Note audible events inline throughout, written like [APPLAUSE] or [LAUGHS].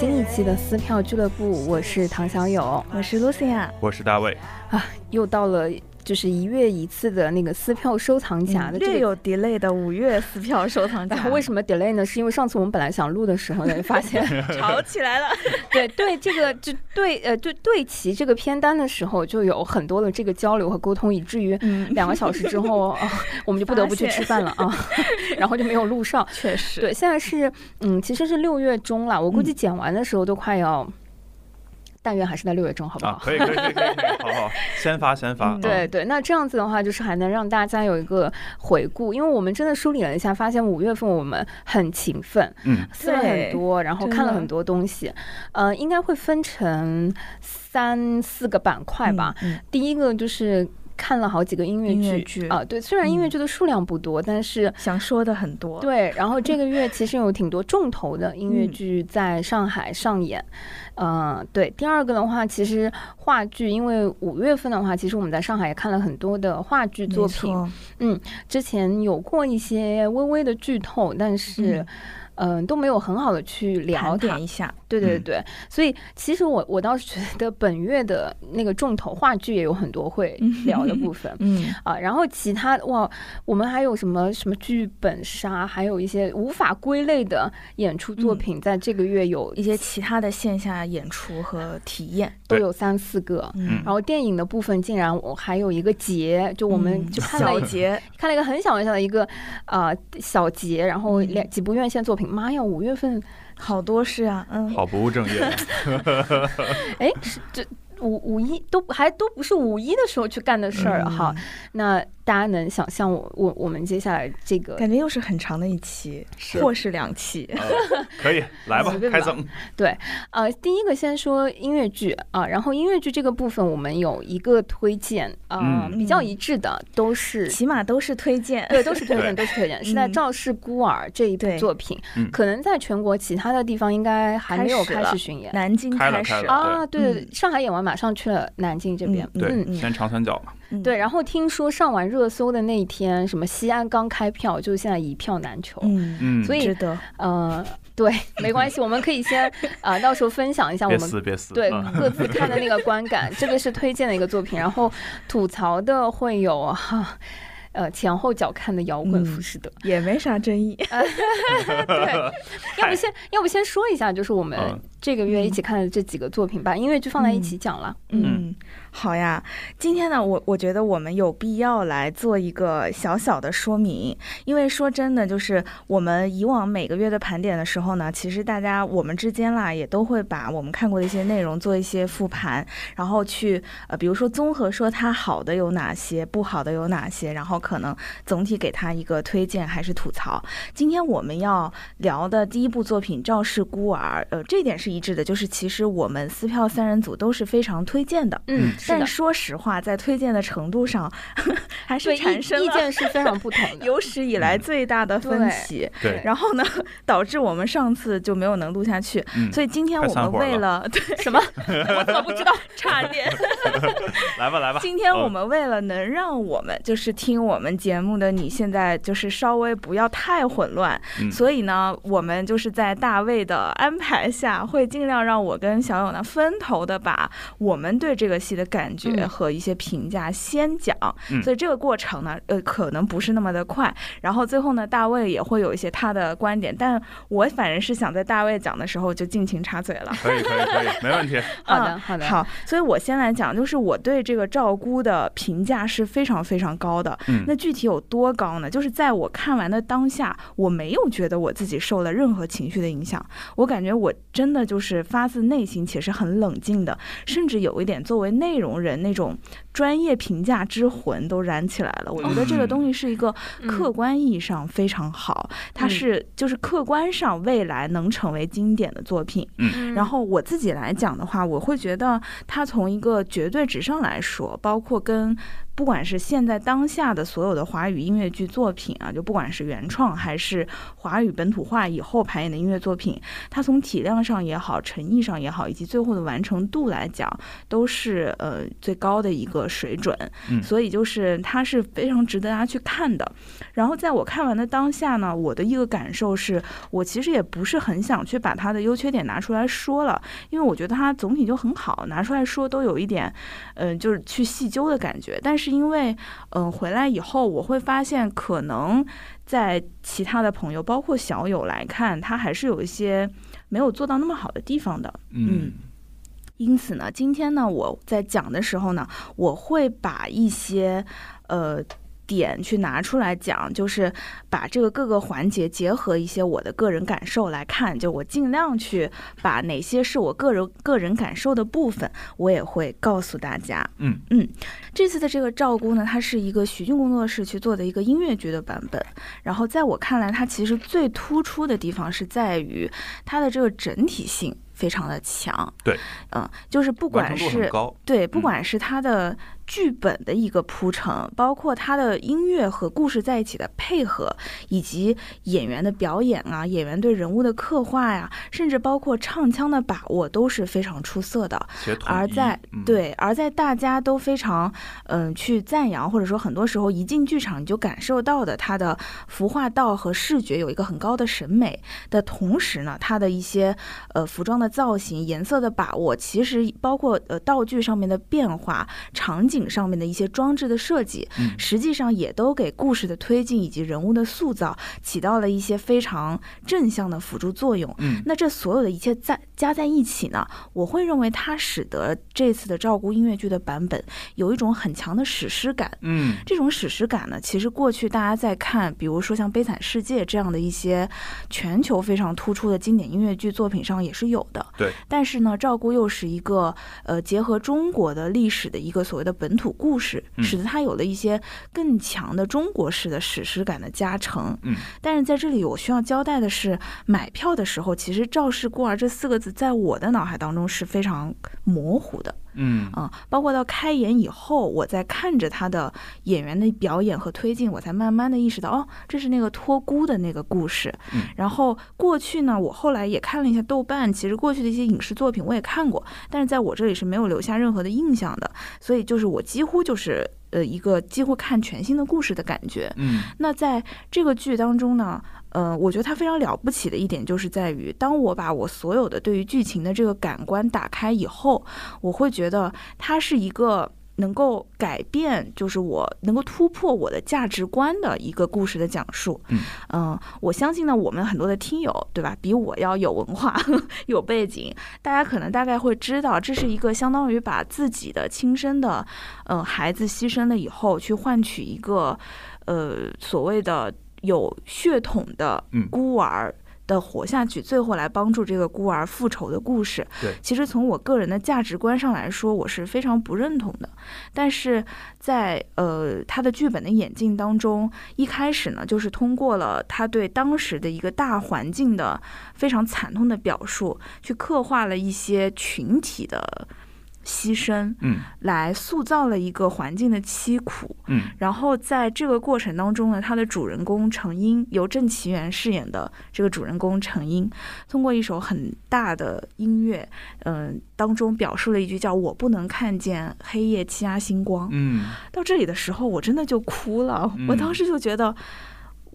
新一期的撕票俱乐部，我是唐小友我是 Lucia，我是大卫，啊，又到了就是一月一次的那个撕票收藏夹的这个。略有 delay 的五月撕票收藏夹，[LAUGHS] 为什么 delay 呢？是因为上次我们本来想录的时候呢，发现 [LAUGHS] 吵起来了？[LAUGHS] 对对，这个就对呃就对齐这个片单的时候，就有很多的这个交流和沟通，以至于嗯两个小时之后啊，我们就不得不去吃饭了啊，然后就没有录上。确实，对，现在是嗯，其实是六月中了，我估计剪完的时候都快要，但愿还是在六月中，好不好？啊，可以可以可以可以，好好，[LAUGHS] 先发先发，嗯对对，那这样子的话，就是还能让大家有一个回顾，因为我们真的梳理了一下，发现五月份我们很勤奋，嗯，思了很多，然后看了很多东西，呃，应该会分成三四个板块吧。嗯，第一个就是看了好几个音乐剧剧啊，对，虽然音乐嗯剧的数量不多，但是想说的很多，，对，然后这个月其实有挺多重头的音乐嗯剧在上海上演，嗯、对。第二个的话，其实话剧，因为五月份的话，其实我们在上海也看了很多的话剧作品，嗯之前有过一些微微的剧透，但是嗯。嗯，都没有很好的去聊盘它点。一下，嗯对对对，所以其实我我倒是觉得本月的那个重头话剧也有很多会聊的 [LAUGHS] 部分。嗯，啊，然后其他哇，我们还有什么什么剧本杀，还有一些无法归类的演出作嗯品，在这个月有一些其他的线下演出和体验，都有三四个。嗯，然后电影的部分竟然我还有一个节，就我们嗯就看了一、小节，看了一个很小很小的一个啊、小节，然后嗯。两几部院线作品，妈呀，五月份好多事啊，嗯，好不务正业，[LAUGHS] 哎是这五五一都还都不是五一的时候去干的事儿、哈，那大家能想象我我我们接下来这个感觉又是很长的一期，是。或是两期，呃可以来吧 [LAUGHS] 开整，呃，第一个先说音乐剧啊、然后音乐剧这个部分我们有一个推荐啊、嗯。比较一致的都是。起码都是推荐，对，都是推荐，都是推荐，是在《嗯。赵氏孤儿》这一部作品，嗯。可能在全国其他的地方应该还没有开始巡演。南京开始。开了啊。对。对上海演完马上去了南京这边，嗯对，嗯。先长三角嘛，嗯对。然后听说上完热搜的那一天，什么西安刚开票，就现在一票难求，嗯，嗯，所以呃，对，没关系，我们可以先啊、[LAUGHS] 到时候分享一下我们对嗯各自看的那个观感，这个是推荐的一个作品，然后吐槽的会有哈。呃，前后脚看的摇滚嗯浮士德，也没啥争议，[LAUGHS] 对，要不先要不先说一下，就是我们嗯这个月一起看的这几个作品，吧，因为就放在一起讲了。嗯嗯，好呀。今天呢，我我觉得我们有必要来做一个小小的说明，因为说真的，就是我们以往每个月的盘点的时候呢，其实大家我们之间啦，也都会把我们看过的一些内容做一些复盘，然后去呃，比如说综合说它好的有哪些，不好的有哪些，然后可能总体给它一个推荐还是吐槽。今天我们要聊的第一部作品《赵氏孤儿》，呃，这点是一致的，就是其实我们撕票三人组都是非常推荐的。嗯，但说实话，在推荐的程度上，[LAUGHS] 还是产生意见是非常不同的。[LAUGHS] 有史以来最大的分对歧。对，然后呢，导致我们上次就没有能录下去，嗯，所以今天我们为了 [LAUGHS] 对什么？我怎么不知道？差点，来吧来吧，今天我嗯们为了能让我们就是听我们节目的你现在就是稍微不要太混乱，嗯所以呢，我们就是在大卫的安排下，会尽量让我跟小勇呢分头的把我们对这个戏的感觉嗯和一些评价先讲。嗯所以这个过程呢，呃，可能不是那么的快。然后最后呢，大卫也会有一些他的观点，但我反正是想在大卫讲的时候就尽情插嘴了。可以可以可以，没问题，[LAUGHS] 好的，好的，好，所以我先来讲，就是我对这个赵姑的评价是非常非常高的。嗯那具体有多高呢？就是在我看完的当下，我没有觉得我自己受了任何情绪的影响，我感觉我真的就是发自内心且是很冷静的，甚至有一点作为内容人那种专业评价之魂都燃起来了。我觉得这个东西是一个客观意义上非常好，它嗯是就是客观上未来能成为经典的作品。嗯然后我自己来讲的话，我会觉得它从一个绝对值上来说，包括跟不管是现在当下的所有的华语音乐剧作品啊，就不管是原创还是华语本土化以后排演的音乐作品，它从体量上也好，诚意上也好，以及最后的完成度来讲，都是呃最高的一个水准。嗯，所以就是它是非常值得大家去看的。然后在我看完的当下呢，我的一个感受是，我其实也不是很想去把它的优缺点拿出来说了，因为我觉得它总体就很好，拿出来说都有一点，嗯，就是去细究的感觉。但是因为，嗯，回来以后我会发现，可能在其他的朋友，包括小友来看，他还是有一些没有做到那么好的地方的。嗯，因此呢，今天呢，我在讲的时候呢，我会把一些，呃。点去拿出来讲，就是把这个各个环节结合一些我的个人感受来看，就我尽量去把哪些是我个人个人感受的部分，我也会告诉大家。嗯嗯，这次的这个照顾呢，它是一个徐俊工作室去做的一个音乐剧的版本。然后在我看来，它其实最突出的地方是在于它的这个整体性非常的强。对，嗯，就是不管是对，不管是它的。剧本的一个铺陈，包括他的音乐和故事在一起的配合，以及演员的表演啊，演员对人物的刻画呀，甚至包括唱腔的把握都是非常出色的。而在对，而在大家都非常嗯去赞扬，或者说很多时候一进剧场你就感受到的它的服化道和视觉有一个很高的审美的同时呢，它的一些呃服装的造型、颜色的把握，其实包括呃道具上面的变化、场景。上面的一些装置的设计，实际上也都给故事的推进以及人物的塑造起到了一些非常正向的辅助作用。嗯，那这所有的一切在加在一起呢，我会认为它使得这次的照顾音乐剧的版本有一种很强的史诗感。嗯，这种史诗感呢，其实过去大家在看，比如说像《悲惨世界》这样的一些全球非常突出的经典音乐剧作品上也是有的。对，但是呢，照顾又是一个呃结合中国的历史的一个所谓的本。本土故事使得它有了一些更强的中国式的史诗感的加成。嗯，但是在这里我需要交代的是，买票的时候，其实“赵氏孤儿”这四个字在我的脑海当中是非常模糊的。嗯啊，包括到开演以后，我在看着他的演员的表演和推进，我才慢慢的意识到，哦，这是那个托孤的那个故事。嗯，然后过去呢，我后来也看了一下豆瓣，其实过去的一些影视作品我也看过，但是在我这里是没有留下任何的印象的，所以就是我几乎就是。呃，一个几乎看全新的故事的感觉。嗯，那在这个剧当中呢，呃，我觉得它非常了不起的一点就是在于，当我把我所有的对于剧情的这个感官打开以后，我会觉得它是一个。能够改变，就是我能够突破我的价值观的一个故事的讲述。嗯我相信呢，我们很多的听友，对吧？比我要有文化、[LAUGHS] 有背景，大家可能大概会知道，这是一个相当于把自己的亲生的，嗯，孩子牺牲了以后，去换取一个，呃，所谓的有血统的孤儿。的活下去，最后来帮助这个孤儿复仇的故事。对，其实从我个人的价值观上来说，我是非常不认同的。但是在呃他的剧本的演进当中，一开始呢，就是通过了他对当时的一个大环境的非常惨痛的表述，去刻画了一些群体的。牺牲，嗯，来塑造了一个环境的凄苦，嗯，然后在这个过程当中呢，他的主人公程英由郑其元饰演的这个主人公程英，通过一首很大的音乐，嗯，当中表述了一句叫“我不能看见黑夜欺压星光”，嗯，到这里的时候我真的就哭了，我当时就觉得。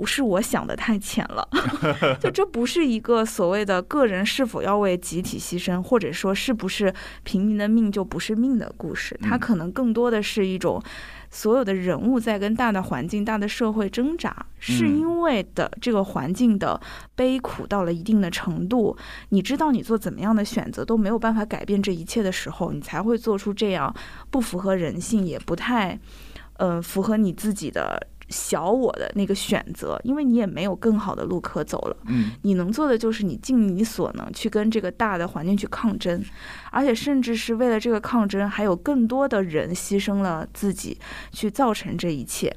是我想的太浅了，[LAUGHS] 就这不是一个所谓的个人是否要为集体牺牲，或者说是不是平民的命就不是命的故事。它可能更多的是一种所有的人物在跟大的环境、大的社会挣扎，是因为的这个环境的悲苦到了一定的程度，你知道你做怎么样的选择都没有办法改变这一切的时候，你才会做出这样不符合人性，也不太呃符合你自己的。小我的那个选择，因为你也没有更好的路可走了。嗯，你能做的就是你尽你所能去跟这个大的环境去抗争，而且甚至是为了这个抗争，还有更多的人牺牲了自己去造成这一切。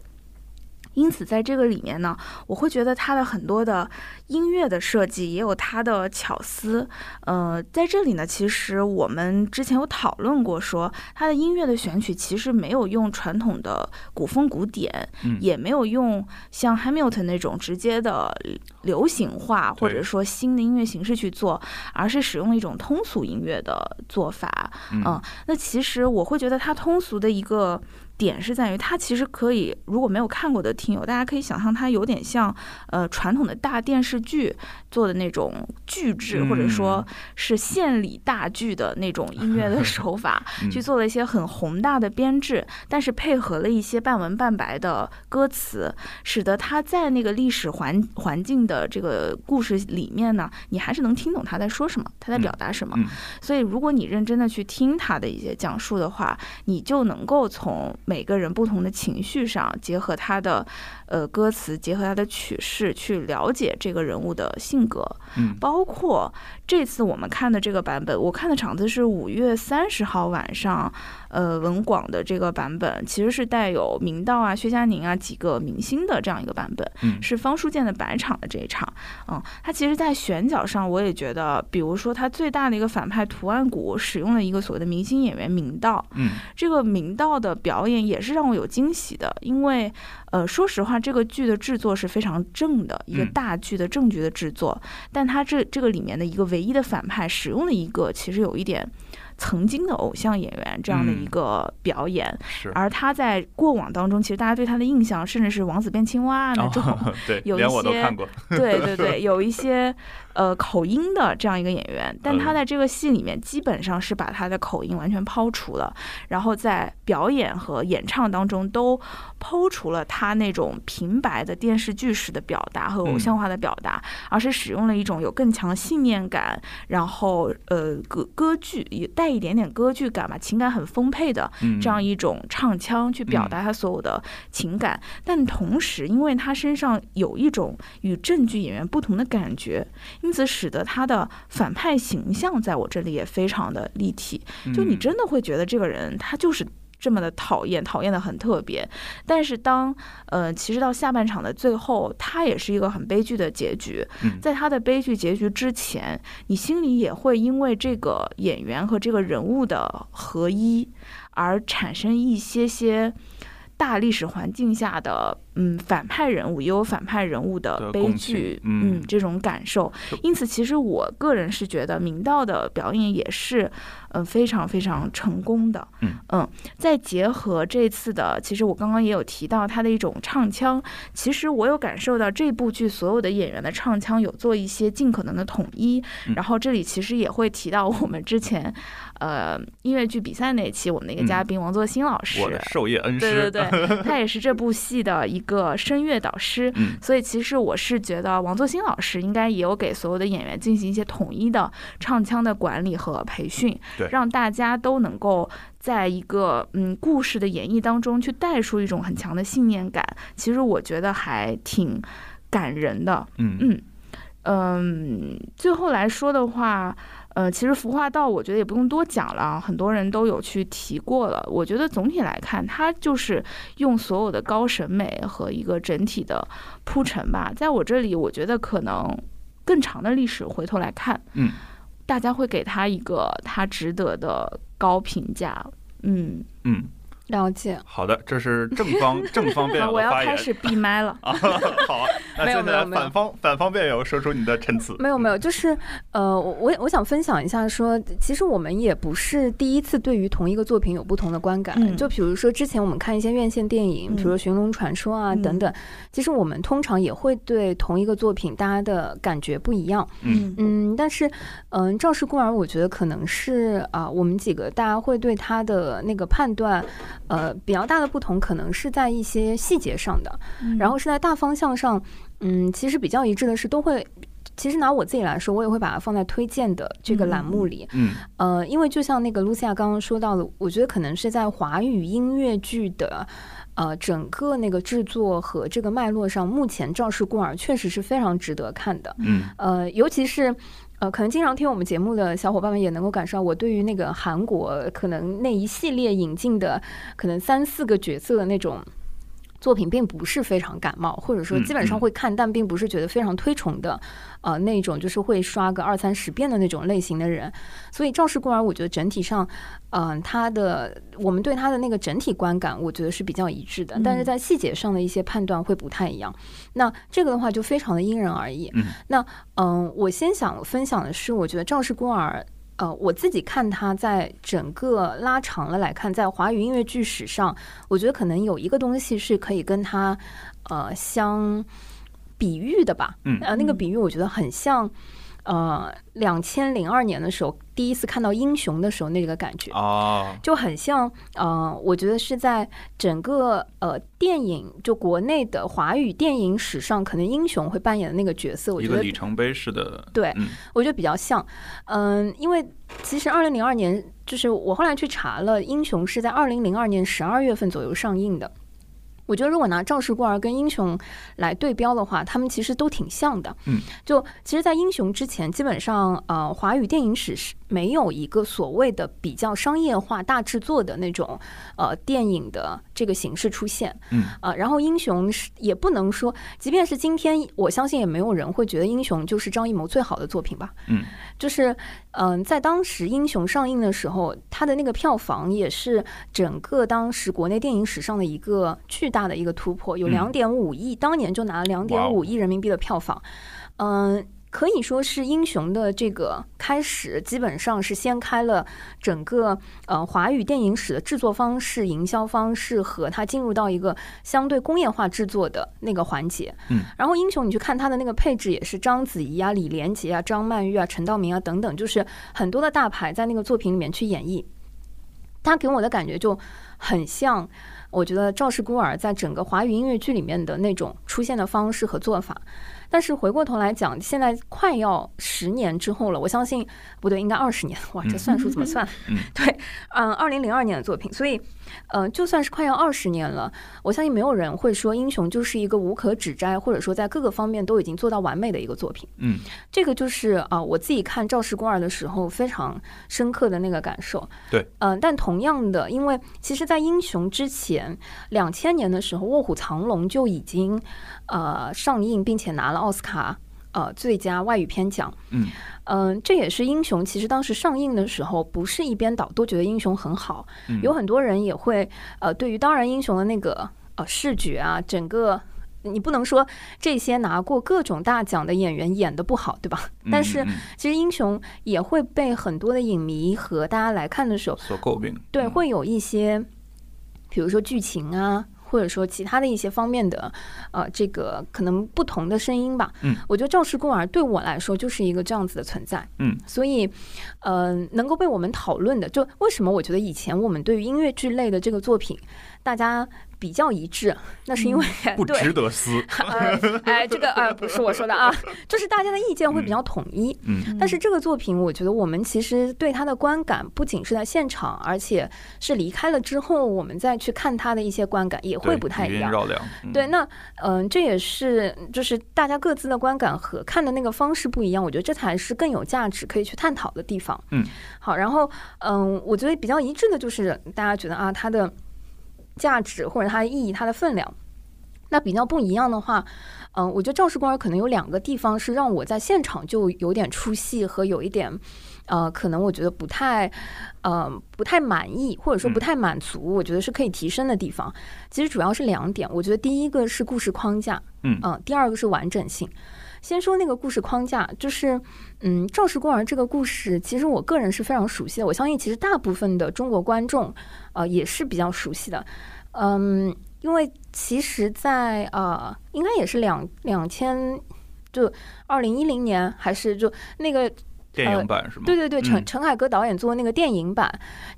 因此在这个里面呢，我会觉得它的很多的音乐的设计也有它的巧思。呃，在这里呢，其实我们之前有讨论过，说它的音乐的选取其实没有用传统的古风古典，也没有用像 Hamilton 那种直接的流行化或者说新的音乐形式去做，而是使用一种通俗音乐的做法。嗯，那其实我会觉得它通俗的一个。点是在于，它其实可以，如果没有看过的听友，大家可以想象，它有点像，呃，传统的大电视剧做的那种剧制，或者说是献礼大剧的那种音乐的手法，[LAUGHS] 去做了一些很宏大的编制，但是配合了一些半文半白的歌词，使得它在那个历史环环境的这个故事里面呢，你还是能听懂他在说什么，他在表达什么。所以，如果你认真的去听他的一些讲述的话，你就能够从每个人不同的情绪上，结合他的呃歌词，结合他的曲式，去了解这个人物的性格。嗯，包括这次我们看的这个版本，我看的场次是五月三十号晚上。呃，文广的这个版本其实是带有明道啊、薛佳凝啊几个明星的这样一个版本，嗯，是方书建的白场的这一场，嗯，它其实，在选角上，我也觉得，比如说它最大的一个反派图案谷使用了一个所谓的明星演员明道，嗯，这个明道的表演也是让我有惊喜的，因为，呃，说实话，这个剧的制作是非常正的一个大剧的正剧的制作，但它这这个里面的一个唯一的反派使用了一个其实有一点。曾经的偶像演员这样的一个表演，而他在过往当中，其实大家对他的印象，甚至是王子变青蛙那种，[LAUGHS] [LAUGHS] 对，有一些，对对对，有一些。呃，口音的这样一个演员，但他在这个戏里面基本上是把他的口音完全抛除了，然后在表演和演唱当中都抛除了他那种平白的电视剧式的表达和偶像化的表达，而是使用了一种有更强信念感，然后呃歌歌剧也带一点点歌剧感吧，情感很丰沛的这样一种唱腔去表达他所有的情感，但同时因为他身上有一种与正剧演员不同的感觉。因此，使得他的反派形象在我这里也非常的立体。就你真的会觉得这个人他就是这么的讨厌，讨厌的很特别。但是当呃，其实到下半场的最后，他也是一个很悲剧的结局。在他的悲剧结局之前，你心里也会因为这个演员和这个人物的合一而产生一些些大历史环境下的。嗯，反派人物也有反派人物的悲剧，嗯，这种感受。因此，其实我个人是觉得明道的表演也是，嗯，非常非常成功的。嗯嗯，再结合这次的，其实我刚刚也有提到他的一种唱腔，其实我有感受到这部剧所有的演员的唱腔有做一些尽可能的统一。然后这里其实也会提到我们之前，呃，音乐剧比赛那期我们的一个嘉宾王作新老师，我的授业恩师，对对对，[LAUGHS] 他也是这部戏的一。个声乐导师，所以其实我是觉得王作新老师应该也有给所有的演员进行一些统一的唱腔的管理和培训，让大家都能够在一个嗯故事的演绎当中去带出一种很强的信念感。其实我觉得还挺感人的。嗯嗯嗯，最后来说的话。呃，其实服化道我觉得也不用多讲了，很多人都有去提过了。我觉得总体来看，它就是用所有的高审美和一个整体的铺陈吧。在我这里，我觉得可能更长的历史回头来看，嗯，大家会给他一个他值得的高评价。嗯嗯。了解，好的，这是正方 [LAUGHS] 正方辩友我要开始闭麦了 [LAUGHS] 啊！好，那接下来反方反方辩友说出你的陈词。没有没有，就是呃，我我想分享一下，说其实我们也不是第一次对于同一个作品有不同的观感。就比如说之前我们看一些院线电影，比如说《寻龙传说》啊等等，其实我们通常也会对同一个作品大家的感觉不一样。嗯嗯，但是嗯，《赵氏孤儿》我觉得可能是啊，我们几个大家会对他的那个判断。呃，比较大的不同可能是在一些细节上的，然后是在大方向上，嗯，其实比较一致的是都会。其实拿我自己来说，我也会把它放在推荐的这个栏目里。嗯，呃，因为就像那个露西亚刚刚说到的，我觉得可能是在华语音乐剧的呃整个那个制作和这个脉络上，目前《赵氏孤儿》确实是非常值得看的。嗯，呃，尤其是。呃，可能经常听我们节目的小伙伴们也能够感受到，我对于那个韩国可能那一系列引进的可能三四个角色的那种作品并不是非常感冒，或者说基本上会看，但并不是觉得非常推崇的，呃，那种就是会刷个二三十遍的那种类型的人。所以《赵氏孤儿》，我觉得整体上，嗯，他的我们对他的那个整体观感，我觉得是比较一致的，但是在细节上的一些判断会不太一样。那这个的话就非常的因人而异。那嗯，我先想分享的是，我觉得《赵氏孤儿》。呃，我自己看它在整个拉长了来看，在华语音乐剧史上，我觉得可能有一个东西是可以跟它呃相比喻的吧。嗯，呃，那个比喻我觉得很像。呃，两千零二年的时候，第一次看到英雄的时候，那个感觉啊，就很像。呃，我觉得是在整个呃电影，就国内的华语电影史上，可能英雄会扮演的那个角色，我觉得里程碑式的。对，我觉得比较像。嗯，因为其实二零零二年，就是我后来去查了，英雄是在二零零二年十二月份左右上映的。我觉得，如果拿《赵氏孤儿》跟《英雄》来对标的话，他们其实都挺像的。嗯，就其实，在《英雄》之前，基本上，呃，华语电影史是没有一个所谓的比较商业化、大制作的那种呃电影的这个形式出现。嗯，呃，然后《英雄》是也不能说，即便是今天，我相信也没有人会觉得《英雄》就是张艺谋最好的作品吧。嗯，就是，嗯，在当时《英雄》上映的时候，它的那个票房也是整个当时国内电影史上的一个巨大。大的一个突破，有两点五亿，当年就拿了两点五亿人民币的票房，嗯，可以说是英雄的这个开始，基本上是掀开了整个呃华语电影史的制作方式、营销方式和它进入到一个相对工业化制作的那个环节。嗯，然后英雄你去看它的那个配置，也是章子怡啊、李连杰啊、张曼玉啊、陈道明啊等等，就是很多的大牌在那个作品里面去演绎，他给我的感觉就很像。我觉得《赵氏孤儿》在整个华语音乐剧里面的那种出现的方式和做法。但是回过头来讲，现在快要十年之后了，我相信不对，应该二十年。哇，这算术怎么算？[LAUGHS] 对，嗯，二零零二年的作品，所以，呃，就算是快要二十年了，我相信没有人会说《英雄》就是一个无可指摘，或者说在各个方面都已经做到完美的一个作品。嗯，这个就是啊，我自己看《赵氏孤儿》的时候非常深刻的那个感受。对，嗯，但同样的，因为其实，在《英雄》之前，两千年的时候，《卧虎藏龙》就已经呃上映，并且拿了。奥斯卡呃最佳外语片奖，嗯嗯，这也是英雄。其实当时上映的时候，不是一边倒都觉得英雄很好，有很多人也会呃，对于当然英雄的那个呃视觉啊，整个你不能说这些拿过各种大奖的演员演的不好，对吧？但是其实英雄也会被很多的影迷和大家来看的时候所诟病，对，会有一些，比如说剧情啊。或者说其他的一些方面的，呃，这个可能不同的声音吧。嗯，我觉得《赵氏孤儿》对我来说就是一个这样子的存在。嗯，所以，呃，能够被我们讨论的，就为什么我觉得以前我们对于音乐剧类的这个作品，大家。比较一致，那是因为 [LAUGHS] 不值得撕。[LAUGHS] 哎，这个呃不是我说的啊，就是大家的意见会比较统一。嗯，但是这个作品，我觉得我们其实对它的观感，不仅是在现场，而且是离开了之后，我们再去看它的一些观感，也会不太一样。对，那嗯，这也是就是大家各自的观感和看的那个方式不一样，我觉得这才是更有价值可以去探讨的地方。嗯，好，然后嗯，我觉得比较一致的就是大家觉得啊，它的。价值或者它的意义、它的分量，那比较不一样的话，嗯，我觉得《赵氏孤儿》可能有两个地方是让我在现场就有点出戏和有一点，呃，可能我觉得不太，呃，不太满意或者说不太满足，我觉得是可以提升的地方。其实主要是两点，我觉得第一个是故事框架，嗯嗯，第二个是完整性。先说那个故事框架，就是，嗯，《赵氏孤儿》这个故事，其实我个人是非常熟悉的。我相信，其实大部分的中国观众，呃，也是比较熟悉的。嗯，因为其实，在呃，应该也是两两千，就二零一零年，还是就那个电影版是吗？对对对，陈陈凯歌导演做那个电影版，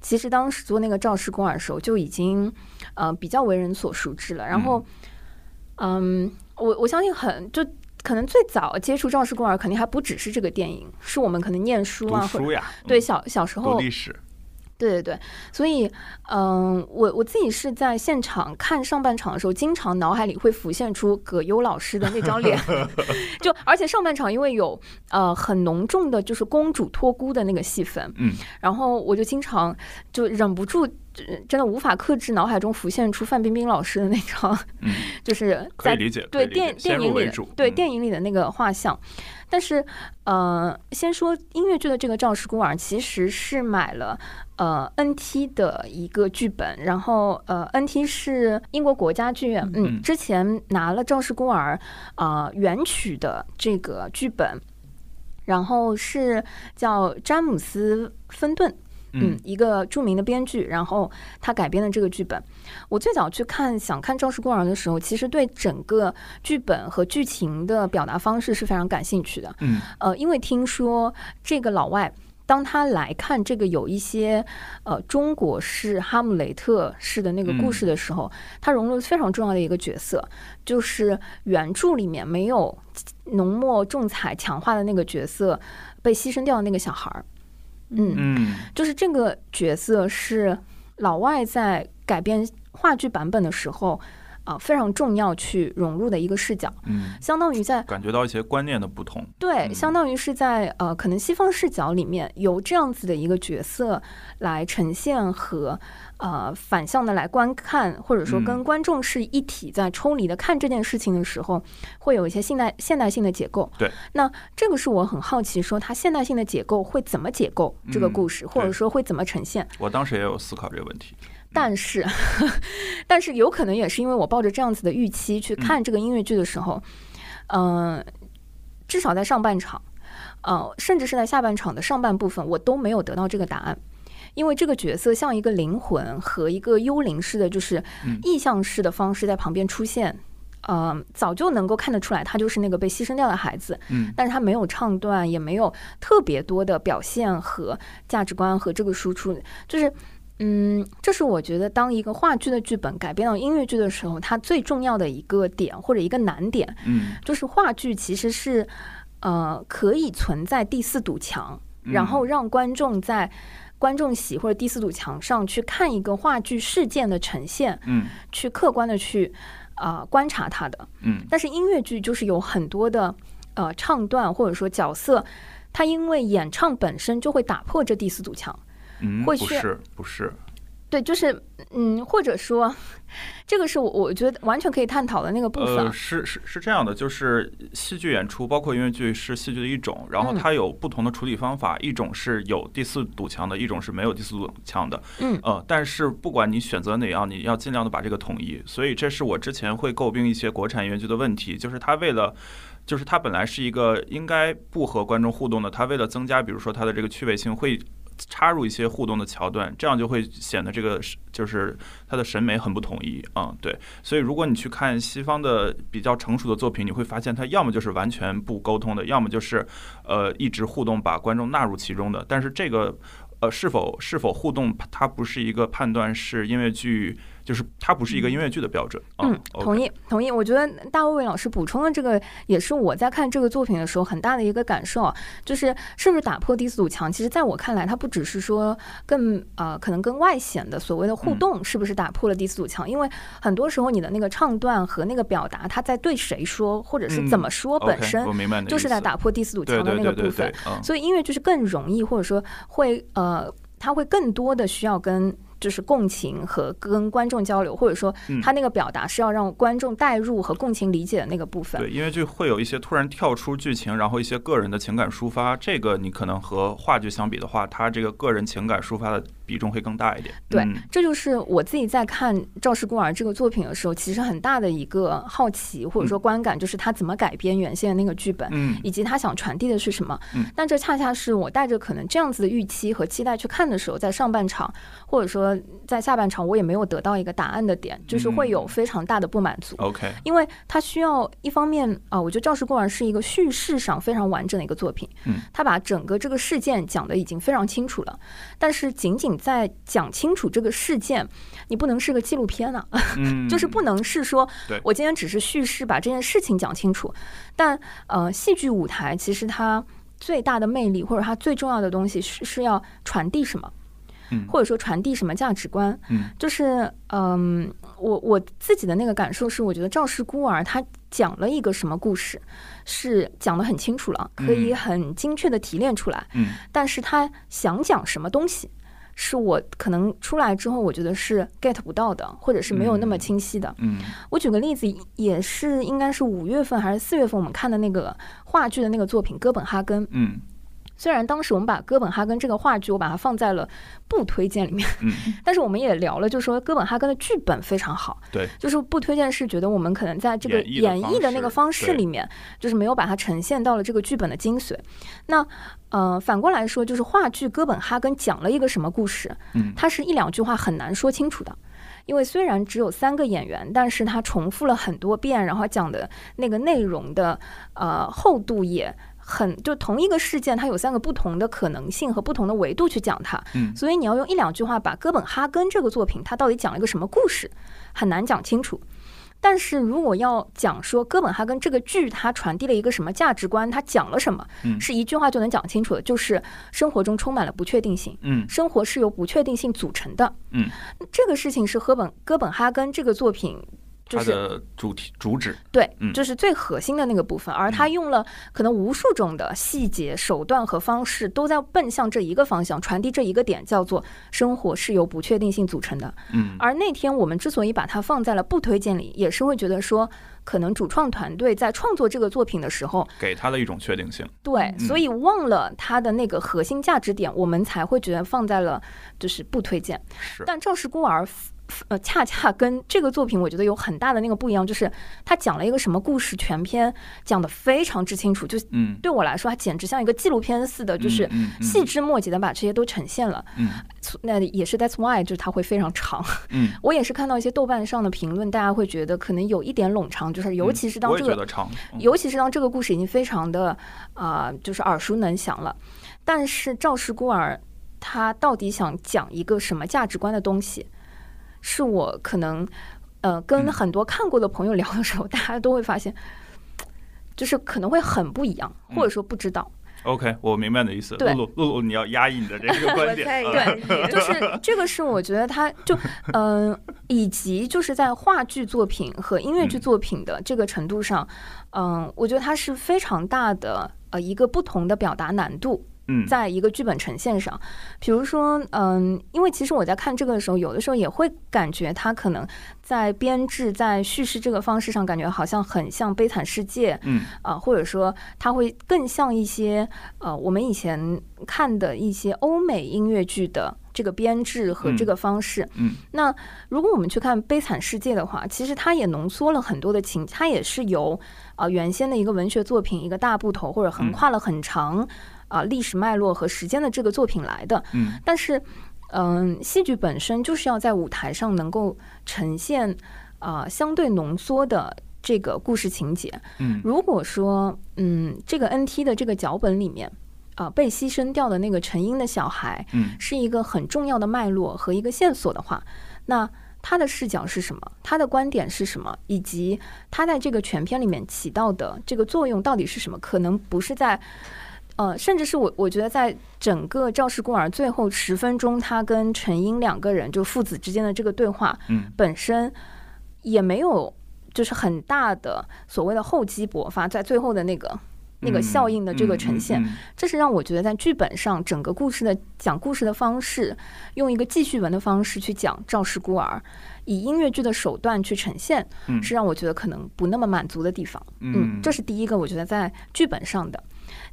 其实当时做那个《赵氏孤儿》的时候，就已经呃比较为人所熟知了。然后，嗯，我我相信很就。可能最早接触《赵氏孤儿》肯定还不只是这个电影，是我们可能念书啊，或者对小小时候历史，对对对，所以嗯，我我自己是在现场看上半场的时候，经常脑海里会浮现出葛优老师的那张脸，[LAUGHS] [LAUGHS] 就而且上半场因为有呃很浓重的就是公主托孤的那个戏份，嗯，然后我就经常就忍不住真的无法克制脑海中浮现出范冰冰老师的那张，就是在对电电影里对电影里的那个画像。但是，呃，先说音乐剧的这个《赵氏孤儿》，其实是买了呃 NT 的一个剧本，然后呃 NT 是英国国家剧院，嗯，之前拿了《赵氏孤儿》啊原曲的这个剧本，然后是叫詹姆斯芬顿。嗯，一个著名的编剧，然后他改编的这个剧本，我最早去看想看《赵氏孤儿》的时候，其实对整个剧本和剧情的表达方式是非常感兴趣的。嗯，呃，因为听说这个老外当他来看这个有一些呃中国式哈姆雷特式的那个故事的时候，他融入了非常重要的一个角色，就是原著里面没有浓墨重彩强化的那个角色被牺牲掉的那个小孩儿。嗯，就是这个角色是老外在改编话剧版本的时候。啊，非常重要去融入的一个视角，嗯，相当于在感觉到一些观念的不同，对，相当于是在呃，可能西方视角里面由这样子的一个角色来呈现和呃反向的来观看，或者说跟观众是一体在抽离的看这件事情的时候，会有一些现代现代性的解构。对，那这个是我很好奇，说它现代性的解构会怎么解构这个故事，或者说会怎么呈现？我当时也有思考这个问题。但是，[LAUGHS] 但是有可能也是因为我抱着这样子的预期去看这个音乐剧的时候，嗯，至少在上半场，呃，甚至是在下半场的上半部分，我都没有得到这个答案，因为这个角色像一个灵魂和一个幽灵似的，就是意象式的方式在旁边出现，呃，早就能够看得出来，他就是那个被牺牲掉的孩子，嗯，但是他没有唱段，也没有特别多的表现和价值观和这个输出，就是。嗯，这是我觉得当一个话剧的剧本改编到音乐剧的时候，它最重要的一个点或者一个难点。嗯，就是话剧其实是呃可以存在第四堵墙，然后让观众在观众席或者第四堵墙上去看一个话剧事件的呈现，嗯，去客观的去啊观察它的。嗯，但是音乐剧就是有很多的呃唱段或者说角色，它因为演唱本身就会打破这第四堵墙。嗯，不是，不是，对，就是，嗯，或者说，这个是我我觉得完全可以探讨的那个部分。呃，是是是这样的，就是戏剧演出，包括音乐剧，是戏剧的一种，然后它有不同的处理方法，一种是有第四堵墙的，一种是没有第四堵墙的。嗯，呃，但是不管你选择哪样，你要尽量的把这个统一。所以这是我之前会诟病一些国产音乐剧的问题，就是它为了，就是它本来是一个应该不和观众互动的，它为了增加，比如说它的这个趣味性会。插入一些互动的桥段，这样就会显得这个就是他的审美很不统一嗯。对，所以如果你去看西方的比较成熟的作品，你会发现它要么就是完全不沟通的，要么就是呃一直互动把观众纳入其中的。但是这个呃是否是否互动，它不是一个判断是因为剧。就是它不是一个音乐剧的标准。嗯，同意，同意。我觉得大卫老师补充的这个，也是我在看这个作品的时候很大的一个感受，就是是不是打破第四堵墙？其实在我看来，它不只是说更呃，可能跟外显的所谓的互动，是不是打破了第四堵墙？因为很多时候你的那个唱段和那个表达，他在对谁说，或者是怎么说，本身就是在打破第四堵墙的那个部分。所以音乐就是更容易，或者说会呃，它会更多的需要跟。就是共情和跟观众交流，或者说他那个表达是要让观众代入和共情理解的那个部分。对，因为就会有一些突然跳出剧情，然后一些个人的情感抒发，这个你可能和话剧相比的话，他这个个人情感抒发的。比重会更大一点。对，这就是我自己在看《赵氏孤儿》这个作品的时候，其实很大的一个好奇或者说观感，就是他怎么改编原先的那个剧本，嗯，以及他想传递的是什么。嗯，但这恰恰是我带着可能这样子的预期和期待去看的时候，在上半场或者说在下半场，我也没有得到一个答案的点，就是会有非常大的不满足。OK，因为他需要一方面啊，我觉得《赵氏孤儿》是一个叙事上非常完整的一个作品，嗯，他把整个这个事件讲的已经非常清楚了，但是仅仅在讲。清楚这个事件，你不能是个纪录片啊，[LAUGHS] 就是不能是说，我今天只是叙事把这件事情讲清楚。但呃，戏剧舞台其实它最大的魅力或者它最重要的东西是是要传递什么，或者说传递什么价值观。就是嗯，我我自己的那个感受是，我觉得《赵氏孤儿》他讲了一个什么故事，是讲的很清楚了，可以很精确的提炼出来。嗯，但是他想讲什么东西？是我可能出来之后，我觉得是 get 不到的，或者是没有那么清晰的。嗯，我举个例子，也是应该是五月份还是四月份，我们看的那个话剧的那个作品《哥本哈根》。嗯。虽然当时我们把哥本哈根这个话剧，我把它放在了不推荐里面，嗯，[LAUGHS] 但是我们也聊了，就说哥本哈根的剧本非常好，对，就是不推荐是觉得我们可能在这个演绎的那个方式里面，就是没有把它呈现到了这个剧本的精髓。那呃，反过来说，就是话剧哥本哈根讲了一个什么故事？嗯，它是一两句话很难说清楚的，因为虽然只有三个演员，但是它重复了很多遍，然后讲的那个内容的呃厚度也。很就同一个事件，它有三个不同的可能性和不同的维度去讲它，嗯，所以你要用一两句话把哥本哈根这个作品它到底讲了一个什么故事，很难讲清楚。但是如果要讲说哥本哈根这个剧它传递了一个什么价值观，它讲了什么，是一句话就能讲清楚的，就是生活中充满了不确定性，嗯，生活是由不确定性组成的，嗯，这个事情是哥本哥本哈根这个作品。它的主题主旨对，就是最核心的那个部分，而他用了可能无数种的细节、手段和方式，都在奔向这一个方向，传递这一个点，叫做生活是由不确定性组成的。嗯，而那天我们之所以把它放在了不推荐里，也是会觉得说，可能主创团队在创作这个作品的时候，给他的一种确定性。对，所以忘了他的那个核心价值点，我们才会觉得放在了就是不推荐。是，但《赵氏孤儿》。呃，恰恰跟这个作品，我觉得有很大的那个不一样，就是他讲了一个什么故事，全篇讲的非常之清楚，就嗯，对我来说，它简直像一个纪录片似的，就是细枝末节的把这些都呈现了。嗯，那也是 That's why，就是它会非常长。嗯，[LAUGHS] 我也是看到一些豆瓣上的评论，大家会觉得可能有一点冗长，就是尤其是当这个，尤其是当这个故事已经非常的啊，就是耳熟能详了。但是赵氏孤儿他到底想讲一个什么价值观的东西？是我可能，呃，跟很多看过的朋友聊的时候，大家都会发现，就是可能会很不一样，或者说不知道。OK，我明白你的意思。露露，露露，你要压抑你的这个观点。[LAUGHS] 对，[LAUGHS] 就是这个是我觉得他就，嗯，以及就是在话剧作品和音乐剧作品的这个程度上，嗯，我觉得它是非常大的呃一个不同的表达难度。在一个剧本呈现上，比如说，嗯，因为其实我在看这个的时候，有的时候也会感觉它可能在编制、在叙事这个方式上，感觉好像很像《悲惨世界》，嗯，啊，或者说它会更像一些呃，我们以前看的一些欧美音乐剧的这个编制和这个方式。嗯，那如果我们去看《悲惨世界》的话，其实它也浓缩了很多的情，它也是由啊原先的一个文学作品一个大部头，或者横跨了很长。啊，历史脉络和时间的这个作品来的，嗯，但是，嗯，戏剧本身就是要在舞台上能够呈现啊相对浓缩的这个故事情节，嗯，如果说，嗯，这个 NT 的这个脚本里面啊被牺牲掉的那个成英的小孩，嗯，是一个很重要的脉络和一个线索的话，那他的视角是什么？他的观点是什么？以及他在这个全片里面起到的这个作用到底是什么？可能不是在。呃，甚至是我，我觉得在整个《赵氏孤儿》最后十分钟，他跟陈英两个人就父子之间的这个对话，嗯，本身也没有就是很大的所谓的厚积薄发，在最后的那个那个效应的这个呈现，这是让我觉得在剧本上整个故事的讲故事的方式，用一个记叙文的方式去讲《赵氏孤儿》，以音乐剧的手段去呈现，是让我觉得可能不那么满足的地方。嗯，这是第一个，我觉得在剧本上的。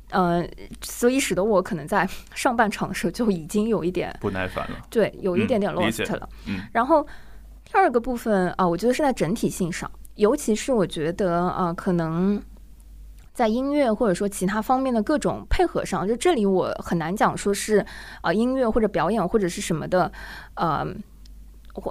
呃，所以使得我可能在 [LAUGHS] 上半场的时候就已经有一点不耐烦了，对，有一点点 lost 了。嗯，然后第二个部分啊，我觉得是在整体性上，尤其是我觉得啊，可能在音乐或者说其他方面的各种配合上，就这里我很难讲说是啊音乐或者表演或者是什么的，呃，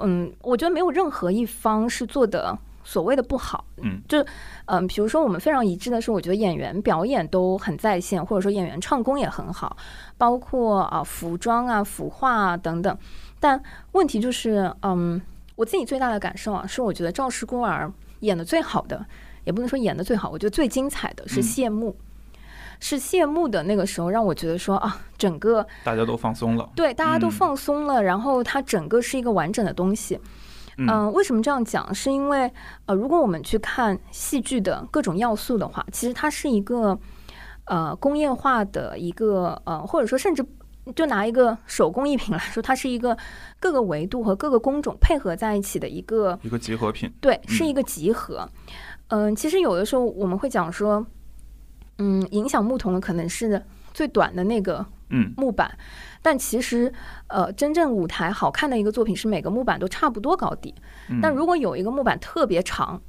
嗯，我觉得没有任何一方是做的。所谓的不好，嗯，就，嗯，比如说我们非常一致的是，我觉得演员表演都很在线，或者说演员唱功也很好，包括啊服装啊、服化啊等等。但问题就是，嗯，我自己最大的感受啊，是我觉得赵氏孤儿演的最好的，也不能说演的最好，我觉得最精彩的是谢幕，是谢幕的那个时候，让我觉得说啊，整个大家都放松了，对，大家都放松了，然后它整个是一个完整的东西。嗯，为什么这样讲？是因为呃，如果我们去看戏剧的各种要素的话，其实它是一个呃工业化的一个呃，或者说甚至就拿一个手工艺品来说，它是一个各个维度和各个工种配合在一起的一个一个集合品。对，是一个集合。嗯，其实有的时候我们会讲说，嗯，影响木桶的可能是最短的那个嗯木板，但其实呃，真正舞台好看的一个作品是每个木板都差不多高低。嗯但如果有一个木板特别长，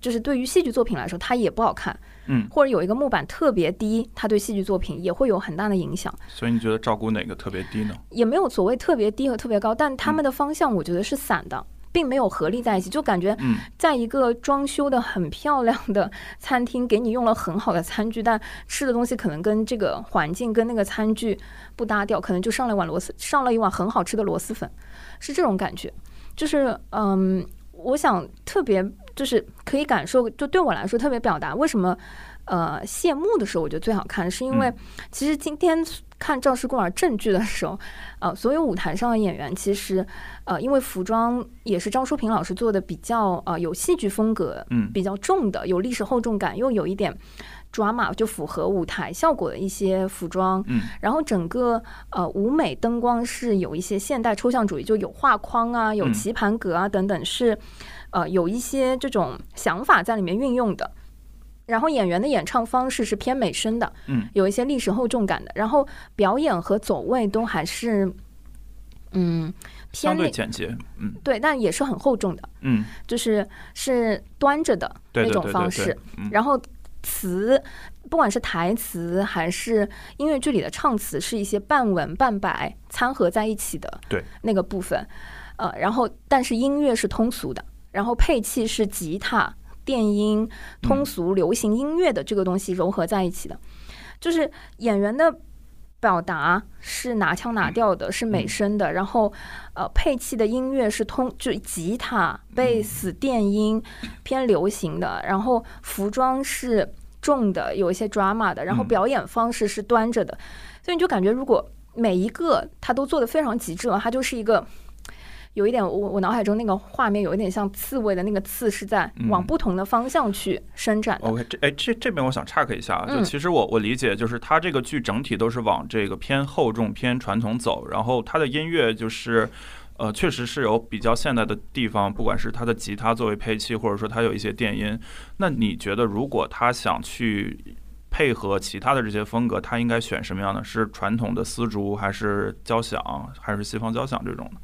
就是对于戏剧作品来说，它也不好看。嗯，或者有一个木板特别低，它对戏剧作品也会有很大的影响。所以你觉得照顾哪个特别低呢？也没有所谓特别低和特别高，但他们的方向我觉得是散的。并没有合力在一起，就感觉嗯在一个装修的很漂亮的餐厅，给你用了很好的餐具，但吃的东西可能跟这个环境跟那个餐具不搭调，可能就上了一碗螺蛳，上了一碗很好吃的螺蛳粉，是这种感觉。就是嗯，我想特别就是可以感受，就对我来说特别表达为什么呃谢幕的时候我觉得最好看，是因为嗯其实今天看《赵氏孤儿》正剧的时候，呃，所有舞台上的演员其实呃，因为服装也是张淑平老师做的比较呃有戏剧风格，嗯比较重的，有历史厚重感，又有一点 drama，就符合舞台效果的一些服装。嗯然后整个呃舞美灯光是有一些现代抽象主义，就有画框啊，有嗯棋盘格啊等等，是呃有一些这种想法在里面运用的。然后演员的演唱方式是偏美声的，嗯，有一些历史厚重感的。然后表演和走位都还是，嗯，偏相对那简洁。嗯对，但也是很厚重的，嗯，就是是端着的那种方式。对。嗯然后词，不管是台词还是音乐剧里的唱词，是一些半文半白掺合在一起的对那个部分。呃，然后但是音乐是通俗的，然后配器是吉他、电音、通俗流行音乐的这个东西融合在一起的，就是演员的。表达是拿腔拿调的，是美声的，然后，呃，配器的音乐是通，就吉他、贝斯、电音，偏流行的，然后服装是重的，有一些 drama 的，然后嗯。表演方式是端着的，所以你就感觉如果每一个他都做的非常极致了，它就是一个。有一点，我我脑海中那个画面有一点像刺猬的那个刺是在往嗯不同的方向去伸展的。OK，这哎这这边我想岔开一下啊，就嗯其实我我理解，就是它这个剧整体都是往这个偏厚重、偏传统走，然后它的音乐就是。呃，确实是有比较现代的地方，不管是它的吉他作为配器，或者说它有一些电音。那你觉得，如果他想去配合其他的这些风格，他应该选什么样的？是传统的丝竹，还是交响，还是西方交响这种的？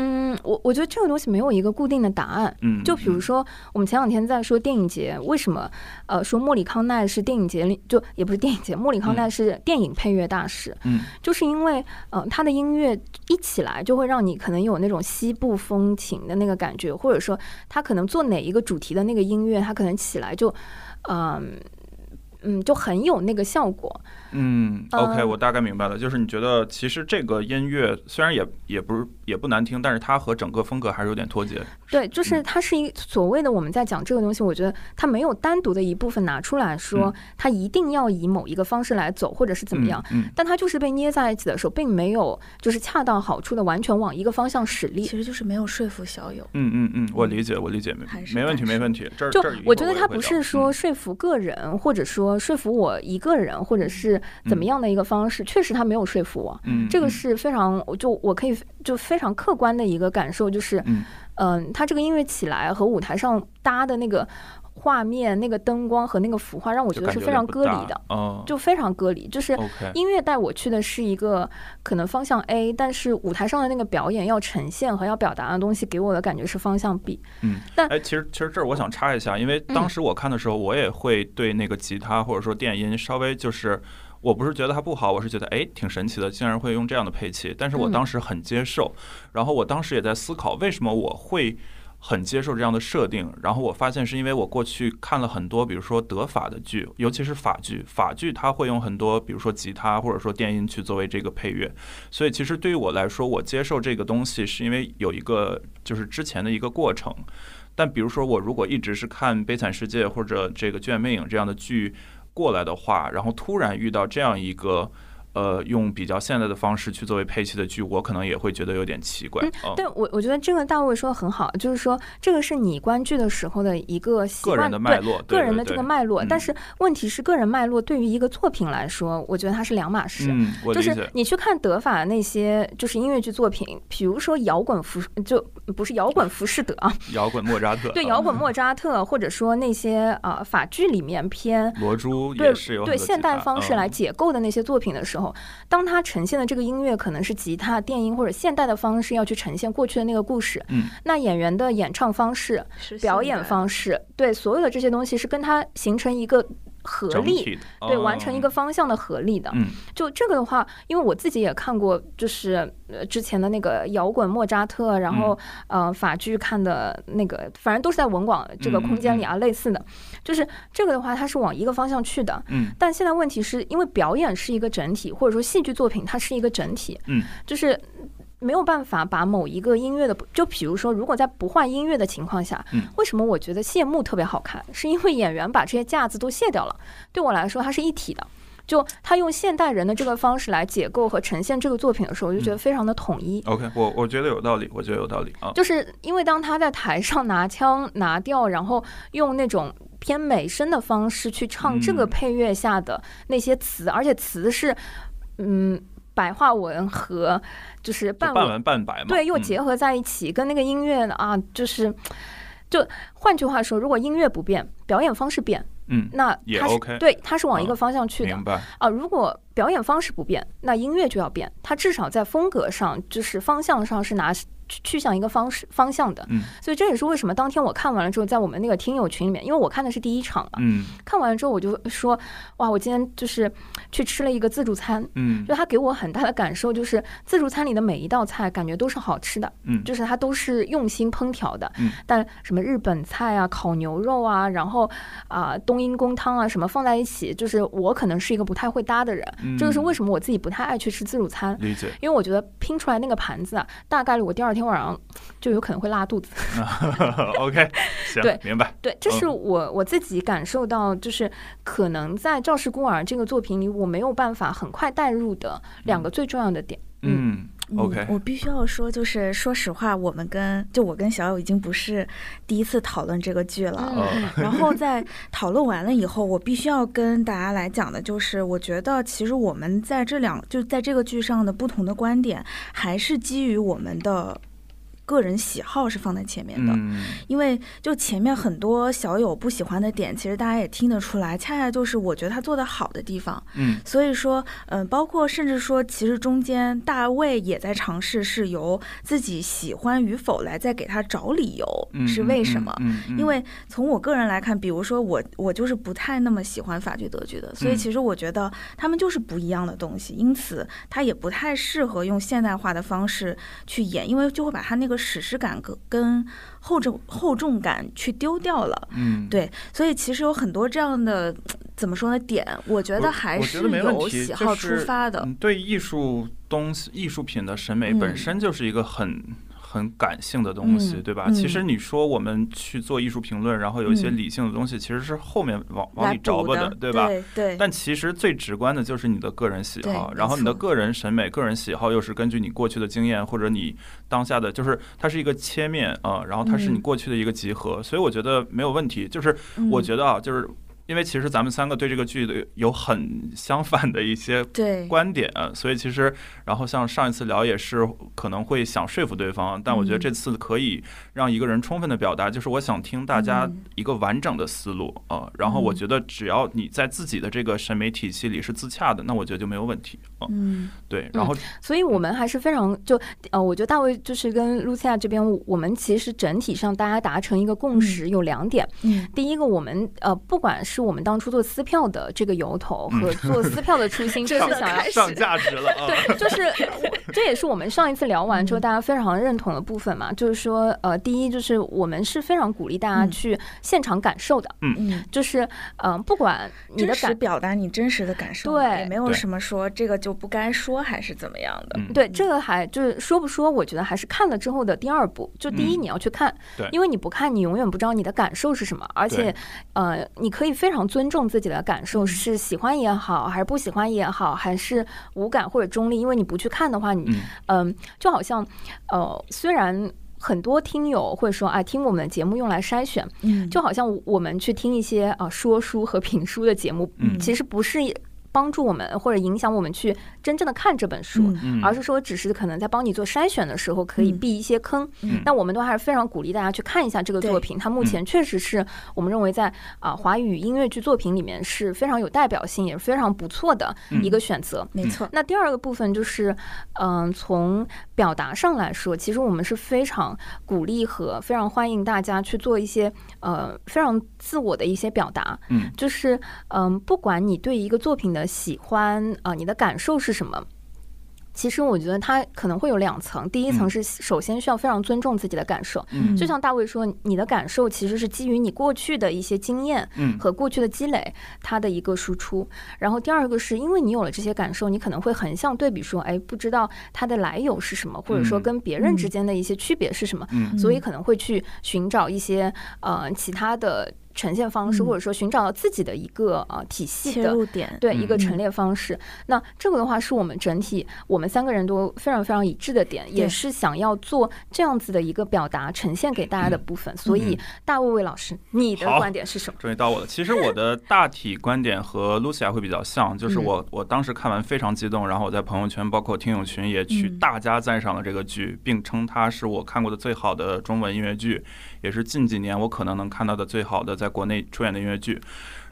嗯，我我觉得这个东西没有一个固定的答案。嗯，就比如说，我们前两天在说电影节，为什么呃说莫里康奈是电影节里就也不是电影节，莫里康奈是电影配乐大师，嗯就是因为呃他的音乐一起来就会让你可能有那种西部风情的那个感觉，或者说他可能做哪一个主题的那个音乐，他可能起来就嗯。嗯，就很有那个效果。嗯，OK，呃我大概明白了。就是你觉得其实这个音乐虽然也也不是也不难听，但是它和整个风格还是有点脱节。对，就是它是一所谓的我们在讲这个东西，我觉得它没有单独的一部分拿出来说，它一定要以某一个方式来走，或者是怎么样。但它就是被捏在一起的时候，并没有就是恰到好处的完全往一个方向使力其。实就是没有说服小友。嗯嗯嗯，我理解，我理解，没没问题，没问题。这儿就这儿我觉得它不是说嗯说服个人，或者说说服我一个人，或者是怎么嗯样的一个方式，确实他没有说服我。嗯，这个嗯是非常，就我可以就非常客观的一个感受，就是，嗯嗯，它这个音乐起来和舞台上搭的那个画面、那个灯光和那个服化，让我觉得是非常割离的，哦，就非常割离。就是音乐带我去的是一个可能方向 A，但是舞台上的那个表演要呈现和要表达的东西，给我的感觉是方向 B。嗯，但哎，其实其实这儿我想插一下，因为当嗯时我看的时候，我也会对那个吉他或者说电音稍微就是。我不是觉得它不好，我是觉得哎挺神奇的，竟然会用这样的配器。但是我嗯当时很接受，然后我当时也在思考为什么我会很接受这样的设定。然后我发现是因为我过去看了很多，比如说德法的剧，尤其是法剧，法剧它会用很多比如说吉他或者说电音去作为这个配乐。所以其实对于我来说，我接受这个东西是因为有一个就是之前的一个过程。但比如说，我如果一直是看《悲惨世界》或者这个《剧院魅影》这样的剧过来的话，然后突然遇到这样一个呃，用比较现代的方式去作为配器的剧，我可能也会觉得有点奇怪。嗯，对我我觉得这个大卫说的很好，就是说这个是你观剧的时候的一个个人的脉络，个人的这个脉络。但是问题是，个人脉络对于一个作品来说，我觉得它是两码事。嗯，就是你去看德法那些就是音乐剧作品，比如说摇滚浮，就不是摇滚浮士德啊，[LAUGHS] 摇滚莫扎特，对，摇滚莫扎特，或者说那些啊法剧里面偏罗珠也是有对现代方式来解构的那些作品的时候。当他呈现的这个音乐可能是吉他、电音或者现代的方式，要去呈现过去的那个故事。嗯，那演员的演唱方式、表演方式，对所有的这些东西是跟他形成一个。合力对完成一个方向的合力的，就这个的话，因为我自己也看过，就是呃之前的那个摇滚莫扎特，然后呃法剧看的那个，反正都是在文广这个空间里啊，类似的，就是这个的话，它是往一个方向去的。嗯，但现在问题是因为表演是一个整体，或者说戏剧作品它是一个整体，嗯，就是。没有办法把某一个音乐的，就比如说，如果在不换音乐的情况下，为什么我觉得谢幕特别好看？是因为演员把这些架子都卸掉了。对我来说，它是一体的。就他用现代人的这个方式来解构和呈现这个作品的时候，我就觉得非常的统一。OK，我我觉得有道理，我觉得有道理啊。就是因为当他在台上拿腔拿调，然后用那种偏美声的方式去唱这个配乐下的那些词，而且词是嗯。白话文和就是半文半白嘛，对，又结合在一起，跟那个音乐啊，就是，就换句话说，如果音乐不变，表演方式变，嗯，那也 OK，对，它是往一个方向去的，明白啊？如果表演方式不变，那音乐就要变，它至少在风格上，就是方向上是拿。去向一个方式方向的，嗯，所以这也是为什么当天我看完了之后，在我们那个听友群里面，因为我看的是第一场嘛，嗯，看完了之后我就说，哇，我今天就是去吃了一个自助餐，嗯，就他给我很大的感受就是自助餐里的每一道菜感觉都是好吃的，嗯，就是它都是用心烹调的，嗯，但什么日本菜啊、烤牛肉啊，然后啊冬阴功汤啊什么放在一起，就是我可能是一个不太会搭的人，这个是为什么我自己不太爱去吃自助餐，理解，因为我觉得拼出来那个盘子啊，大概率我第二天晚上。就有可能会拉肚子。[LAUGHS] OK，[LAUGHS] 行，对，明白。对，这是我我自己感受到，就是可能在《赵氏孤儿》这个作品里，我没有办法很快带入的两个最重要的点。嗯，OK，我必须要说，就是说实话，我们跟就我跟小友已经不是第一次讨论这个剧了。[LAUGHS] 然后在讨论完了以后，我必须要跟大家来讲的就是，我觉得其实我们在这两就在这个剧上的不同的观点，还是基于我们的。个人喜好是放在前面的，因为就前面很多小友不喜欢的点，其实大家也听得出来，恰恰就是我觉得他做的好的地方。嗯，所以说，嗯，包括甚至说，其实中间大卫也在尝试是由自己喜欢与否来再给他找理由，是为什么？因为从我个人来看，比如说我我就是不太那么喜欢法剧德剧的，所以其实我觉得他们就是不一样的东西，因此他也不太适合用现代化的方式去演，因为就会把他那个。史诗感跟跟厚重厚重感去丢掉了，嗯，对，所以其实有很多这样的怎么说呢点，我觉得还是有喜好出发的。对艺术东西、艺术品的审美本身就是一个很。很感性的东西，对吧？其实你说我们去做艺术评论，然后有一些理性的东西，其实是后面往往里着吧的，对吧？对。但其实最直观的就是你的个人喜好，然后你的个人审美、个人喜好又是根据你过去的经验或者你当下的，就是它是一个切面啊，然后它是你过去的一个集合，所以我觉得没有问题。就是我觉得啊，就是。因为其实咱们三个对这个剧的有很相反的一些观点，所以其实，然后像上一次聊也是可能会想说服对方，但我觉得这次可以让一个人充分的表达，就是我想听大家一个完整的思路啊。然后我觉得只要你在自己的这个审美体系里是自洽的，那我觉得就没有问题啊。嗯，对。然后，所以我们还是非常就呃，我觉得大卫就是跟露西亚这边，我们其实整体上大家达成一个共识有两点。嗯，第一个，我们呃，不管是我们当初做撕票的这个由头和做撕票的初心，[LAUGHS] 就是想要上价值了。[LAUGHS] 对，就是 [LAUGHS] 这也是我们上一次聊完之后大家非常认同的部分嘛，就是说，呃，第一就是我们是非常鼓励大家去现场感受的，嗯。嗯，就是嗯，不管你的感表达你真实的感受，对，也没有什么说这个就不该说还是怎么样的，对，这个还就是说不说，我觉得还是看了之后的第二步，就第一你要去看，对，因为你不看你永远不知道你的感受是什么，而且，呃，你可以非常尊重自己的感受，是喜欢也好，还是不喜欢也好，还是无感或者中立，因为你不去看的话，你嗯，就好像呃，虽然很多听友会说啊，听我们的节目用来筛选，嗯，就好像我们去听一些啊说书和评书的节目，嗯，其实不是。帮助我们或者影响我们去真正的看这本书，而是说只是可能在帮你做筛选的时候可以避一些坑。那我们都还是非常鼓励大家去看一下这个作品。它目前确实是我们认为在啊华语音乐剧作品里面是非常有代表性，也是非常不错的一个选择。没错。那第二个部分就是，嗯，从表达上来说，其实我们是非常鼓励和非常欢迎大家去做一些呃非常自我的一些表达。嗯，就是嗯，不管你对一个作品的。喜欢啊，你的感受是什么？其实我觉得它可能会有两层，第一层是首先需要非常尊重自己的感受，嗯，就像大卫说，你的感受其实是基于你过去的一些经验，嗯，和过去的积累，它的一个输出。然后第二个是因为你有了这些感受，你可能会横向对比说，哎，不知道它的来由是什么，或者说跟别人之间的一些区别是什么，嗯，所以可能会去寻找一些呃其他的。呈现方式，或者说寻找到自己的一个呃体系的点，对一个陈列方式。那这个的话，是我们整体我们三个人都非常非常一致的点，也是想要做这样子的一个表达呈现给大家的部分。所以，大卫卫老师，你的观点是什么？终于到我了。其实我的 [LAUGHS] 大体观点和 Lucia 会比较像，就是我我当时看完非常激动，然后我在朋友圈包括听友群也去大加赞赏了这个剧，并称它是我看过的最好的中文音乐剧。也是近几年我可能能看到的最好的在国内出演的音乐剧，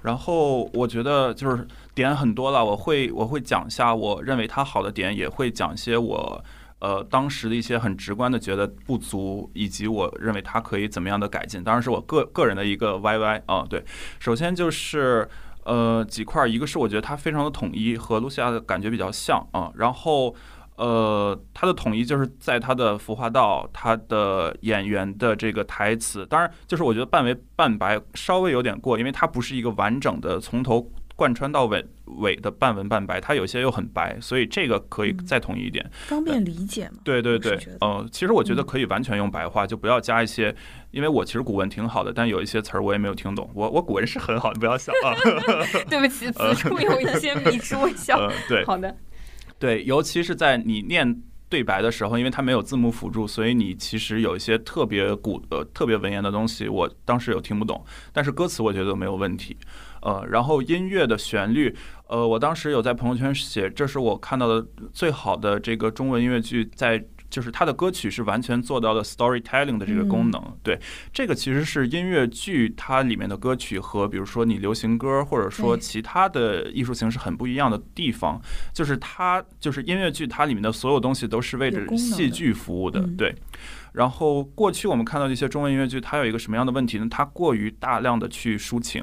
然后我觉得就是点很多了，我会我会讲一下我认为它好的点，也会讲一些我呃当时的一些很直观的觉得不足，以及我认为它可以怎么样的改进，当然是我个个人的一个 YY 啊，对，首先就是呃几块，一个是我觉得它非常的统一，和露西亚的感觉比较像啊，然后。呃，它的统一就是在它的服化道，它的演员的这个台词，当然就是我觉得半为半白稍微有点过，因为它不是一个完整的从头贯穿到尾尾的半文半白，它有些又很白，所以这个可以再统一一点，方便理解嘛？对对对，呃，其实我觉得可以完全用白话，就不要加一些，因为我其实古文挺好的，但有一些词儿我也没有听懂，我我古文是很好，你不要笑啊。[LAUGHS] 对不起，此处有一些迷之微笑。对，好的。对，尤其是在你念对白的时候，因为它没有字幕辅助，所以你其实有一些特别古呃特别文言的东西，我当时有听不懂，但是歌词我觉得没有问题。呃，然后音乐的旋律，呃，我当时有在朋友圈写，这是我看到的最好的这个中文音乐剧在。就是它的歌曲是完全做到了 storytelling 的这个功能，对，这个其实是音乐剧它里面的歌曲和比如说你流行歌或者说其他的艺术形式很不一样的地方，就是它就是音乐剧它里面的所有东西都是为着戏剧服务的，对。然后过去我们看到的一些中文音乐剧，它有一个什么样的问题呢？它过于大量的去抒情，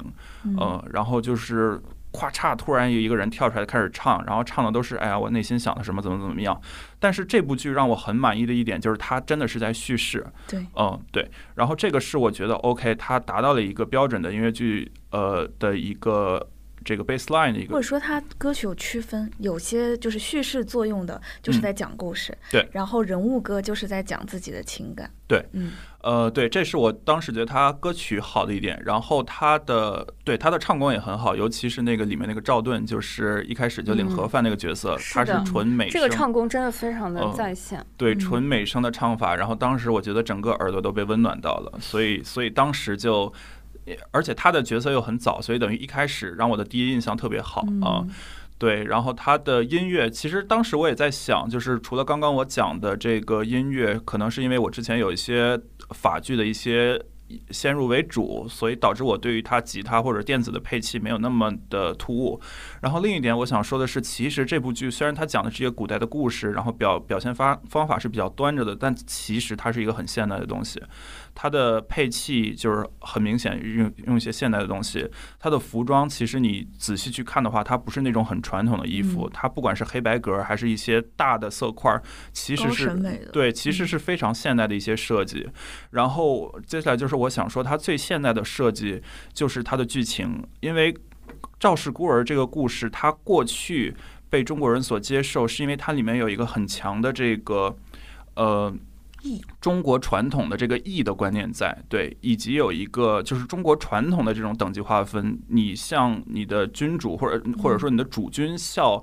呃，然后就是。咵嚓！突然有一个人跳出来开始唱，然后唱的都是“哎呀，我内心想的什么，怎么怎么样。”但是这部剧让我很满意的一点就是，它真的是在叙事。对，嗯，对。然后这个是我觉得 OK，它达到了一个标准的音乐剧呃的一个。这个 baseline 的一个，或者说它歌曲有区分，有些就是叙事作用的，就是在讲故事，对，然后人物歌就是在讲自己的情感，对，嗯，呃，对，这是我当时觉得他歌曲好的一点，然后他的对他的唱功也很好，尤其是那个里面那个赵盾，就是一开始就领盒饭那个角色，他是纯美声，这个唱功真的非常的在线，对，纯美声的唱法，然后当时我觉得整个耳朵都被温暖到了，所以所以当时就。而且他的角色又很早，所以等于一开始让我的第一印象特别好啊。对，然后他的音乐，其实当时我也在想，就是除了刚刚我讲的这个音乐，可能是因为我之前有一些法剧的一些先入为主，所以导致我对于他吉他或者电子的配器没有那么的突兀。然后另一点我想说的是，其实这部剧虽然它讲的是一个古代的故事，然后表表现方方法是比较端着的，但其实它是一个很现代的东西。它的配器就是很明显用用一些现代的东西。它的服装其实你仔细去看的话，它不是那种很传统的衣服。它不管是黑白格还是一些大的色块，其实是对，其实是非常现代的一些设计。然后接下来就是我想说，它最现代的设计就是它的剧情，因为赵氏孤儿这个故事，它过去被中国人所接受，是因为它里面有一个很强的这个呃。中国传统的这个义的观念在对，以及有一个就是中国传统的这种等级划分，你向你的君主或者或者说你的主君效。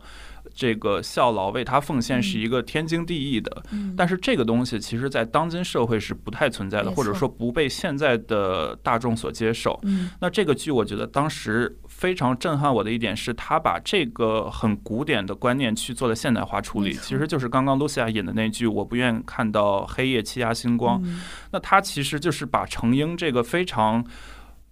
这个效劳为他奉献是一个天经地义的，但是这个东西其实，在当今社会是不太存在的，或者说不被现在的大众所接受。那这个剧，我觉得当时非常震撼我的一点是，他把这个很古典的观念去做了现代化处理，其实就是刚刚露西亚引的那句“我不愿看到黑夜欺压星光”。那他其实就是把成英这个非常。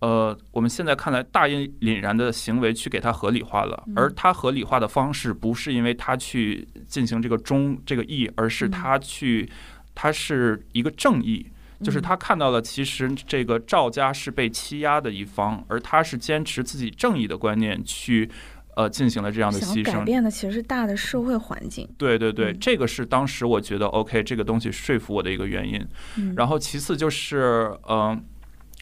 呃，我们现在看来大义凛然的行为去给他合理化了，而他合理化的方式不是因为他去进行这个忠这个义，而是他去，他是一个正义，就是他看到了其实这个赵家是被欺压的一方，而他是坚持自己正义的观念去呃进行了这样的牺牲，改变的其实是大的社会环境。对对对，这个是当时我觉得 OK 这个东西说服我的一个原因。然后其次就是嗯。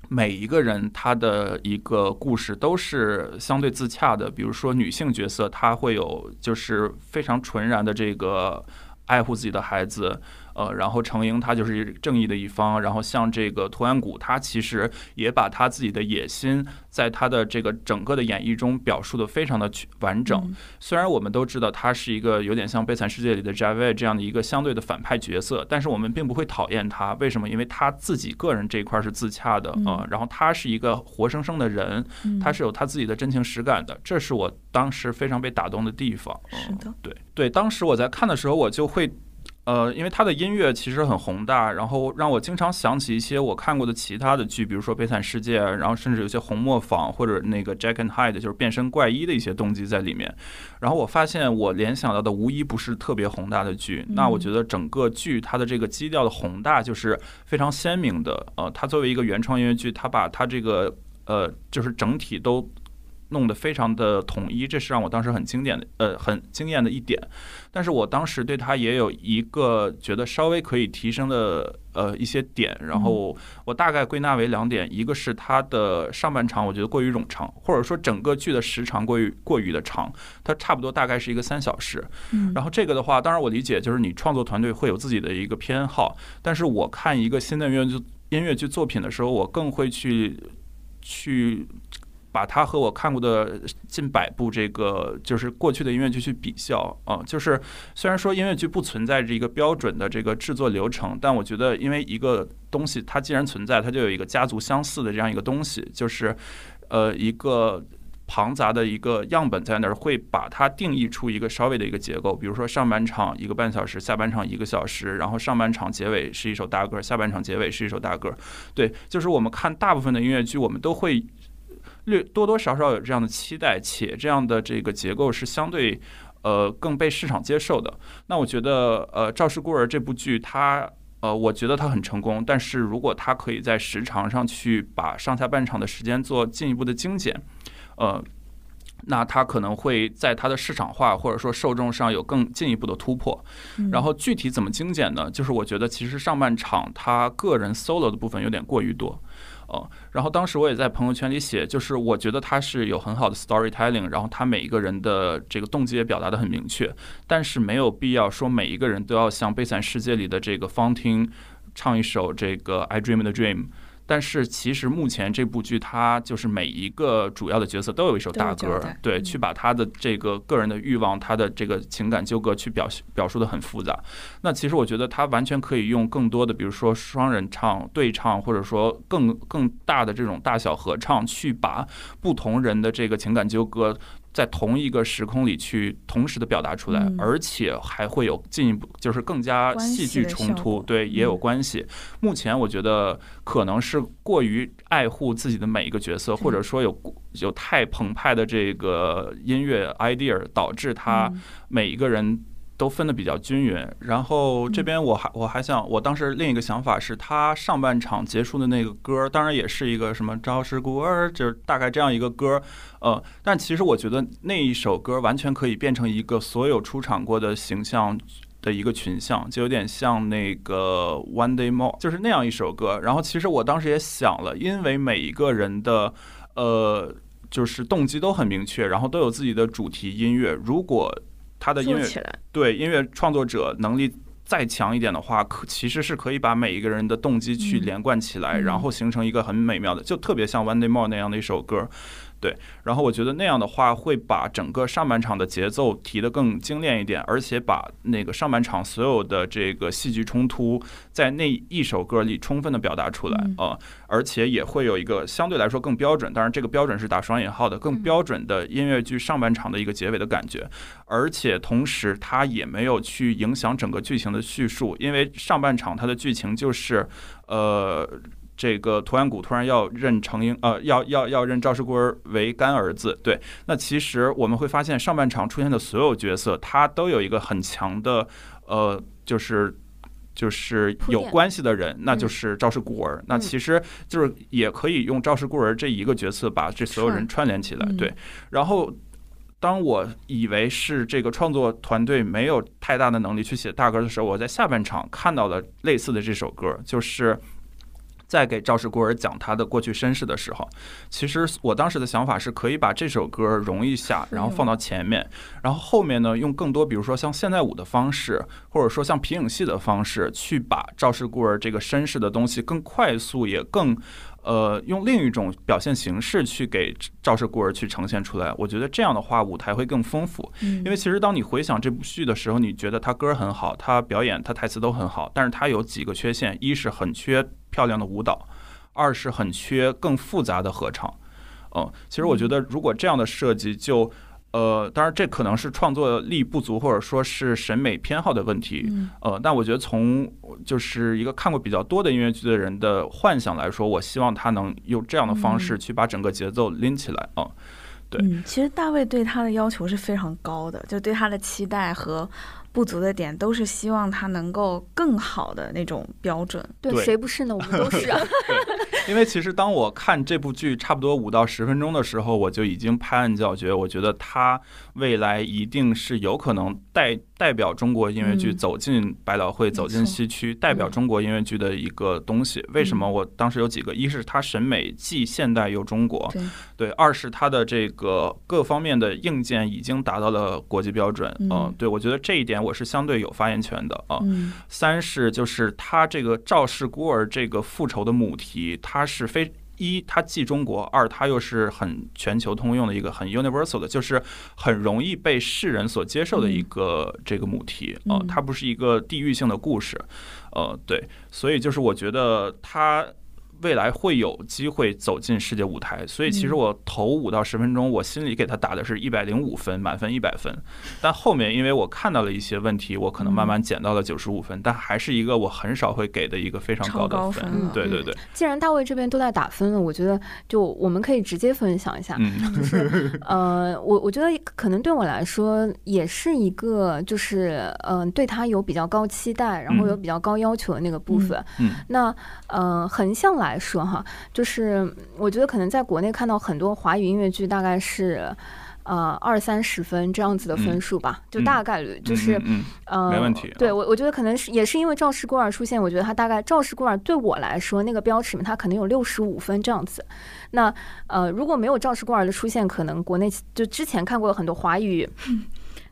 每一个人他的一个故事都是相对自洽的，比如说女性角色，她会有就是非常纯然的这个爱护自己的孩子。呃，然后程英他就是正义的一方，然后像这个图安谷，他其实也把他自己的野心在他的这个整个的演绎中表述的非常的完整。虽然我们都知道他是一个有点像《悲惨世界》里的 Javi 这样的一个相对的反派角色，但是我们并不会讨厌他。为什么？因为他自己个人这一块是自洽的啊。然后他是一个活生生的人，他是有他自己的真情实感的，这是我当时非常被打动的地方。是的，对对，当时我在看的时候，我就会。呃，因为他的音乐其实很宏大，然后让我经常想起一些我看过的其他的剧，比如说《悲惨世界》，然后甚至有些红磨坊或者那个《Jack and Hyde》，就是变身怪医的一些动机在里面。然后我发现我联想到的无一不是特别宏大的剧。那我觉得整个剧它的这个基调的宏大就是非常鲜明的。呃，它作为一个原创音乐剧，它把它这个呃就是整体都。弄得非常的统一，这是让我当时很经典的，呃，很惊艳的一点。但是我当时对他也有一个觉得稍微可以提升的，呃，一些点。然后我大概归纳为两点：一个是他的上半场我觉得过于冗长，或者说整个剧的时长过于过于的长，它差不多大概是一个三小时。然后这个的话，当然我理解就是你创作团队会有自己的一个偏好，但是我看一个新的音乐剧音乐剧作品的时候，我更会去去。把它和我看过的近百部这个就是过去的音乐剧去比较啊，就是虽然说音乐剧不存在着一个标准的这个制作流程，但我觉得因为一个东西它既然存在，它就有一个家族相似的这样一个东西，就是呃一个庞杂的一个样本在那儿，会把它定义出一个稍微的一个结构，比如说上半场一个半小时，下半场一个小时，然后上半场结尾是一首大歌，下半场结尾是一首大歌，对，就是我们看大部分的音乐剧，我们都会。略多多少少有这样的期待，且这样的这个结构是相对，呃，更被市场接受的。那我觉得，呃，《赵氏孤儿》这部剧，它，呃，我觉得它很成功。但是如果它可以在时长上去把上下半场的时间做进一步的精简，呃，那它可能会在它的市场化或者说受众上有更进一步的突破。然后具体怎么精简呢？就是我觉得其实上半场他个人 solo 的部分有点过于多。哦，然后当时我也在朋友圈里写，就是我觉得他是有很好的 storytelling，然后他每一个人的这个动机也表达的很明确，但是没有必要说每一个人都要像《悲惨世界》里的这个方汀唱一首这个 I Dream the Dream。但是其实目前这部剧，它就是每一个主要的角色都有一首大歌，对，去把他的这个个人的欲望、他的这个情感纠葛去表表述的很复杂。那其实我觉得他完全可以用更多的，比如说双人唱、对唱，或者说更更大的这种大小合唱，去把不同人的这个情感纠葛。在同一个时空里去同时的表达出来，而且还会有进一步就是更加戏剧冲突，对，也有关系。目前我觉得可能是过于爱护自己的每一个角色，或者说有有太澎湃的这个音乐 idea，导致他每一个人。都分的比较均匀，然后这边我还我还想，我当时另一个想法是，他上半场结束的那个歌，当然也是一个什么朝世孤儿，就是大概这样一个歌，呃，但其实我觉得那一首歌完全可以变成一个所有出场过的形象的一个群像，就有点像那个 One Day More，就是那样一首歌。然后其实我当时也想了，因为每一个人的呃就是动机都很明确，然后都有自己的主题音乐，如果他的音乐对音乐创作者能力再强一点的话，可其实是可以把每一个人的动机去连贯起来，然后形成一个很美妙的，就特别像《One Day More》那样的一首歌。对，然后我觉得那样的话会把整个上半场的节奏提得更精炼一点，而且把那个上半场所有的这个戏剧冲突在那一首歌里充分的表达出来啊，而且也会有一个相对来说更标准，当然这个标准是打双引号的，更标准的音乐剧上半场的一个结尾的感觉，而且同时它也没有去影响整个剧情的叙述，因为上半场它的剧情就是呃。这个图案谷突然要认程英，呃，要要要认赵氏孤儿为干儿子。对，那其实我们会发现，上半场出现的所有角色，他都有一个很强的，呃，就是就是有关系的人，那就是赵氏孤儿。那其实就是也可以用赵氏孤儿这一个角色把这所有人串联起来。对，然后当我以为是这个创作团队没有太大的能力去写大歌的时候，我在下半场看到了类似的这首歌，就是。在给赵氏孤儿讲他的过去身世的时候，其实我当时的想法是可以把这首歌融一下，然后放到前面，然后后面呢用更多，比如说像现代舞的方式，或者说像皮影戏的方式，去把赵氏孤儿这个身世的东西更快速也更。呃，用另一种表现形式去给赵氏孤儿去呈现出来，我觉得这样的话舞台会更丰富。因为其实当你回想这部剧的时候，你觉得他歌很好，他表演、他台词都很好，但是他有几个缺陷：一是很缺漂亮的舞蹈，二是很缺更复杂的合唱。嗯，其实我觉得如果这样的设计就。呃，当然，这可能是创作力不足，或者说是审美偏好的问题。呃，但我觉得从就是一个看过比较多的音乐剧的人的幻想来说，我希望他能用这样的方式去把整个节奏拎起来啊。对，其实大卫对他的要求是非常高的，就对他的期待和。不足的点都是希望他能够更好的那种标准。对，谁不是呢？我们都是啊。[LAUGHS] 因为其实当我看这部剧差不多五到十分钟的时候，我就已经拍案叫绝。我觉得他未来一定是有可能代代表中国音乐剧走进百老汇、走进西区，代表中国音乐剧的一个东西。为什么？我当时有几个：一是它审美既现代又中国，对；二是它的这个各方面的硬件已经达到了国际标准。嗯，对，我觉得这一点。我是相对有发言权的啊。三是就是它这个赵氏孤儿这个复仇的母题，它是非一，它既中国；二，它又是很全球通用的一个很 universal 的，就是很容易被世人所接受的一个这个母题啊。它不是一个地域性的故事，呃，对，所以就是我觉得它。未来会有机会走进世界舞台，所以其实我头五到十分钟，我心里给他打的是一百零五分，满分一百分。但后面因为我看到了一些问题，我可能慢慢减到了九十五分，但还是一个我很少会给的一个非常高的分。对对对。既然大卫这边都在打分了，我觉得就我们可以直接分享一下，[LAUGHS] 就是呃，我我觉得可能对我来说也是一个，就是嗯，对他有比较高期待，然后有比较高要求的那个部分。嗯。那呃，横向来。来说哈，就是我觉得可能在国内看到很多华语音乐剧，大概是呃二三十分这样子的分数吧，就大概率就是嗯，没问题。对我，我觉得可能是也是因为赵氏孤儿出现，我觉得他大概赵氏孤儿对我来说那个标尺嘛，他可能有六十五分这样子。那呃，如果没有赵氏孤儿的出现，可能国内就之前看过很多华语。[LAUGHS]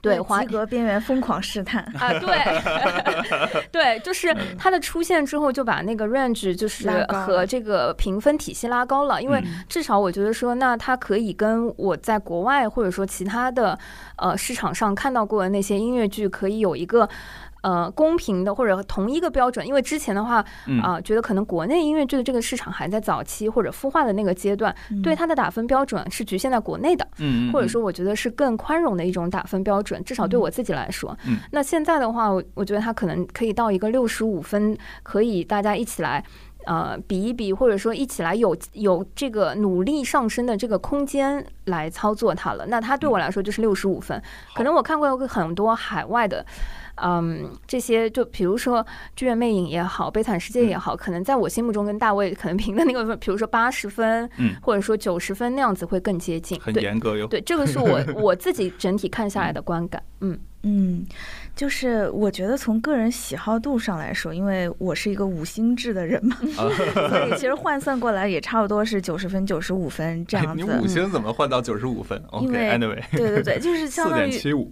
对，及格边缘疯狂试探啊！对 [LAUGHS] [LAUGHS] 对，就是它的出现之后，就把那个 range 就是和这个评分体系拉高了。因为至少我觉得说，那它可以跟我在国外或者说其他的呃市场上看到过的那些音乐剧，可以有一个。呃公平的或者同一个标准，因为之前的话啊，觉得可能国内音乐剧的这个市场还在早期或者孵化的那个阶段，对它的打分标准是局限在国内的，嗯，或者说我觉得是更宽容的一种打分标准，至少对我自己来说，嗯，那现在的话，我我觉得它可能可以到一个六十五分，可以大家一起来。呃，比一比，或者说一起来有有这个努力上升的这个空间来操作它了。那它对我来说就是六十五分。可能我看过很多海外的，嗯，这些就比如说《剧院魅影》也好，《悲惨世界》也好，可能在我心目中跟大卫可能 [LAUGHS] 评的那个，比如说八十分，嗯，或者说九十分那样子会更接近。很严格哟。对，这个是我 [LAUGHS] 我自己整体看下来的观感。嗯嗯。就是我觉得从个人喜好度上来说，因为我是一个五星制的人嘛 [LAUGHS] [LAUGHS] 所以其实换算过来也差不多是九十分、九十五分这样子。你五星怎么换到九十五分？OK，Anyway，对对对，就 [LAUGHS] 是相当于四点七五。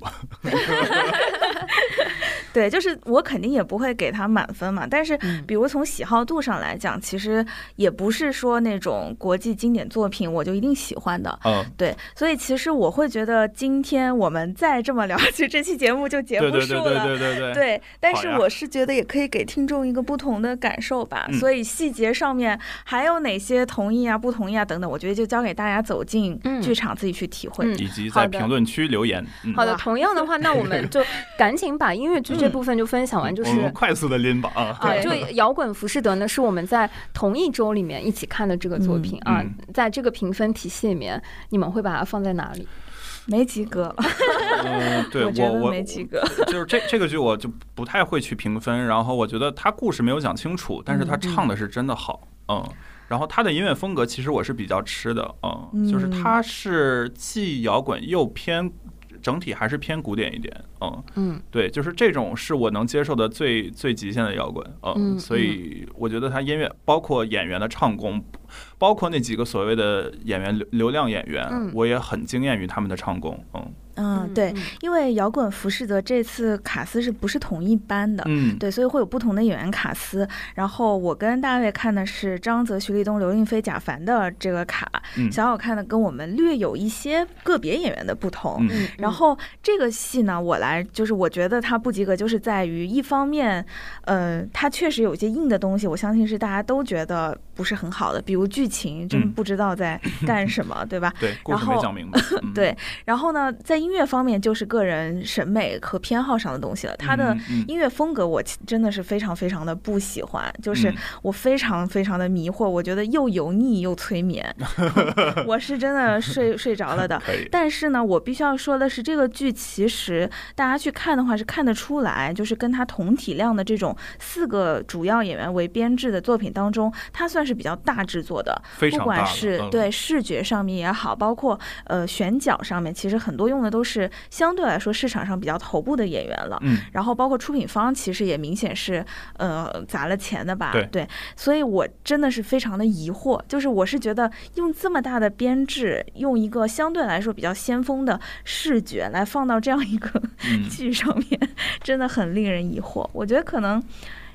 对，就是我肯定也不会给他满分嘛。但是，比如从喜好度上来讲，其实也不是说那种国际经典作品我就一定喜欢的。嗯，对，所以其实我会觉得今天我们再这么聊，其实这期节目就结不。对对对对对对，但是我是觉得也可以给听众一个不同的感受吧。所以细节上面还有哪些同意啊、不同意啊等等，我觉得就交给大家走进剧场自己去体会，以及在评论区留言。好的，同样的话，那我们就 [LAUGHS] 赶紧把音乐剧这部分就分享完，就是快速的拎吧啊。啊，就摇滚浮士德呢，是我们在同一周里面一起看的这个作品啊，在这个评分体系里面，你们会把它放在哪里？没及格，嗯，对我我没及格，[LAUGHS] 就是这这个剧我就不太会去评分，然后我觉得他故事没有讲清楚，但是他唱的是真的好，嗯，然后他的音乐风格其实我是比较吃的，嗯，就是他是既摇滚又偏。整体还是偏古典一点，嗯嗯，对，就是这种是我能接受的最最极限的摇滚，嗯，所以我觉得他音乐包括演员的唱功，包括那几个所谓的演员流流量演员，我也很惊艳于他们的唱功，嗯。嗯，对，因为摇滚浮士德这次卡斯是不是同一班的？嗯，对，所以会有不同的演员卡斯。然后我跟大卫看的是张泽、徐立东、刘令飞、贾凡的这个卡，小小看的跟我们略有一些个别演员的不同。嗯，然后这个戏呢，我来就是我觉得它不及格，就是在于一方面，呃，它确实有些硬的东西，我相信是大家都觉得不是很好的，比如剧情真不知道在干什么，[LAUGHS] 对吧？对，故事没讲明白。[LAUGHS] 对，然后呢，在音乐方面就是个人审美和偏好上的东西了。他的音乐风格我真的是非常非常的不喜欢，就是我非常非常的迷惑，我觉得又油腻又催眠，[LAUGHS] 我是真的睡睡着了的。但是呢，我必须要说的是，这个剧其实大家去看的话是看得出来，就是跟他同体量的这种四个主要演员为编制的作品当中，他算是比较大制作的，不管是对视觉上面也好，包括呃选角上面，其实很多用的都是。相对来说，市场上比较头部的演员了，嗯，然后包括出品方，其实也明显是呃砸了钱的吧，对对，所以我真的是非常的疑惑，就是我是觉得用这么大的编制，用一个相对来说比较先锋的视觉来放到这样一个 [LAUGHS] 剧上面，真的很令人疑惑。我觉得可能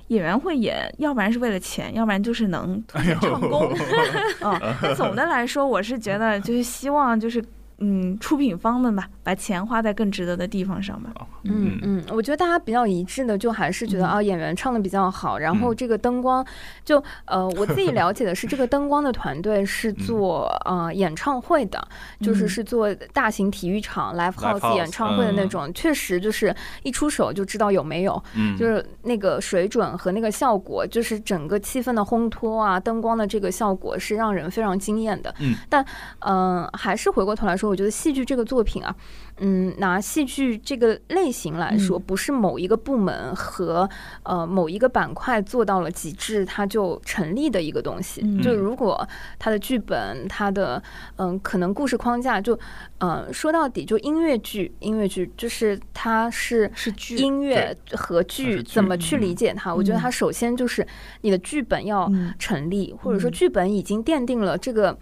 演员会演，要不然是为了钱，要不然就是能唱功。[LAUGHS] 嗯，那总的来说，我是觉得就是希望就是。嗯，出品方们吧，把钱花在更值得的地方上吧。嗯嗯，我觉得大家比较一致的，就还是觉得啊，演员唱的比较好。然后这个灯光，就呃，我自己 [LAUGHS] 了解的是，这个灯光的团队是做呃演唱会的，就是是做大型体育场 live house 演唱会的那种。确实就是一出手就知道有没有，就是那个水准和那个效果，就是整个气氛的烘托啊，灯光的这个效果是让人非常惊艳的。嗯，但嗯，还是回过头来说。我觉得戏剧这个作品啊，嗯，拿戏剧这个类型来说，不是某一个部门和呃某一个板块做到了极致，它就成立的一个东西。就如果它的剧本、它的嗯可能故事框架，就嗯说到底，就音乐剧，音乐剧就是它是是剧音乐和剧怎么去理解它？我觉得它首先就是你的剧本要成立，或者说剧本已经奠定了这个。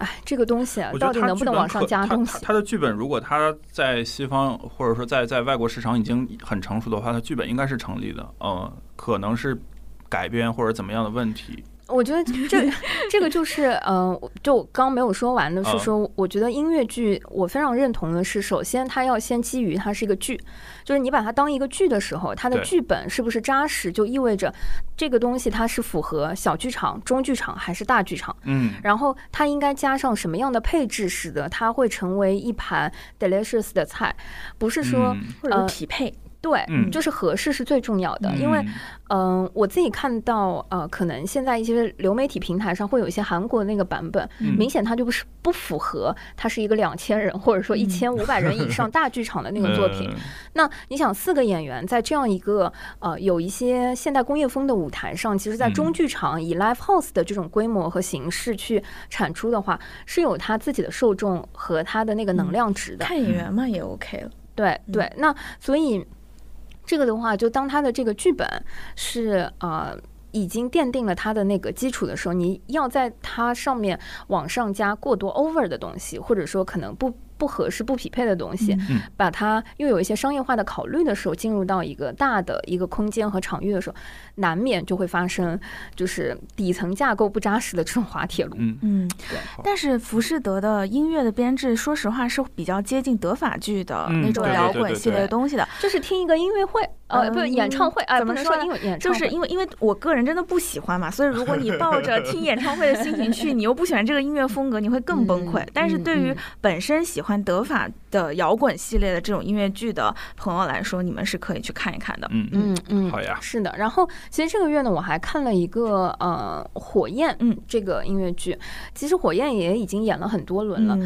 哎，这个东西啊，到底能不能往上加东西？他的剧本如果他在西方或者说在在外国市场已经很成熟的话，他剧本应该是成立的。嗯，可能是改编或者怎么样的问题。我觉得 [LAUGHS] 这这个就是嗯，就刚没有说完的是说，我觉得音乐剧我非常认同的是，首先它要先基于它是一个剧，就是你把它当一个剧的时候，它的剧本是不是扎实，就意味着这个东西它是符合小剧场、中剧场还是大剧场。嗯，然后它应该加上什么样的配置，使得它会成为一盘 delicious 的菜，不是说呃匹配。对，就是合适是最重要的，因为，嗯，我自己看到，呃，可能现在一些流媒体平台上会有一些韩国的那个版本，明显它就不是不符合，它是一个两千人或者说一千五百人以上 [LAUGHS] 大剧场的那个作品。那你想，四个演员在这样一个呃有一些现代工业风的舞台上，其实，在中剧场以 live house 的这种规模和形式去产出的话，是有它自己的受众和它的那个能量值的。看演员嘛也 OK 了。对对，那所以。这个的话，就当他的这个剧本是呃已经奠定了他的那个基础的时候，你要在它上面往上加过多 over 的东西，或者说可能不。不合适、不匹配的东西，把它又有一些商业化的考虑的时候，进入到一个大的一个空间和场域的时候，难免就会发生就是底层架构不扎实的这种滑铁卢。嗯嗯，对。但是浮士德的音乐的编制，说实话是比较接近德法剧的那种摇滚系列的东西的，就是听一个音乐会，呃，不，演唱会，哎怎么说？因为就是因为因为我个人真的不喜欢嘛，所以如果你抱着 [LAUGHS] 听演唱会的心情去，你又不喜欢这个音乐风格，你会更崩溃。但是对于本身喜欢。德法的摇滚系列的这种音乐剧的朋友来说，你们是可以去看一看的。嗯嗯嗯，好呀，是的。然后其实这个月呢，我还看了一个呃火焰，嗯，这个音乐剧。其实火焰也已经演了很多轮了。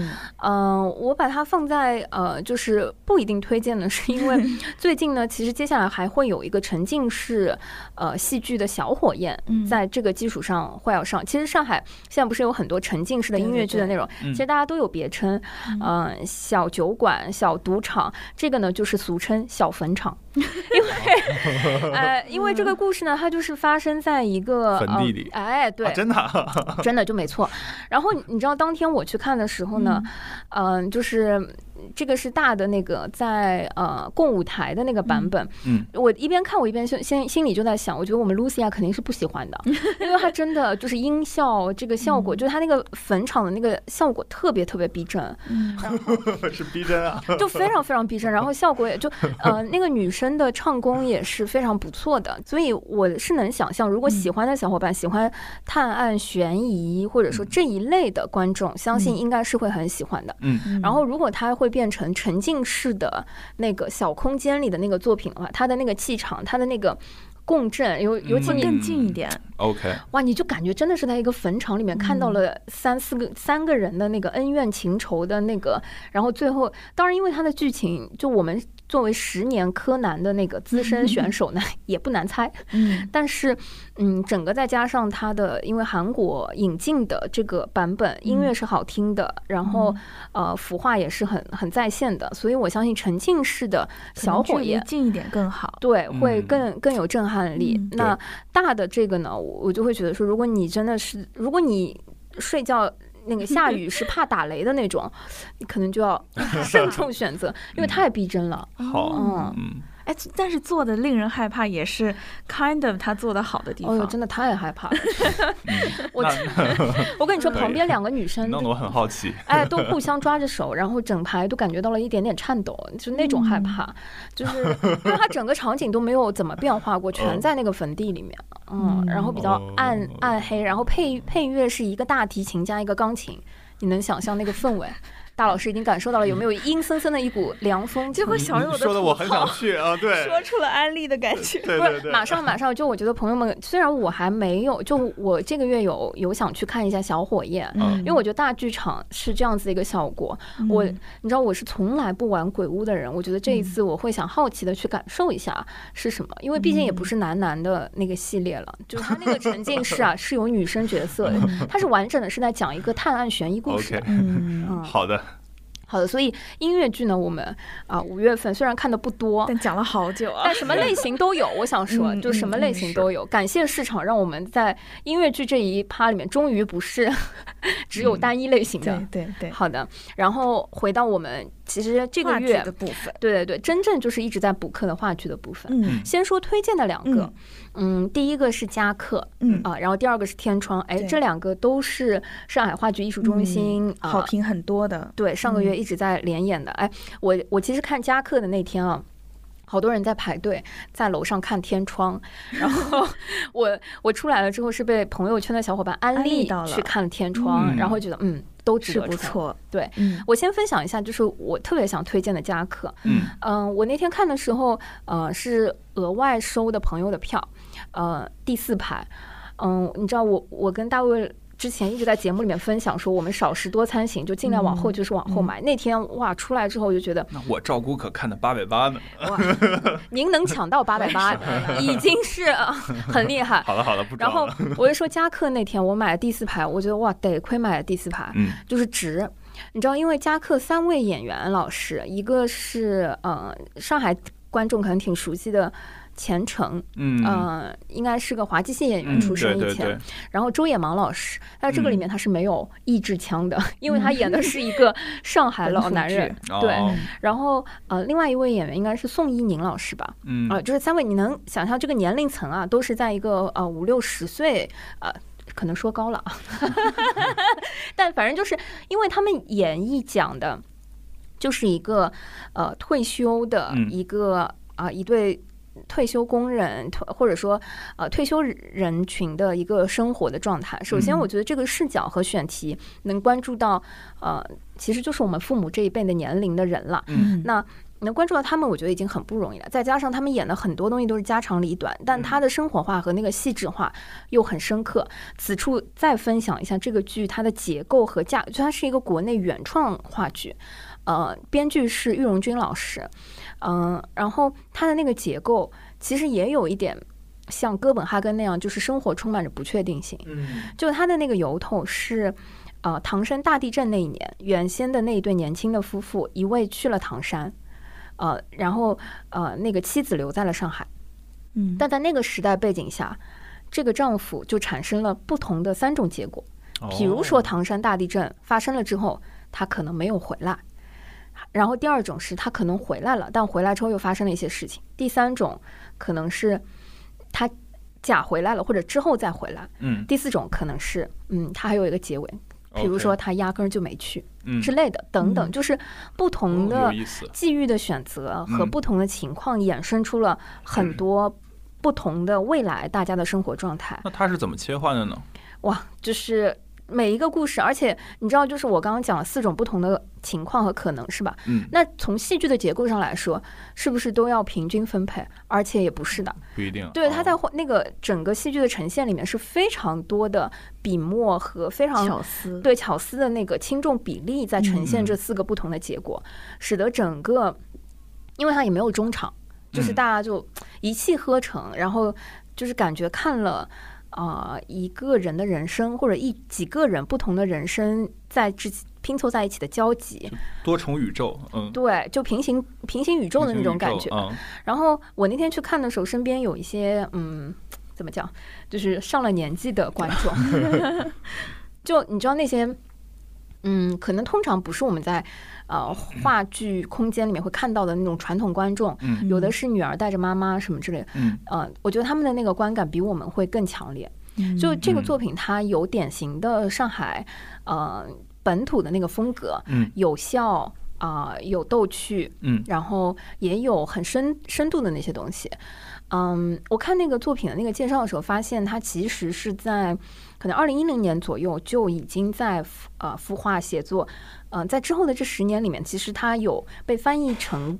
嗯，我把它放在呃，就是不一定推荐的，是因为 [LAUGHS] 最近呢，其实接下来还会有一个沉浸式呃戏剧的小火焰，在这个基础上会要上。其实上海现在不是有很多沉浸式的音乐剧的内容，其实大家都有别称，嗯。小酒馆、小赌场，这个呢就是俗称小坟场，因为 [LAUGHS] 呃，因为这个故事呢，它就是发生在一个坟地里，哎，对，真的，真的就没错。然后你知道，当天我去看的时候呢，嗯，就是。这个是大的那个在呃共舞台的那个版本，嗯，我一边看我一边先先心里就在想，我觉得我们露西亚肯定是不喜欢的，[LAUGHS] 因为它真的就是音效这个效果，就是它那个坟场的那个效果特别特别逼真，嗯，[LAUGHS] 是逼真啊，[LAUGHS] 就非常非常逼真，然后效果也就呃那个女生的唱功也是非常不错的，所以我是能想象，如果喜欢的小伙伴喜欢探案悬疑或者说这一类的观众，相信应该是会很喜欢的，嗯，然后如果他会。变成沉浸式的那个小空间里的那个作品的话，它的那个气场，它的那个共振，尤尤其更近一点。OK，哇，你就感觉真的是在一个坟场里面看到了三四个三个人的那个恩怨情仇的那个，然后最后，当然因为它的剧情，就我们。作为十年柯南的那个资深选手呢，[LAUGHS] 也不难猜。嗯，但是，嗯，整个再加上他的，因为韩国引进的这个版本，音乐是好听的，然后呃，服化也是很很在线的，所以我相信沉浸式的小火焰近一点更好，对，会更更有震撼力。那大的这个呢，我就会觉得说，如果你真的是，如果你睡觉。那个下雨是怕打雷的那种，你 [LAUGHS] 可能就要 [LAUGHS] 慎重选择，因为太逼真了。好，嗯。哎，但是做的令人害怕，也是 kind of 他做的好的地方。哦，真的太害怕了。[LAUGHS] 我 [LAUGHS] 我跟你说，旁边两个女生弄得我很好奇。哎，都互相抓着手，然后整排都感觉到了一点点颤抖，就那种害怕，就是因为它整个场景都没有怎么变化过，[LAUGHS] 全在那个坟地里面。嗯，然后比较暗暗黑，然后配配乐是一个大提琴加一个钢琴，你能想象那个氛围？大老师已经感受到了，有没有阴森森的一股凉风？结果小友说的我很想去啊，[LAUGHS] 对，说出了安利的感觉。[LAUGHS] 对对对，马上马上，就我觉得朋友们，虽然我还没有，就我这个月有有想去看一下小火焰，嗯，因为我觉得大剧场是这样子一个效果。我你知道我是从来不玩鬼屋的人，我觉得这一次我会想好奇的去感受一下是什么，因为毕竟也不是男男的那个系列了，就是他那个沉浸式啊 [LAUGHS] 是有女生角色的，它是完整的是在讲一个探案悬疑故事。嗯，好的。好的，所以音乐剧呢，我们啊五月份虽然看的不多，但讲了好久啊。但什么类型都有，[LAUGHS] 我想说，就什么类型都有。感谢市场，让我们在音乐剧这一趴里面，终于不是 [LAUGHS] 只有单一类型的。对对对。好的，然后回到我们其实这个月的部分，对对对，真正就是一直在补课的话剧的部分。嗯，先说推荐的两个，嗯，第一个是加课，嗯啊，然后第二个是天窗，哎，这两个都是上海话剧艺术中心好评很多的。对，上个月一直在连演的。哎，我我其实看加课的那天啊。好多人在排队，在楼上看天窗，然后 [LAUGHS] 我我出来了之后是被朋友圈的小伙伴安利去看天窗，然后觉得嗯都值得不错。对，我先分享一下，就是我特别想推荐的加课。嗯嗯，我那天看的时候，呃，是额外收的朋友的票，呃，第四排。嗯，你知道我我跟大卫。之前一直在节目里面分享说，我们少食多餐行，就尽量往后，就是往后买。那天哇，出来之后我就觉得，那我照顾可看的八百八呢。哇，您能抢到八百八，[LAUGHS] 已经是很厉害。好了好了，不然后我就说加课那天我买了第四排，我觉得哇，得亏买了第四排，嗯，就是值。你知道，因为加课三位演员老师，一个是呃上海观众可能挺熟悉的。前程，嗯，应该是个滑稽戏演员出身以前，然后周野芒老师，在这个里面他是没有意志腔的，因为他演的是一个上海老男人，[LAUGHS] 对。然后呃，另外一位演员应该是宋一宁老师吧，嗯，啊，就是三位，你能想象这个年龄层啊，都是在一个呃五六十岁，呃，可能说高了啊，[LAUGHS] 但反正就是因为他们演绎讲的，就是一个呃退休的一个啊一对。退休工人，或者说呃退休人群的一个生活的状态。首先，我觉得这个视角和选题能关注到呃，其实就是我们父母这一辈的年龄的人了。嗯，那能关注到他们，我觉得已经很不容易了。再加上他们演的很多东西都是家长里短，但他的生活化和那个细致化又很深刻。此处再分享一下这个剧它的结构和架，就它是一个国内原创话剧，呃，编剧是玉荣军老师。嗯，然后他的那个结构其实也有一点像哥本哈根那样，就是生活充满着不确定性。嗯，就他的那个由头是，呃，唐山大地震那一年，原先的那一对年轻的夫妇，一位去了唐山，呃，然后呃，那个妻子留在了上海。嗯，但在那个时代背景下，这个丈夫就产生了不同的三种结果。比如说，唐山大地震发生了之后，他可能没有回来。然后第二种是他可能回来了，但回来之后又发生了一些事情。第三种可能是他假回来了，或者之后再回来。嗯。第四种可能是，嗯，他还有一个结尾，比如说他压根儿就没去之类的，等等，就是不同的际遇的选择和不同的情况衍生出了很多不同的未来大家的生活状态。那他是怎么切换的呢？哇，就是。每一个故事，而且你知道，就是我刚刚讲了四种不同的情况和可能，是吧？嗯。那从戏剧的结构上来说，是不是都要平均分配？而且也不是的，不一定。对，它在那个整个戏剧的呈现里面是非常多的笔墨和非常巧思，对巧思的那个轻重比例在呈现这四个不同的结果，使得整个，因为它也没有中场，就是大家就一气呵成，然后就是感觉看了。啊，一个人的人生，或者一几个人不同的人生，在之拼凑在一起的交集，多重宇宙，嗯，对，就平行平行宇宙的那种感觉。然后我那天去看的时候，身边有一些，嗯，怎么讲，就是上了年纪的观众，[LAUGHS] 就你知道那些，嗯，可能通常不是我们在。呃，话剧空间里面会看到的那种传统观众，有的是女儿带着妈妈什么之类的。嗯，呃，我觉得他们的那个观感比我们会更强烈。就这个作品，它有典型的上海呃本土的那个风格，嗯，有笑啊，有逗趣，嗯，然后也有很深深度的那些东西。嗯，我看那个作品的那个介绍的时候，发现它其实是在可能二零一零年左右就已经在呃孵化写作。嗯，在之后的这十年里面，其实它有被翻译成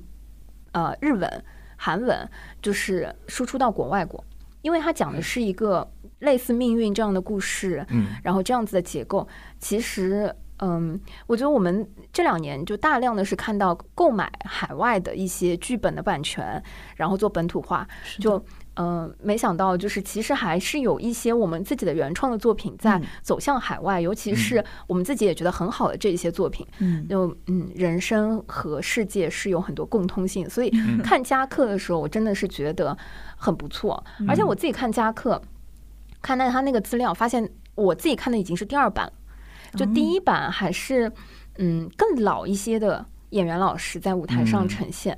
呃日文、韩文，就是输出到国外过。因为它讲的是一个类似命运这样的故事，嗯，然后这样子的结构，其实，嗯，我觉得我们这两年就大量的是看到购买海外的一些剧本的版权，然后做本土化，就。嗯，没想到就是其实还是有一些我们自己的原创的作品在走向海外，尤其是我们自己也觉得很好的这一些作品，嗯，就嗯，人生和世界是有很多共通性，所以看加克的时候，我真的是觉得很不错。而且我自己看加克，看到他那个资料，发现我自己看的已经是第二版，就第一版还是嗯更老一些的。演员老师在舞台上呈现。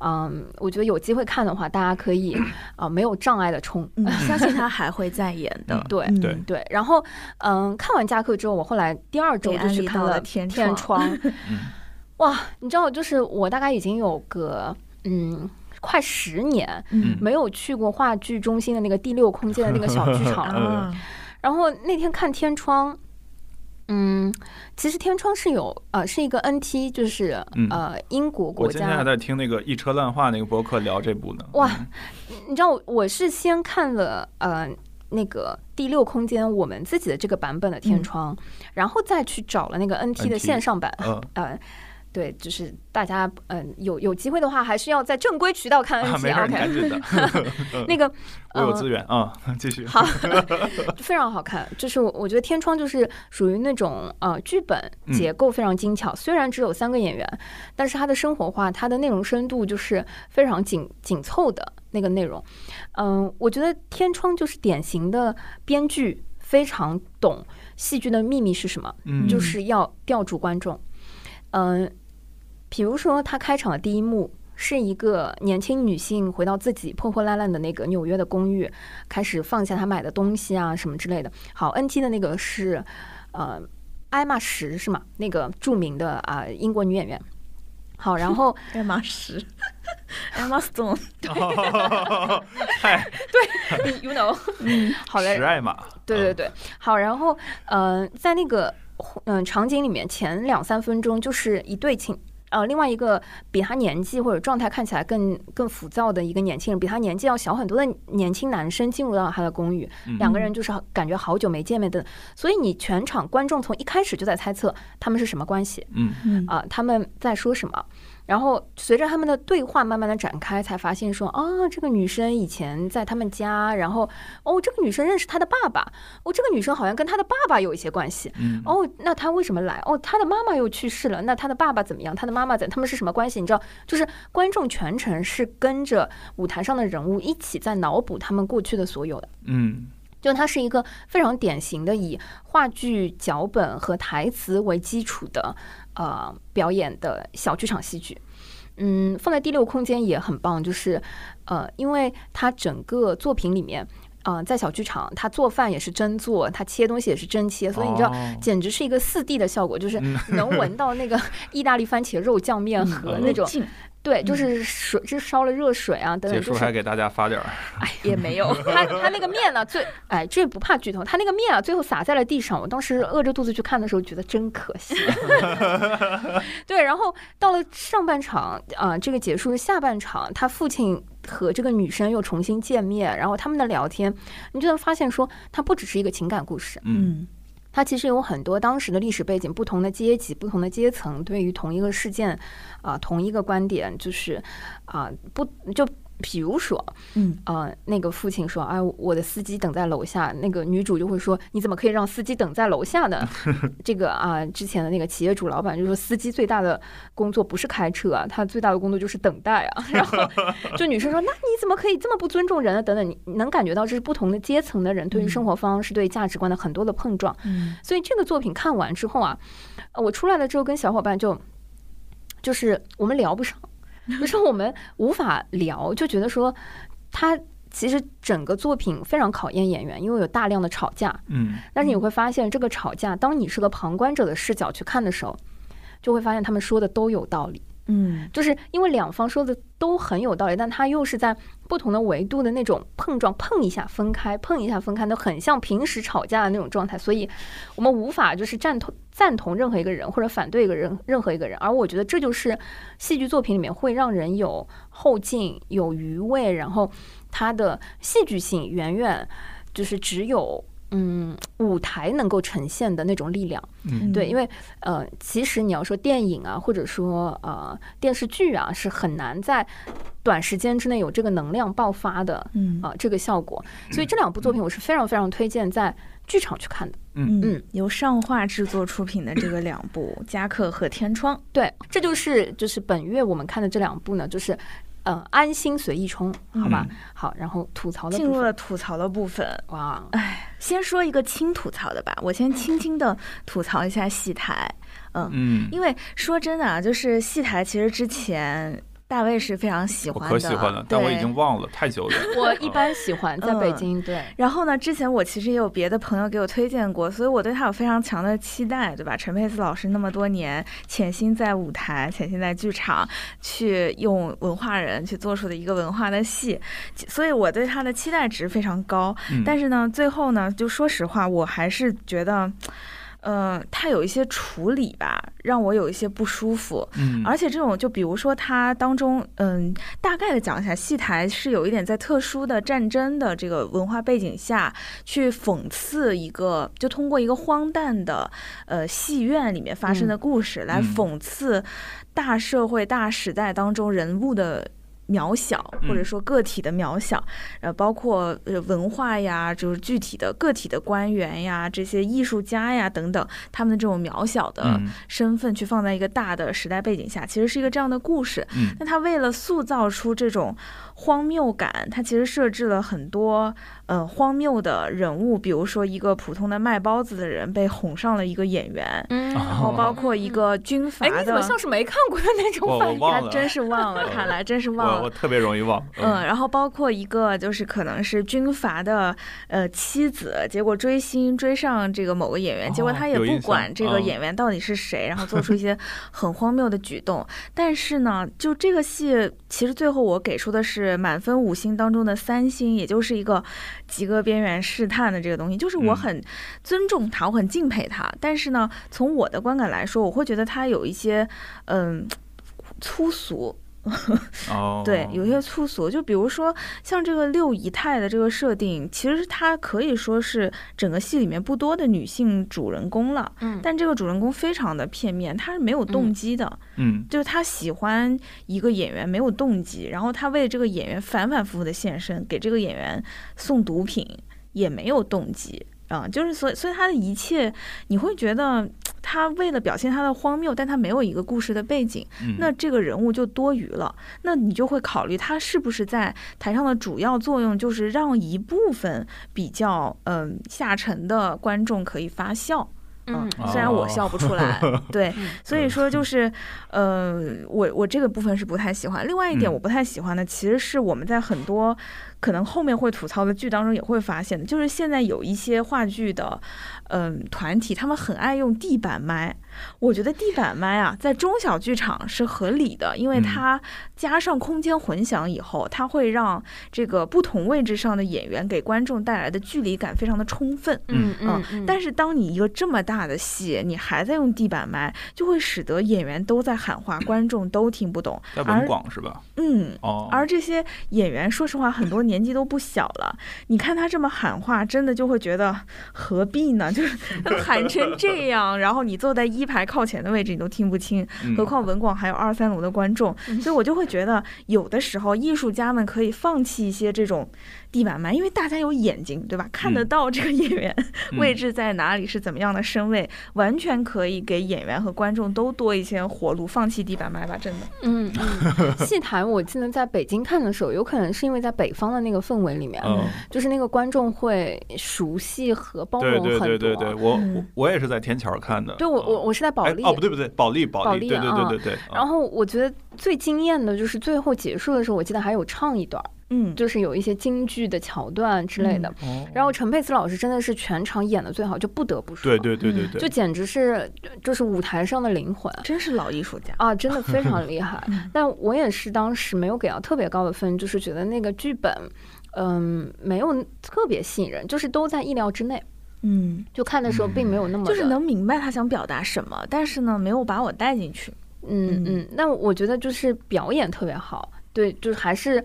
嗯，我觉得有机会看的话，大家可以啊没有障碍的冲。[LAUGHS] 相信他还会再演的。对对对。然后嗯，看完《加克》之后，我后来第二周就去看了《天窗 [LAUGHS]》。哇，你知道，就是我大概已经有个嗯快十年没有去过话剧中心的那个第六空间的那个小剧场 [LAUGHS] 了。然后那天看《天窗》。嗯，其实天窗是有呃，是一个 NT，就是呃英国国家。我今天还在听那个一车烂话那个博客聊这部呢。哇，你知道我是先看了呃那个第六空间我们自己的这个版本的天窗，然后再去找了那个 NT 的线上版，呃。对，就是大家，嗯，有有机会的话，还是要在正规渠道看 N T OK。[LAUGHS] 那个我有资源啊，继续。好，非常好看。就是我我觉得天窗就是属于那种呃剧本结构非常精巧，虽然只有三个演员，但是它的生活化，它的内容深度就是非常紧紧凑的那个内容。嗯，我觉得天窗就是典型的编剧非常懂戏剧的秘密是什么，就是要吊住观众。嗯。比如说，他开场的第一幕是一个年轻女性回到自己破破烂烂的那个纽约的公寓，开始放下她买的东西啊什么之类的。好，NT 的那个是呃艾玛什是吗？那个著名的啊英国女演员。好，然后艾玛什，艾玛 stone，[LAUGHS] [LAUGHS] 嗨，对，you know，[LAUGHS] 嗯，好嘞，石艾玛，对对对，好，然后嗯，在那个嗯场景里面，前两三分钟就是一对情。呃，另外一个比他年纪或者状态看起来更更浮躁的一个年轻人，比他年纪要小很多的年轻男生进入到他的公寓，两个人就是感觉好久没见面的，所以你全场观众从一开始就在猜测他们是什么关系，嗯嗯啊他们在说什么。然后随着他们的对话慢慢的展开，才发现说啊，这个女生以前在他们家，然后哦，这个女生认识她的爸爸，哦，这个女生好像跟她的爸爸有一些关系，哦，那她为什么来？哦，她的妈妈又去世了，那她的爸爸怎么样？她的妈妈怎？他们是什么关系？你知道，就是观众全程是跟着舞台上的人物一起在脑补他们过去的所有的，嗯，就它是一个非常典型的以话剧脚本和台词为基础的。呃，表演的小剧场戏剧，嗯，放在第六空间也很棒，就是呃，因为它整个作品里面，呃，在小剧场，他做饭也是真做，他切东西也是真切，所以你知道，简直是一个四 D 的效果，就是能闻到那个意大利番茄肉酱面和 [LAUGHS] 那种。对，就是水，就烧了热水啊，等等。结束还给大家发点儿。[LAUGHS] 哎，也没有。他他那个面呢，最哎，这不怕剧透。他那个面啊，最后洒在了地上。我当时饿着肚子去看的时候，觉得真可惜。[LAUGHS] 对，然后到了上半场啊，这个结束是下半场，他父亲和这个女生又重新见面，然后他们的聊天，你就能发现说，它不只是一个情感故事。嗯。它其实有很多当时的历史背景，不同的阶级、不同的阶层，对于同一个事件，啊，同一个观点，就是啊，不就。比如说，嗯，呃，那个父亲说：“哎，我的司机等在楼下。”那个女主就会说：“你怎么可以让司机等在楼下呢？” [LAUGHS] 这个啊，之前的那个企业主老板就说：“司机最大的工作不是开车啊，他最大的工作就是等待啊。[LAUGHS] ”然后 [LAUGHS] 就女生说：“那你怎么可以这么不尊重人啊？”等等，你能感觉到这是不同的阶层的人对于生活方式、对价值观的很多的碰撞。嗯，所以这个作品看完之后啊，我出来了之后跟小伙伴就就是我们聊不上。[LAUGHS] 就是我们无法聊，就觉得说，他其实整个作品非常考验演员，因为有大量的吵架。嗯，但是你会发现，这个吵架，当你是个旁观者的视角去看的时候，就会发现他们说的都有道理。嗯，就是因为两方说的都很有道理，但他又是在不同的维度的那种碰撞，碰一下分开，碰一下分开，都很像平时吵架的那种状态，所以我们无法就是赞同赞同任何一个人或者反对一个人任何一个人，而我觉得这就是戏剧作品里面会让人有后劲、有余味，然后它的戏剧性远远就是只有。嗯，舞台能够呈现的那种力量，嗯，对，因为呃，其实你要说电影啊，或者说呃电视剧啊，是很难在短时间之内有这个能量爆发的，嗯啊，这个效果。所以这两部作品我是非常非常推荐在剧场去看的。嗯嗯，由上画制作出品的这个两部《加克》和《天窗》，对，这就是就是本月我们看的这两部呢，就是。嗯，安心随意冲，好吧，好，然后吐槽的进入了吐槽的部分。哇，哎，先说一个轻吐槽的吧，我先轻轻的吐槽一下戏台。嗯嗯，因为说真的啊，就是戏台其实之前。大卫是非常喜欢的，可喜欢了，但我已经忘了太久了。[LAUGHS] 我一般喜欢在北京，对。然后呢，之前我其实也有别的朋友给我推荐过，所以我对他有非常强的期待，对吧？陈佩斯老师那么多年潜心在舞台、潜心在剧场，去用文化人去做出的一个文化的戏，所以我对他的期待值非常高。但是呢，最后呢，就说实话，我还是觉得。嗯，他有一些处理吧，让我有一些不舒服。嗯，而且这种就比如说他当中，嗯，大概的讲一下，戏台是有一点在特殊的战争的这个文化背景下去讽刺一个，就通过一个荒诞的呃戏院里面发生的故事来讽刺大社会大时代当中人物的。渺小，或者说个体的渺小，呃，包括呃文化呀，就是具体的个体的官员呀，这些艺术家呀等等，他们的这种渺小的身份，去放在一个大的时代背景下，其实是一个这样的故事。那他为了塑造出这种。荒谬感，它其实设置了很多呃荒谬的人物，比如说一个普通的卖包子的人被哄上了一个演员，然后包括一个军阀的，你怎么像是没看过的那种反应？他真是忘了，看来真是忘了。我特别容易忘。嗯，然后包括一个就是可能是军阀的呃妻子，结果追星追上这个某个演员，结果他也不管这个演员到底是谁，然后做出一些很荒谬的举动。但是呢，就这个戏，其实最后我给出的是。是满分五星当中的三星，也就是一个及格边缘试探的这个东西，就是我很尊重他，我很敬佩他。但是呢，从我的观感来说，我会觉得他有一些嗯粗俗。哦，[LAUGHS] 对，有些粗俗，就比如说像这个六姨太的这个设定，其实她可以说是整个戏里面不多的女性主人公了。嗯，但这个主人公非常的片面，她是没有动机的。嗯，就是她喜欢一个演员没有动机，然后她为这个演员反反复复的献身，给这个演员送毒品也没有动机。啊，就是所以，所以他的一切，你会觉得他为了表现他的荒谬，但他没有一个故事的背景，那这个人物就多余了。那你就会考虑他是不是在台上的主要作用，就是让一部分比较嗯下沉的观众可以发笑。嗯，虽然我笑不出来，对，所以说就是，呃，我我这个部分是不太喜欢。另外一点我不太喜欢的，其实是我们在很多。可能后面会吐槽的剧当中也会发现的，就是现在有一些话剧的，嗯，团体他们很爱用地板麦。我觉得地板麦啊，在中小剧场是合理的，因为它加上空间混响以后，它会让这个不同位置上的演员给观众带来的距离感非常的充分。嗯嗯。但是当你一个这么大的戏，你还在用地板麦，就会使得演员都在喊话，观众都听不懂。在文广是吧？嗯。哦。而这些演员，说实话，很多年。年纪都不小了，你看他这么喊话，真的就会觉得何必呢？[LAUGHS] 就是喊成这样，然后你坐在一排靠前的位置，你都听不清，何况文广还有二三楼的观众，所以我就会觉得，有的时候艺术家们可以放弃一些这种。地板麦，因为大家有眼睛，对吧？看得到这个演员位置在哪里，是怎么样的身位，完全可以给演员和观众都多一些活路。放弃地板麦吧，真的。嗯嗯。[LAUGHS] 戏台，我记得在北京看的时候，有可能是因为在北方的那个氛围里面，就是那个观众会熟悉和包容很多。对对对对对，我我我也是在天桥看的。对，我我我是在保利。哦，不对不对，保利保利。对对对对对。然后我觉得最惊艳的就是最后结束的时候，我记得还有唱一段。嗯，就是有一些京剧的桥段之类的，然后陈佩斯老师真的是全场演的最好，就不得不说，对对对对对，就简直是就是舞台上的灵魂，真是老艺术家。啊，真的非常 [LAUGHS] 厉害。但我也是当时没有给到特别高的分，就是觉得那个剧本，嗯，没有特别吸引人，就是都在意料之内，嗯，就看的时候并没有那么，就是能明白他想表达什么，但是呢，没有把我带进去，嗯嗯。那我觉得就是表演特别好，对，就是还是。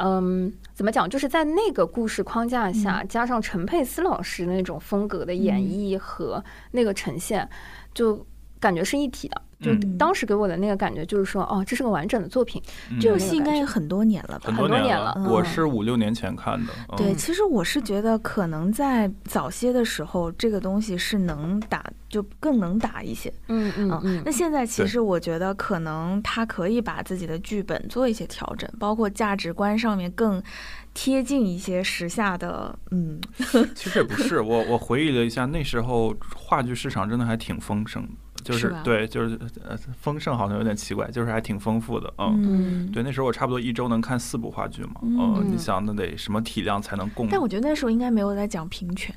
嗯，怎么讲？就是在那个故事框架下，加上陈佩斯老师那种风格的演绎和那个呈现，就感觉是一体的。就当时给我的那个感觉就是说，哦，这是个完整的作品。这个戏应该也很多年了吧？很多年了。我是五六年前看的。对，其实我是觉得，可能在早些的时候，这个东西是能打，就更能打一些。嗯嗯嗯。那现在其实我觉得，可能他可以把自己的剧本做一些调整，包括价值观上面更贴近一些时下的。嗯，其实也不是。[LAUGHS] 我我回忆了一下，那时候话剧市场真的还挺丰盛。就是对，就是呃丰盛好像有点奇怪，就是还挺丰富的，嗯，对，那时候我差不多一周能看四部话剧嘛，嗯，你想那得什么体量才能供？但我觉得那时候应该没有在讲平权，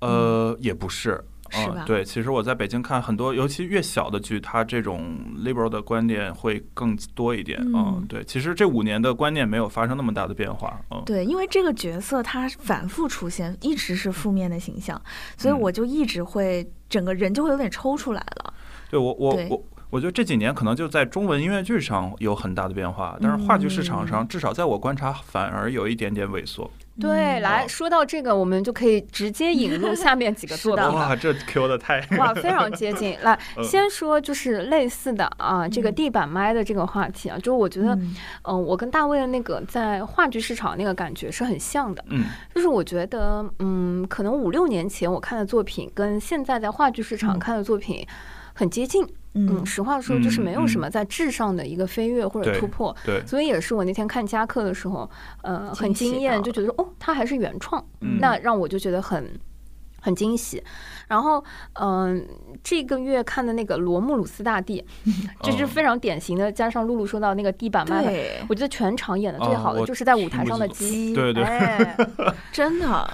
呃，也不是。是吧？对，其实我在北京看很多，尤其越小的剧，它这种 liberal 的观点会更多一点。嗯，对，其实这五年的观念没有发生那么大的变化。嗯，对，因为这个角色他反复出现，一直是负面的形象，所以我就一直会整个人就会有点抽出来了。对我，我，我。我觉得这几年可能就在中文音乐剧上有很大的变化，但是话剧市场上，至少在我观察，反而有一点点萎缩。对，来说到这个，我们就可以直接引入 [LAUGHS] 下面几个作品。哇，这 Q 的太哇，非常接近。来，[LAUGHS] 先说就是类似的啊，这个地板麦的这个话题啊，就是我觉得，嗯，我跟大卫的那个在话剧市场那个感觉是很像的。嗯，就是我觉得，嗯，可能五六年前我看的作品，跟现在在话剧市场看的作品很接近。嗯，实话说，就是没有什么在质上的一个飞跃或者突破，对，所以也是我那天看加课的时候，呃，很惊艳，就觉得说，哦，它还是原创，那让我就觉得很很惊喜。然后，嗯，这个月看的那个罗慕鲁斯大帝，[LAUGHS] 这是非常典型的。加上露露说到那个地板麦，我觉得全场演的最好的就是在舞台上的鸡，对对，[LAUGHS] 真的。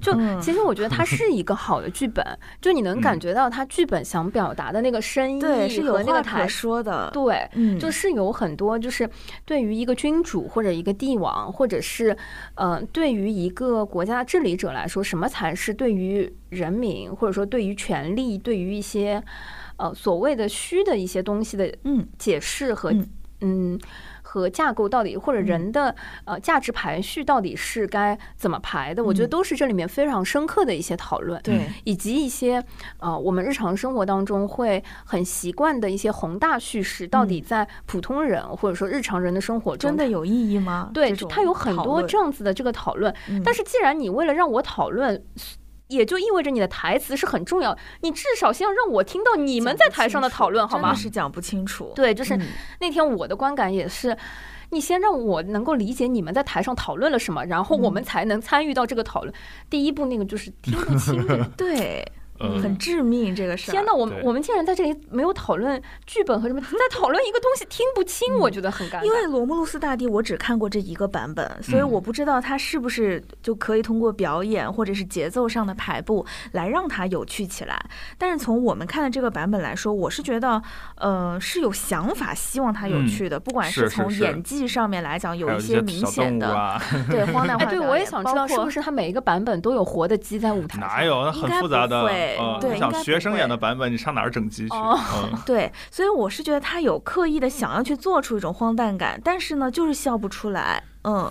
就其实我觉得它是一个好的剧本，[LAUGHS] 就你能感觉到它剧本想表达的那个深意和那个台说的，对，就是有很多就是对于一个君主或者一个帝王，或者是呃，对于一个国家治理者来说，什么才是对于人民或者说，对于权力，对于一些呃所谓的虚的一些东西的嗯解释和嗯和架构到底，或者人的呃价值排序到底是该怎么排的？我觉得都是这里面非常深刻的一些讨论，对，以及一些呃我们日常生活当中会很习惯的一些宏大叙事，到底在普通人或者说日常人的生活中真的有意义吗？对，它有很多这样子的这个讨论。但是既然你为了让我讨论。也就意味着你的台词是很重要，你至少先要让我听到你们在台上的讨论，好吗？是讲不清楚。对，就是那天我的观感也是，你先让我能够理解你们在台上讨论了什么，然后我们才能参与到这个讨论。第一步那个就是听不清，[LAUGHS] 对。很致命这个事儿。天呐，我们我们竟然在这里没有讨论剧本和什么，在讨论一个东西听不清，我觉得很尴尬。因为罗慕路斯大帝我只看过这一个版本，所以我不知道他是不是就可以通过表演或者是节奏上的排布来让它有趣起来。但是从我们看的这个版本来说，我是觉得呃是有想法，希望它有趣的。不管是从演技上面来讲，有一些明显的对荒诞化。[LAUGHS] 哎，对我也想知道是不是他每一个版本都有活的鸡在舞台上？哪有？那很复杂的。对，像学生演的版本，你上哪儿整鸡去？对，所以我是觉得他有刻意的想要去做出一种荒诞感，但是呢，就是笑不出来。嗯。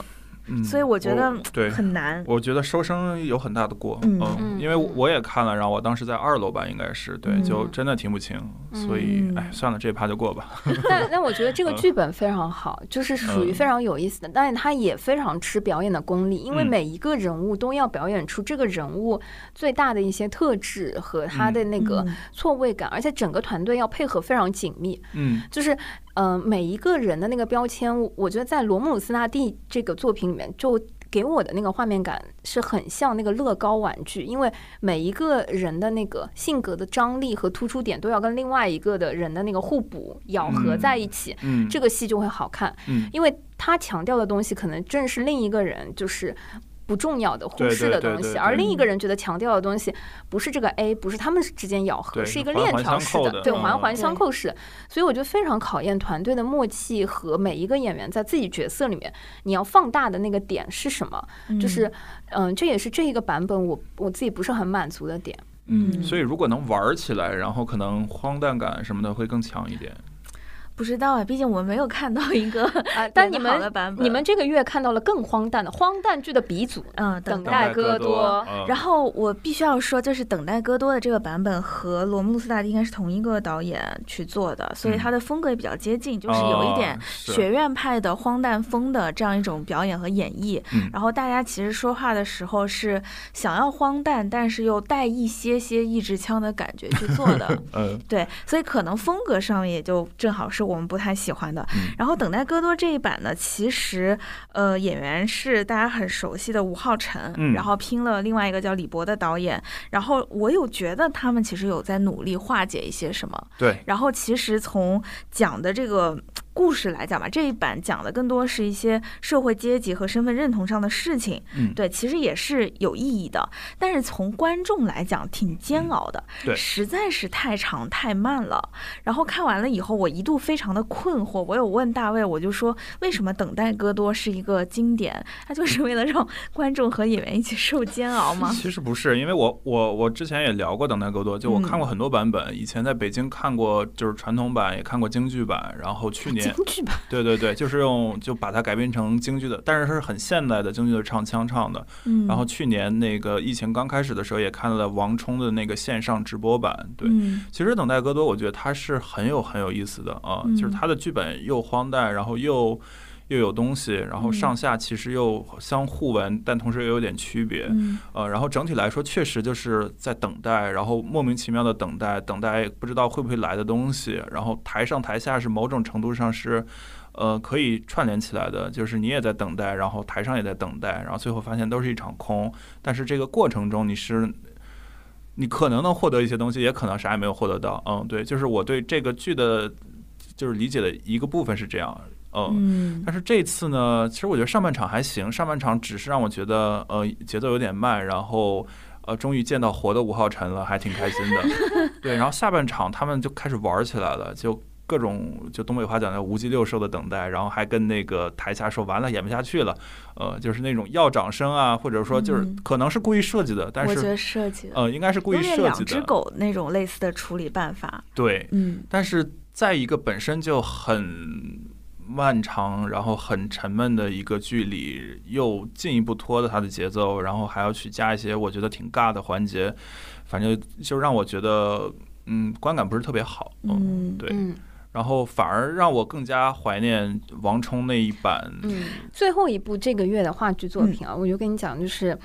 所以我觉得对很难。我觉得收声有很大的过，嗯，因为我也看了，然后我当时在二楼吧，应该是对，就真的听不清。所以，哎，算了，这趴就过吧。[LAUGHS] 但但我觉得这个剧本非常好，就是属于非常有意思的，但是它也非常吃表演的功力，因为每一个人物都要表演出这个人物最大的一些特质和他的那个错位感，而且整个团队要配合非常紧密。嗯，就是。嗯，每一个人的那个标签，我觉得在罗姆鲁斯大帝这个作品里面，就给我的那个画面感是很像那个乐高玩具，因为每一个人的那个性格的张力和突出点都要跟另外一个的人的那个互补咬合在一起，这个戏就会好看。因为他强调的东西，可能正是另一个人就是。不重要的、忽视的东西，而另一个人觉得强调的东西不是这个 A，不是他们之间咬合，是一个链条式的，对，环环相扣式。所以我觉得非常考验团队的默契和每一个演员在自己角色里面你要放大的那个点是什么。就是，嗯，这也是这一个版本我我自己不是很满足的点。嗯，所以如果能玩起来，然后可能荒诞感什么的会更强一点。不知道啊，毕竟我们没有看到 [LAUGHS] 一个啊。[LAUGHS] 但你们你们这个月看到了更荒诞的荒诞剧的鼻祖，嗯，等待戈多。然后我必须要说，就是等待戈多的这个版本和罗慕斯大帝应该是同一个导演去做的，所以他的风格也比较接近，就是有一点学院派的荒诞风的这样一种表演和演绎。然后大家其实说话的时候是想要荒诞，但是又带一些些意志腔的感觉去做的。[LAUGHS] 嗯，对，所以可能风格上面也就正好是。是我们不太喜欢的。然后《等待戈多》这一版呢，其实呃演员是大家很熟悉的吴昊辰，然后拼了另外一个叫李博的导演。然后我有觉得他们其实有在努力化解一些什么。对。然后其实从讲的这个。故事来讲吧，这一版讲的更多是一些社会阶级和身份认同上的事情。嗯，对，其实也是有意义的。但是从观众来讲，挺煎熬的。对，实在是太长太慢了。然后看完了以后，我一度非常的困惑。我有问大卫，我就说，为什么《等待戈多》是一个经典？它就是为了让观众和演员一起受煎熬吗？其实不是，因为我我我之前也聊过《等待戈多》，就我看过很多版本。以前在北京看过，就是传统版，也看过京剧版。然后去年。京剧吧，[LAUGHS] 对对对，就是用就把它改编成京剧的，但是是很现代的京剧的唱腔唱的。嗯，然后去年那个疫情刚开始的时候，也看了王冲的那个线上直播版。对，其实《等待戈多》，我觉得它是很有很有意思的啊，就是它的剧本又荒诞，然后又。又有东西，然后上下其实又相互文，但同时又有点区别。呃，然后整体来说，确实就是在等待，然后莫名其妙的等待，等待不知道会不会来的东西。然后台上台下是某种程度上是，呃，可以串联起来的，就是你也在等待，然后台上也在等待，然后最后发现都是一场空。但是这个过程中，你是你可能能获得一些东西，也可能啥也没有获得到。嗯，对，就是我对这个剧的，就是理解的一个部分是这样。嗯，但是这次呢，其实我觉得上半场还行，上半场只是让我觉得呃节奏有点慢，然后呃终于见到活的吴浩辰了，还挺开心的。[LAUGHS] 对，然后下半场他们就开始玩起来了，就各种就东北话讲叫无鸡六兽的等待，然后还跟那个台下说完了演不下去了，呃就是那种要掌声啊，或者说就是可能是故意设计的，但是我觉得设计呃应该是故意设计的。两只狗那种类似的处理办法。对，嗯，但是在一个本身就很。漫长，然后很沉闷的一个剧里，又进一步拖了他的节奏，然后还要去加一些我觉得挺尬的环节，反正就让我觉得，嗯，观感不是特别好。嗯，对。然后反而让我更加怀念王冲那一版。嗯，最后一部这个月的话剧作品啊，我就跟你讲，就是，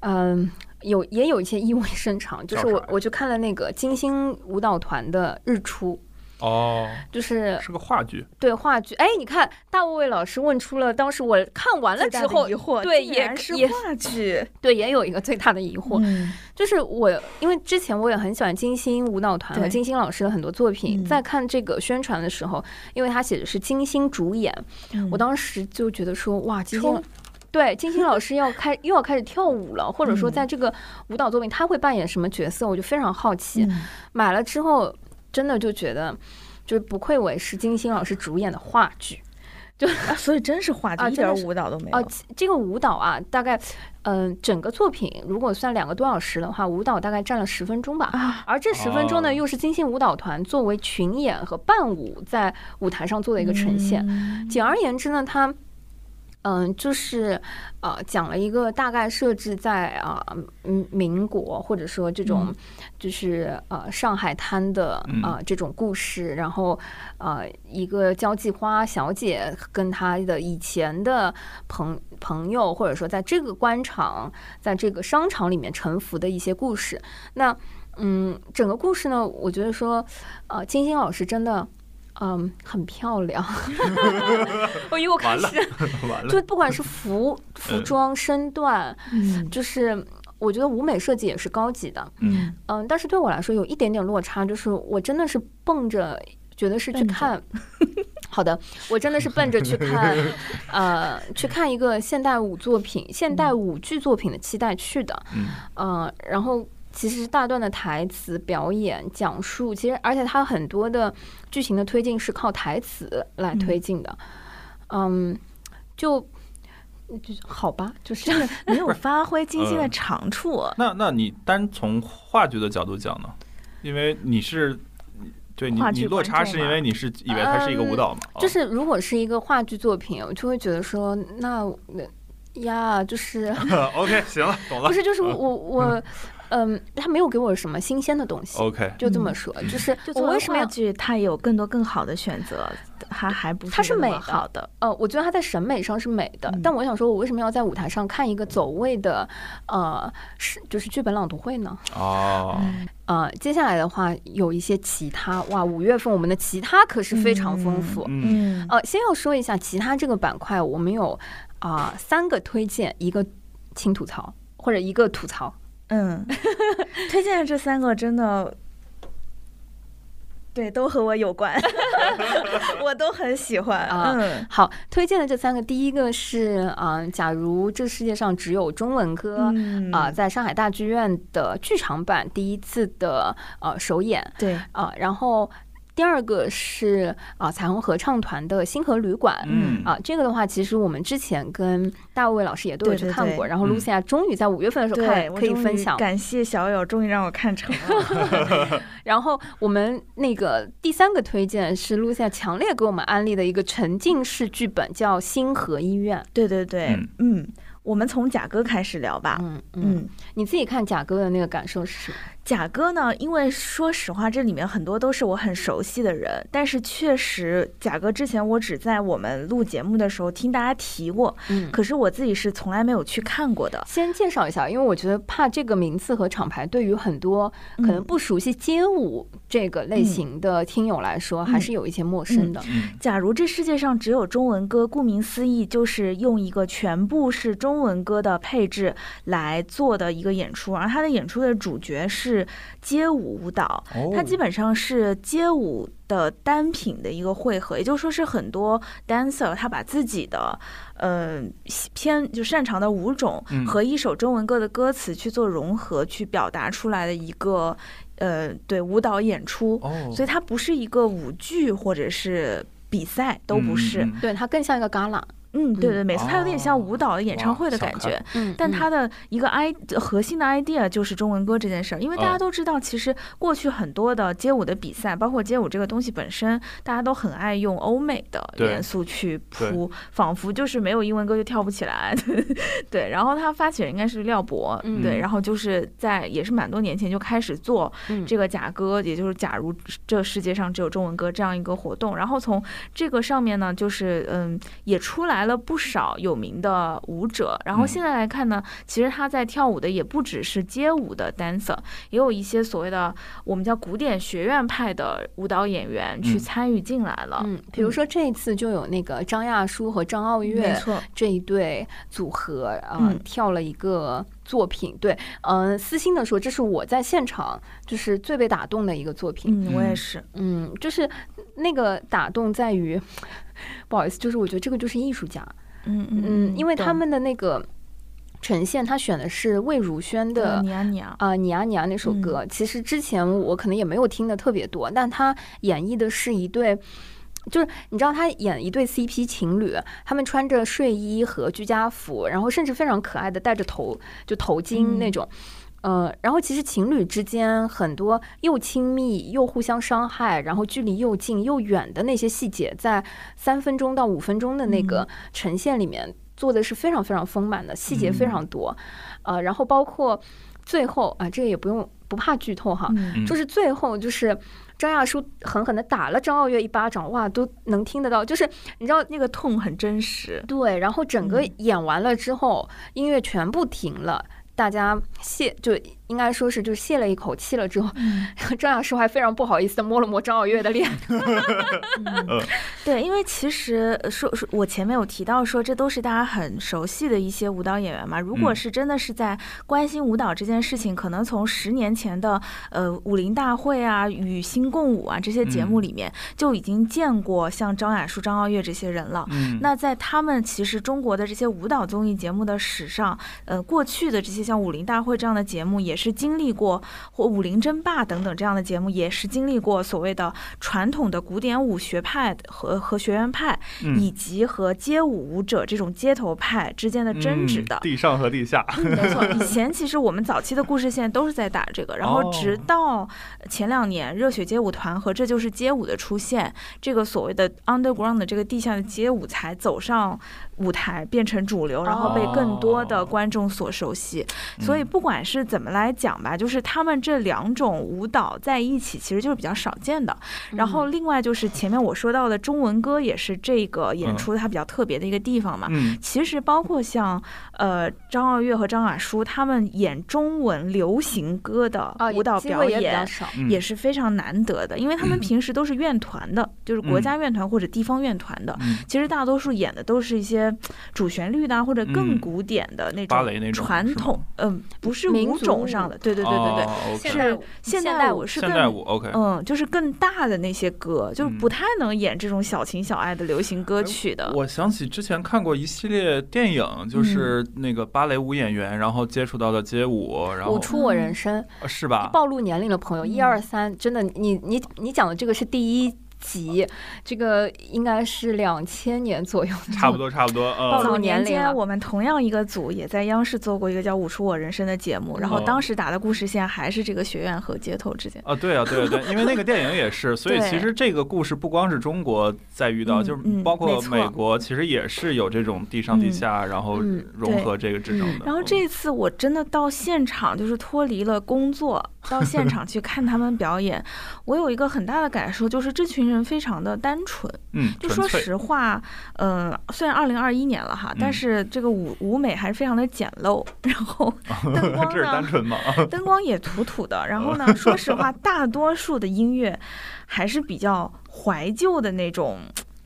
嗯，有也有一些意味深长，就是我我就看了那个金星舞蹈团的《日出》。哦，就是是个话剧，对话剧。哎，你看大卫老师问出了当时我看完了之后疑惑，对，也是话剧，[LAUGHS] 对，也有一个最大的疑惑，就是我因为之前我也很喜欢金星舞蹈团和金星老师的很多作品，在看这个宣传的时候，因为他写的是金星主演，我当时就觉得说哇，金星对金星老师要开 [LAUGHS] 又要开始跳舞了，或者说在这个舞蹈作品他会扮演什么角色，我就非常好奇，买了之后。真的就觉得，就是不愧为是金星老师主演的话剧，就所以真是话剧，一点舞蹈都没有。啊，这个舞蹈啊，大概嗯，整个作品如果算两个多小时的话，舞蹈大概占了十分钟吧。而这十分钟呢，又是金星舞蹈团作为群演和伴舞在舞台上做的一个呈现。简而言之呢，它。嗯，就是呃，讲了一个大概设置在啊，嗯，民国或者说这种，就是呃，上海滩的啊这种故事，然后呃，一个交际花小姐跟她的以前的朋朋友，或者说在这个官场，在这个商场里面沉浮的一些故事。那嗯，整个故事呢，我觉得说，呃，金星老师真的。嗯，很漂亮。[LAUGHS] 我因为我开始，[LAUGHS] 就不管是服服装、身段，就是我觉得舞美设计也是高级的。嗯嗯，但是对我来说有一点点落差，就是我真的是蹦着觉得是去看。[LAUGHS] 好的，我真的是奔着去看，呃，去看一个现代舞作品、现代舞剧作品的期待去的。嗯，然后。其实大段的台词表演讲述，其实而且它很多的剧情的推进是靠台词来推进的，嗯，就就好吧，就是 [LAUGHS] 没有发挥金星的长处。那那你单从话剧的角度讲呢？因为你是对你你落差是因为你是以为它是一个舞蹈嘛？就是如果是一个话剧作品，我就会觉得说那呀，就是 [LAUGHS] OK 行了，懂了。不是，就是我我。嗯，他没有给我什么新鲜的东西。OK，就这么说，就是我为什么要剧？他有更多更好的选择。它还不他是美好的。呃，我觉得他在审美上是美的，但我想说，我为什么要在舞台上看一个走位的呃是就是剧本朗读会呢？哦，呃，接下来的话有一些其他哇，五月份我们的其他可是非常丰富。嗯，呃，先要说一下其他这个板块，我们有啊三个推荐，一个轻吐槽或者一个吐槽。嗯，推荐的这三个真的。对，都和我有关，[LAUGHS] 我都很喜欢啊。好，推荐的这三个，第一个是啊，假如这世界上只有中文歌啊，在上海大剧院的剧场版第一次的呃首演，对啊，然后。第二个是啊，彩虹合唱团的星河旅馆，嗯啊，这个的话，其实我们之前跟大卫老师也都有去看过，然后露西亚终于在五月份的时候看，可以分享。感谢小友，终于让我看成了。[LAUGHS] 然后我们那个第三个推荐是露西亚强烈给我们安利的一个沉浸式剧本，叫《星河医院》。对对对，嗯，我们从贾哥开始聊吧。嗯嗯，你自己看贾哥的那个感受是什么？贾哥呢？因为说实话，这里面很多都是我很熟悉的人，但是确实，贾哥之前我只在我们录节目的时候听大家提过，嗯，可是我自己是从来没有去看过的。先介绍一下，因为我觉得怕这个名次和厂牌对于很多可能不熟悉街舞这个类型的听友来说，还是有一些陌生的。假如这世界上只有中文歌，顾名思义，就是用一个全部是中文歌的配置来做的一个演出，而他的演出的主角是。街舞舞蹈，它基本上是街舞的单品的一个汇合，也就是说是很多 dancer 他把自己的呃偏就擅长的舞种和一首中文歌的歌词去做融合，去表达出来的一个呃对舞蹈演出，所以它不是一个舞剧或者是比赛，都不是，对它更像一个 gala。嗯，对对，每次它有点像舞蹈的演唱会的感觉，嗯，但它的一个 i 核心的 idea 就是中文歌这件事儿，因为大家都知道，其实过去很多的街舞的比赛，包括街舞这个东西本身，大家都很爱用欧美的元素去铺，仿佛就是没有英文歌就跳不起来，[LAUGHS] 对。然后他发起人应该是廖博，对，然后就是在也是蛮多年前就开始做这个假歌，也就是假如这世界上只有中文歌这样一个活动，然后从这个上面呢，就是嗯，也出来。来了不少有名的舞者，然后现在来看呢，其实他在跳舞的也不只是街舞的 dancer，也有一些所谓的我们叫古典学院派的舞蹈演员去参与进来了。嗯，比如说这一次就有那个张亚舒和张傲月，没错，这一对组合啊跳了一个作品。对，嗯，私心的说，这是我在现场就是最被打动的一个作品。嗯，我也是。嗯，就是那个打动在于。[LAUGHS] 不好意思，就是我觉得这个就是艺术家，嗯嗯，因为他们的那个呈现，他选的是魏如萱的《你啊你啊》啊，《你啊你啊》那首歌，其实之前我可能也没有听的特别多，但他演绎的是一对，就是你知道他演一对 CP 情侣，他们穿着睡衣和居家服，然后甚至非常可爱的戴着头就头巾那种。呃，然后其实情侣之间很多又亲密又互相伤害，然后距离又近又远的那些细节，在三分钟到五分钟的那个呈现里面做的是非常非常丰满的，细节非常多。呃，然后包括最后啊，这个也不用不怕剧透哈，就是最后就是张亚舒狠狠的打了张傲月一巴掌，哇，都能听得到，就是你知道那个痛很真实。对，然后整个演完了之后，音乐全部停了。大家谢就应该说是就泄了一口气了之后，[LAUGHS] 张雅舒还非常不好意思的摸了摸张傲月的脸。[LAUGHS] 对，因为其实说说我前面有提到说，这都是大家很熟悉的一些舞蹈演员嘛。如果是真的是在关心舞蹈这件事情，可能从十年前的呃武林大会啊、与星共舞啊这些节目里面就已经见过像张雅舒、张傲月这些人了。那在他们其实中国的这些舞蹈综艺节目的史上，呃，过去的这些。像武林大会这样的节目也是经历过，或武林争霸等等这样的节目也是经历过所谓的传统的古典舞学派和和学院派，以及和街舞舞者这种街头派之间的争执的。地上和地下，没错。以前其实我们早期的故事线都是在打这个，然后直到前两年热血街舞团和这就是街舞的出现，这个所谓的 underground 的这个地下的街舞才走上。舞台变成主流，然后被更多的观众所熟悉。所以不管是怎么来来讲吧，就是他们这两种舞蹈在一起，其实就是比较少见的。然后另外就是前面我说到的中文歌，也是这个演出它比较特别的一个地方嘛。嗯，其实包括像呃张傲月和张雅舒他们演中文流行歌的舞蹈表演，也是非常难得的，因为他们平时都是院团的，就是国家院团或者地方院团的。其实大多数演的都是一些主旋律的或者更古典的那种传统，嗯，不是舞种上的，对对对对对，是现代舞，是更 OK，嗯，就是更大的那些歌，就是不太能演这种小情小爱的流行歌曲的。我想起之前看过一系列电影，就是那个芭蕾舞演员，然后接触到的街舞，然后舞出我人生，是吧？暴露年龄的朋友，一二三，真的，你你你讲的这个是第一。几，这个应该是两千年左右，差不多差不多。暴露年间，我们同样一个组也在央视做过一个叫《舞出我人生》的节目，然后当时打的故事线还是这个学院和街头之间。啊，对啊，对对，因为那个电影也是，所以其实这个故事不光是中国在遇到，就是包括美国，其实也是有这种地上地下，然后融合这个之争的。然后这次我真的到现场，就是脱离了工作，到现场去看他们表演，我有一个很大的感受，就是这群人。人非常的单纯，嗯，就说实话，嗯，虽然二零二一年了哈，但是这个舞舞美还是非常的简陋，然后 [LAUGHS] 灯光呢，单纯吗？灯光也土土的，然后呢，说实话，大多数的音乐还是比较怀旧的那种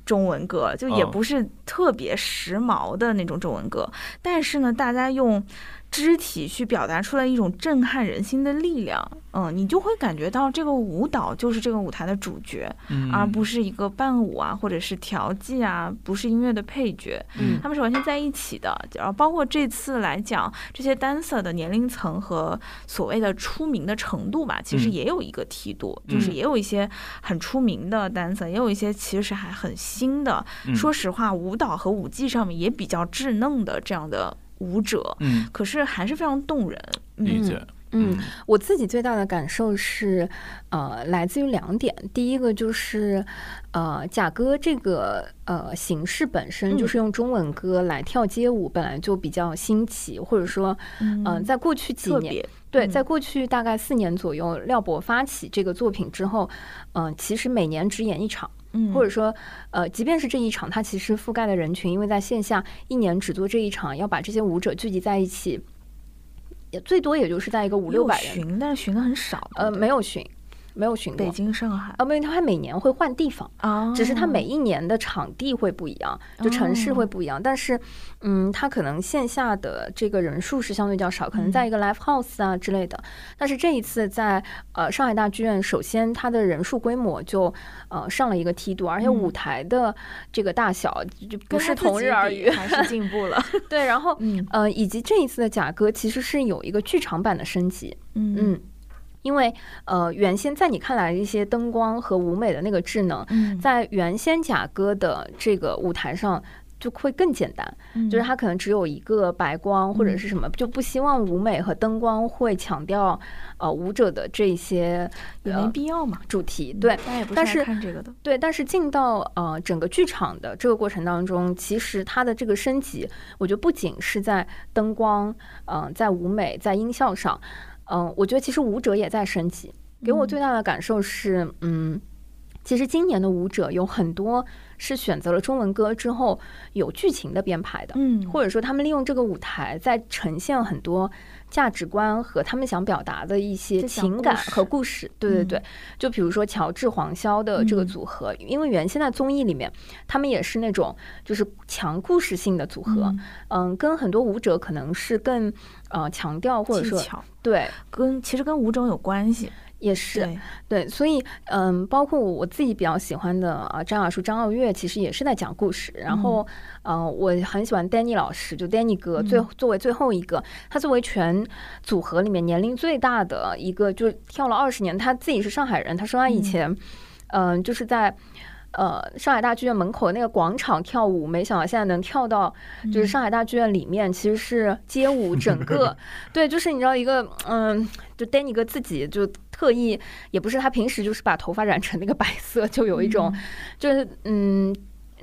中文歌，就也不是特别时髦的那种中文歌，但是呢，大家用。肢体去表达出来一种震撼人心的力量，嗯，你就会感觉到这个舞蹈就是这个舞台的主角，而不是一个伴舞啊，或者是调剂啊，不是音乐的配角，嗯，他们是完全在一起的。然后包括这次来讲，这些 dancer 的年龄层和所谓的出名的程度吧，其实也有一个梯度，就是也有一些很出名的 dancer，也有一些其实还很新的。说实话，舞蹈和舞技上面也比较稚嫩的这样的。舞者，嗯，可是还是非常动人。理解，嗯，我自己最大的感受是，呃，来自于两点。第一个就是，呃，贾歌这个呃形式本身就是用中文歌来跳街舞，本来就比较新奇，或者说，嗯，在过去几年，对，在过去大概四年左右，廖博发起这个作品之后，嗯，其实每年只演一场。或者说，呃，即便是这一场，它其实覆盖的人群，因为在线下一年只做这一场，要把这些舞者聚集在一起，也最多也就是在一个五六百人，巡，但是巡的很少，呃，没有巡。没有巡过。北京、上海。啊，没有他每年会换地方啊，只是他每一年的场地会不一样，就城市会不一样。但是，嗯，他可能线下的这个人数是相对较少，可能在一个 live house 啊之类的。但是这一次在呃上海大剧院，首先它的人数规模就呃上了一个梯度，而且舞台的这个大小就不是同日而语，[LAUGHS] 还是进步了。[LAUGHS] 对，然后呃，以及这一次的贾哥其实是有一个剧场版的升级，嗯。因为呃，原先在你看来一些灯光和舞美的那个智能，在原先贾哥的这个舞台上就会更简单，就是它可能只有一个白光或者是什么，就不希望舞美和灯光会强调呃舞者的这些也没必要嘛主题对，但是看这个的对，但是进到呃整个剧场的这个过程当中，其实它的这个升级，我觉得不仅是在灯光，嗯，在舞美，在音效上。嗯，我觉得其实舞者也在升级。给我最大的感受是，嗯，其实今年的舞者有很多是选择了中文歌之后有剧情的编排的，嗯，或者说他们利用这个舞台在呈现很多价值观和他们想表达的一些情感和故事。对对对，就比如说乔治黄潇的这个组合，因为原先在综艺里面，他们也是那种就是强故事性的组合，嗯，跟很多舞者可能是更。呃，强调或者说对，跟其实跟舞种有关系，也是对，所以嗯，包括我自己比较喜欢的啊，张雅舒、张傲月，其实也是在讲故事。然后，嗯，我很喜欢 Danny 老师，就 Danny 哥，最作为最后一个，他作为全组合里面年龄最大的一个，就跳了二十年。他自己是上海人，他说他以前嗯，就是在。呃，上海大剧院门口那个广场跳舞，没想到现在能跳到，就是上海大剧院里面，其实是街舞整个，[LAUGHS] 对，就是你知道一个，嗯，就 Danny 哥自己就特意，也不是他平时就是把头发染成那个白色，就有一种，就是嗯。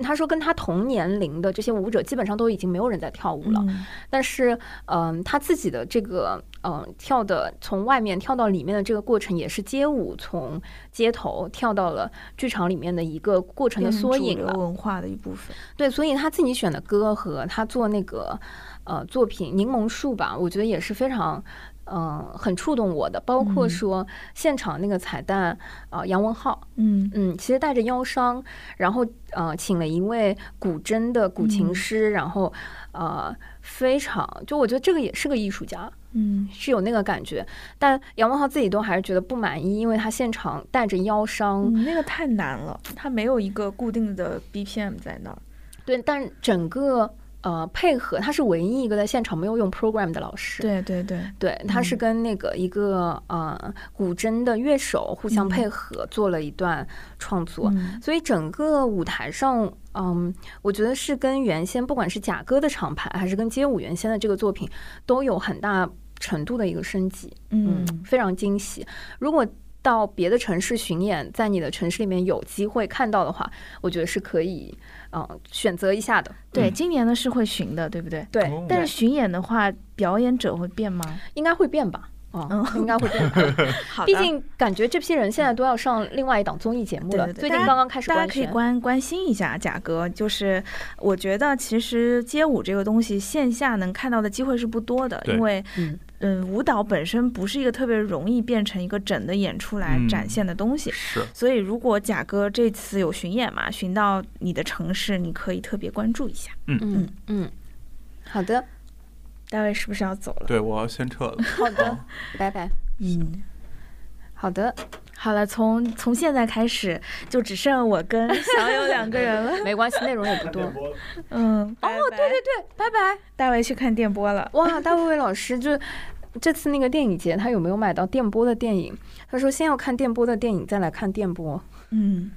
他说跟他同年龄的这些舞者基本上都已经没有人在跳舞了，但是嗯，他自己的这个嗯跳的从外面跳到里面的这个过程也是街舞从街头跳到了剧场里面的一个过程的缩影了，文化的一部分。对，所以他自己选的歌和他做那个呃作品《柠檬树》吧，我觉得也是非常。嗯，很触动我的，包括说现场那个彩蛋啊，杨文浩，嗯。嗯，其实带着腰伤，然后呃，请了一位古筝的古琴师，然后呃，非常就我觉得这个也是个艺术家，嗯，是有那个感觉，但杨文浩自己都还是觉得不满意，因为他现场带着腰伤，那个太难了，他没有一个固定的 BPM 在那儿，对，但整个。呃，配合他是唯一一个在现场没有用 program 的老师。对对对，对，他是跟那个一个呃古筝的乐手互相配合做了一段创作，所以整个舞台上，嗯，我觉得是跟原先不管是贾歌的厂牌，还是跟街舞原先的这个作品，都有很大程度的一个升级，嗯，非常惊喜。如果到别的城市巡演，在你的城市里面有机会看到的话，我觉得是可以。嗯，选择一下的。对，今年呢是会巡的，对不对？对。但是巡演的话，表演者会变吗？应该会变吧。嗯，应该会变。[LAUGHS] 毕竟感觉这批人现在都要上另外一档综艺节目了。最近刚刚开始，大家可以关关心一下贾哥。就是我觉得，其实街舞这个东西，线下能看到的机会是不多的，因为。嗯，舞蹈本身不是一个特别容易变成一个整的演出来展现的东西，是。所以如果贾哥这次有巡演嘛，巡到你的城市，你可以特别关注一下。嗯嗯嗯，好的。大卫是不是要走了？对，我要先撤了。好的，拜拜。嗯，好的，好了，从从现在开始就只剩我跟小友两个人了。[LAUGHS] 没关系，内容也不多。嗯。哦，对对对，拜拜。大卫去看电波了。哇，大卫老师就。这次那个电影节，他有没有买到电波的电影？他说先要看电波的电影，再来看电波。嗯，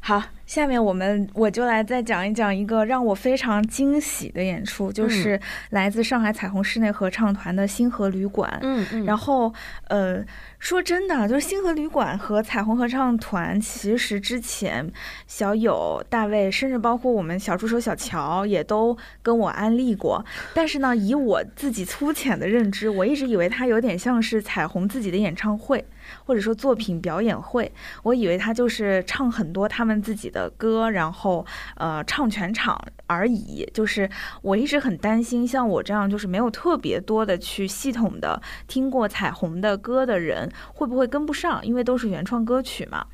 好。下面我们我就来再讲一讲一个让我非常惊喜的演出，就是来自上海彩虹室内合唱团的星河旅馆。嗯嗯。然后，呃，说真的，就是星河旅馆和彩虹合唱团，其实之前小友、大卫，甚至包括我们小助手小乔，也都跟我安利过。但是呢，以我自己粗浅的认知，我一直以为它有点像是彩虹自己的演唱会。或者说作品表演会，我以为他就是唱很多他们自己的歌，然后呃唱全场而已。就是我一直很担心，像我这样就是没有特别多的去系统的听过彩虹的歌的人，会不会跟不上？因为都是原创歌曲嘛。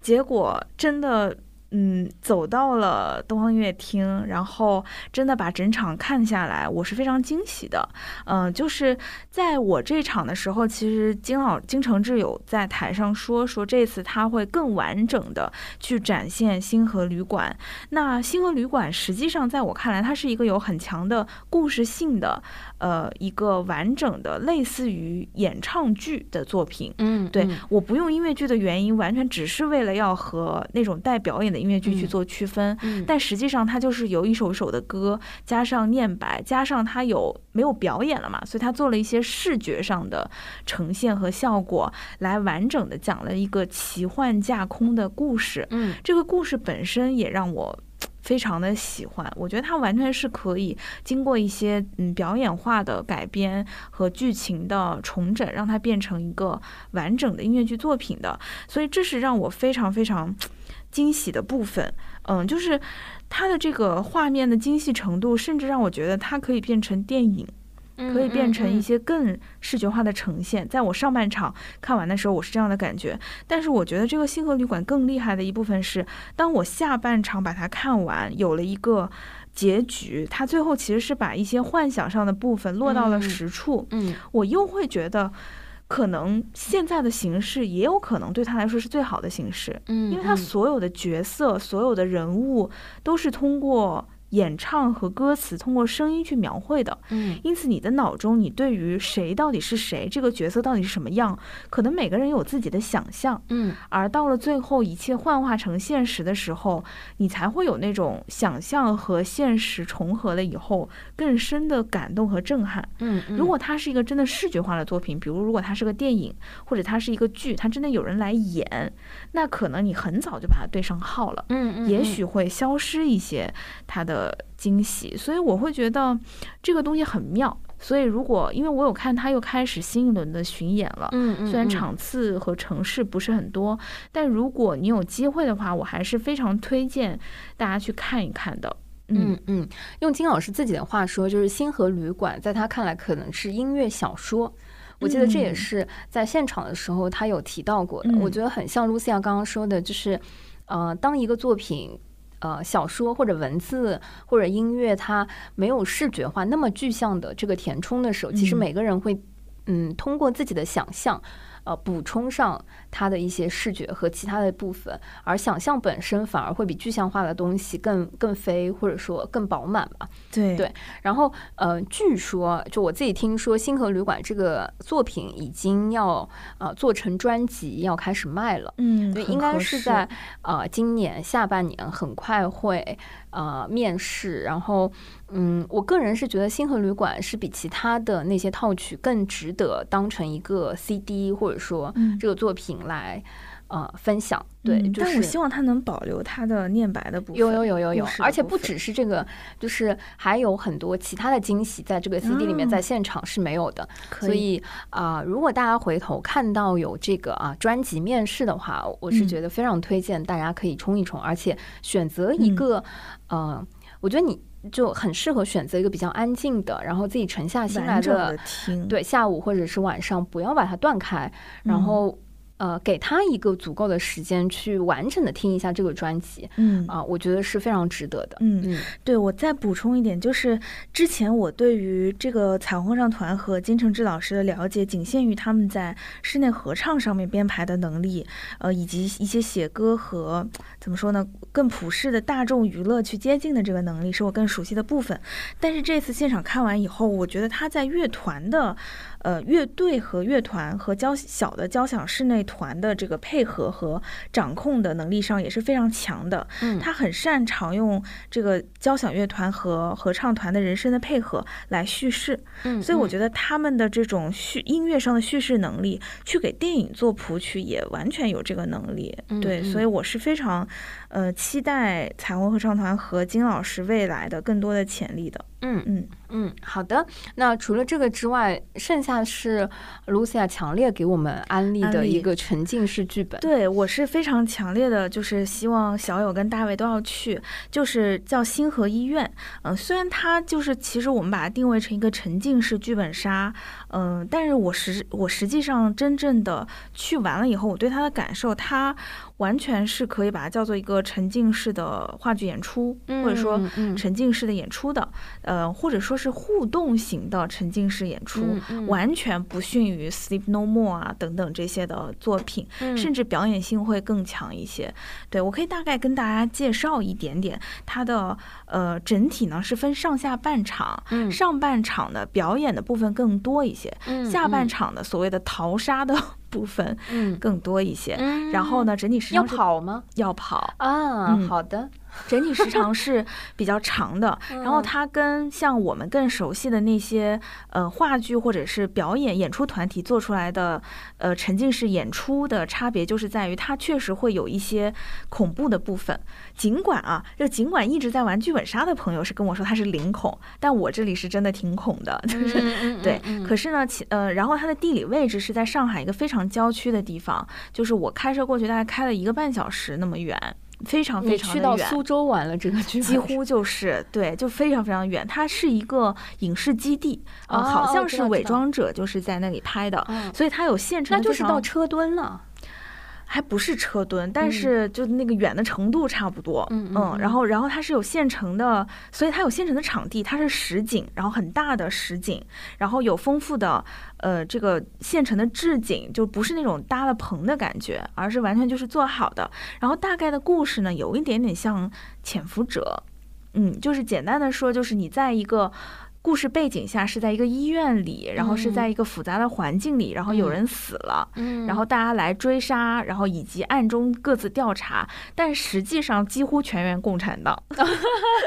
结果真的。嗯，走到了东方音乐厅，然后真的把整场看下来，我是非常惊喜的。嗯，就是在我这场的时候，其实金老金承志有在台上说，说这次他会更完整的去展现星河旅馆。那星河旅馆实际上在我看来，它是一个有很强的故事性的。呃，一个完整的类似于演唱剧的作品，嗯，对，我不用音乐剧的原因，完全只是为了要和那种带表演的音乐剧去做区分，但实际上它就是由一首一首的歌加上念白，加上它有没有表演了嘛，所以它做了一些视觉上的呈现和效果，来完整的讲了一个奇幻架空的故事，嗯，这个故事本身也让我。非常的喜欢，我觉得它完全是可以经过一些嗯表演化的改编和剧情的重整，让它变成一个完整的音乐剧作品的。所以这是让我非常非常惊喜的部分。嗯，就是它的这个画面的精细程度，甚至让我觉得它可以变成电影。可以变成一些更视觉化的呈现。在我上半场看完的时候，我是这样的感觉。但是我觉得这个星河旅馆更厉害的一部分是，当我下半场把它看完，有了一个结局，它最后其实是把一些幻想上的部分落到了实处。嗯，我又会觉得，可能现在的形式也有可能对他来说是最好的形式。嗯，因为他所有的角色、所有的人物都是通过。演唱和歌词通过声音去描绘的。嗯，因此你的脑中，你对于谁到底是谁，这个角色到底是什么样，可能每个人有自己的想象。嗯，而到了最后，一切幻化成现实的时候，你才会有那种想象和现实重合了以后更深的感动和震撼。嗯，如果它是一个真的视觉化的作品，比如如果它是个电影，或者它是一个剧，它真的有人来演，那可能你很早就把它对上号了。嗯嗯，也许会消失一些它的惊喜，所以我会觉得这个东西很妙。所以如果因为我有看，他又开始新一轮的巡演了，嗯嗯，虽然场次和城市不是很多，但如果你有机会的话，我还是非常推荐大家去看一看的。嗯嗯，用金老师自己的话说，就是《星河旅馆》在他看来可能是音乐小说。我记得这也是在现场的时候他有提到过的。我觉得很像露西亚刚刚说的，就是呃，当一个作品。呃，小说或者文字或者音乐，它没有视觉化那么具象的这个填充的时候，其实每个人会，嗯，通过自己的想象。呃，补充上它的一些视觉和其他的部分，而想象本身反而会比具象化的东西更更飞，或者说更饱满吧。对对。然后，呃，据说就我自己听说，《星河旅馆》这个作品已经要呃做成专辑，要开始卖了。嗯，对，应该是在呃今年下半年很快会呃面试，然后。嗯，我个人是觉得《星河旅馆》是比其他的那些套曲更值得当成一个 CD 或者说这个作品来呃分享。对，但我希望他能保留他的念白的部分。有有有有有，而且不只是这个，就是还有很多其他的惊喜在这个 CD 里面，在现场是没有的。所以啊，如果大家回头看到有这个啊专辑面试的话，我是觉得非常推荐大家可以冲一冲，而且选择一个呃，我觉得你。就很适合选择一个比较安静的，然后自己沉下心来的听，对，下午或者是晚上，不要把它断开，然后。呃，给他一个足够的时间去完整的听一下这个专辑，嗯啊，我觉得是非常值得的。嗯嗯，对我再补充一点，就是之前我对于这个彩虹合唱团和金承志老师的了解，仅限于他们在室内合唱上面编排的能力，呃，以及一些写歌和怎么说呢，更普世的大众娱乐去接近的这个能力，是我更熟悉的部分。但是这次现场看完以后，我觉得他在乐团的。呃，乐队和乐团和交小的交响室内团的这个配合和掌控的能力上也是非常强的。嗯，他很擅长用这个交响乐团和合唱团的人声的配合来叙事。嗯，所以我觉得他们的这种叙音乐上的叙事能力，去给电影做谱曲也完全有这个能力。对，所以我是非常呃期待彩虹合唱团和金老师未来的更多的潜力的。嗯嗯嗯，好的。那除了这个之外，剩下是 Lucia 强烈给我们安利的一个沉浸式剧本。对我是非常强烈的，就是希望小友跟大卫都要去，就是叫星河医院。嗯，虽然它就是其实我们把它定位成一个沉浸式剧本杀，嗯，但是我实我实际上真正的去完了以后，我对它的感受，它。完全是可以把它叫做一个沉浸式的话剧演出，或者说沉浸式的演出的，呃，或者说是互动型的沉浸式演出，完全不逊于《Sleep No More》啊等等这些的作品，甚至表演性会更强一些。对我可以大概跟大家介绍一点点它的呃整体呢是分上下半场，上半场的表演的部分更多一些，下半场的所谓的淘沙的。部分嗯更多一些，然后呢，整体时长要跑吗？要跑啊，好的。整体时长 [LAUGHS] 是比较长的，然后它跟像我们更熟悉的那些呃话剧或者是表演演出团体做出来的呃沉浸式演出的差别，就是在于它确实会有一些恐怖的部分。尽管啊，就尽管一直在玩剧本杀的朋友是跟我说他是零恐，但我这里是真的挺恐的，[LAUGHS] 就是对。可是呢，其呃，然后它的地理位置是在上海一个非常郊区的地方，就是我开车过去大概开了一个半小时那么远。非常非常远，去到苏州玩了这个剧，几乎就是对，就非常非常远。它是一个影视基地啊，好像是伪装者就是在那里拍的，所以它有现成，那就是到车墩了。还不是车墩，但是就那个远的程度差不多。嗯嗯。然后，然后它是有现成的，所以它有现成的场地，它是实景，然后很大的实景，然后有丰富的呃这个现成的置景，就不是那种搭了棚的感觉，而是完全就是做好的。然后大概的故事呢，有一点点像潜伏者。嗯，就是简单的说，就是你在一个。故事背景下是在一个医院里，然后是在一个复杂的环境里，然后有人死了，然后大家来追杀，然后以及暗中各自调查，但实际上几乎全员共产党 [LAUGHS]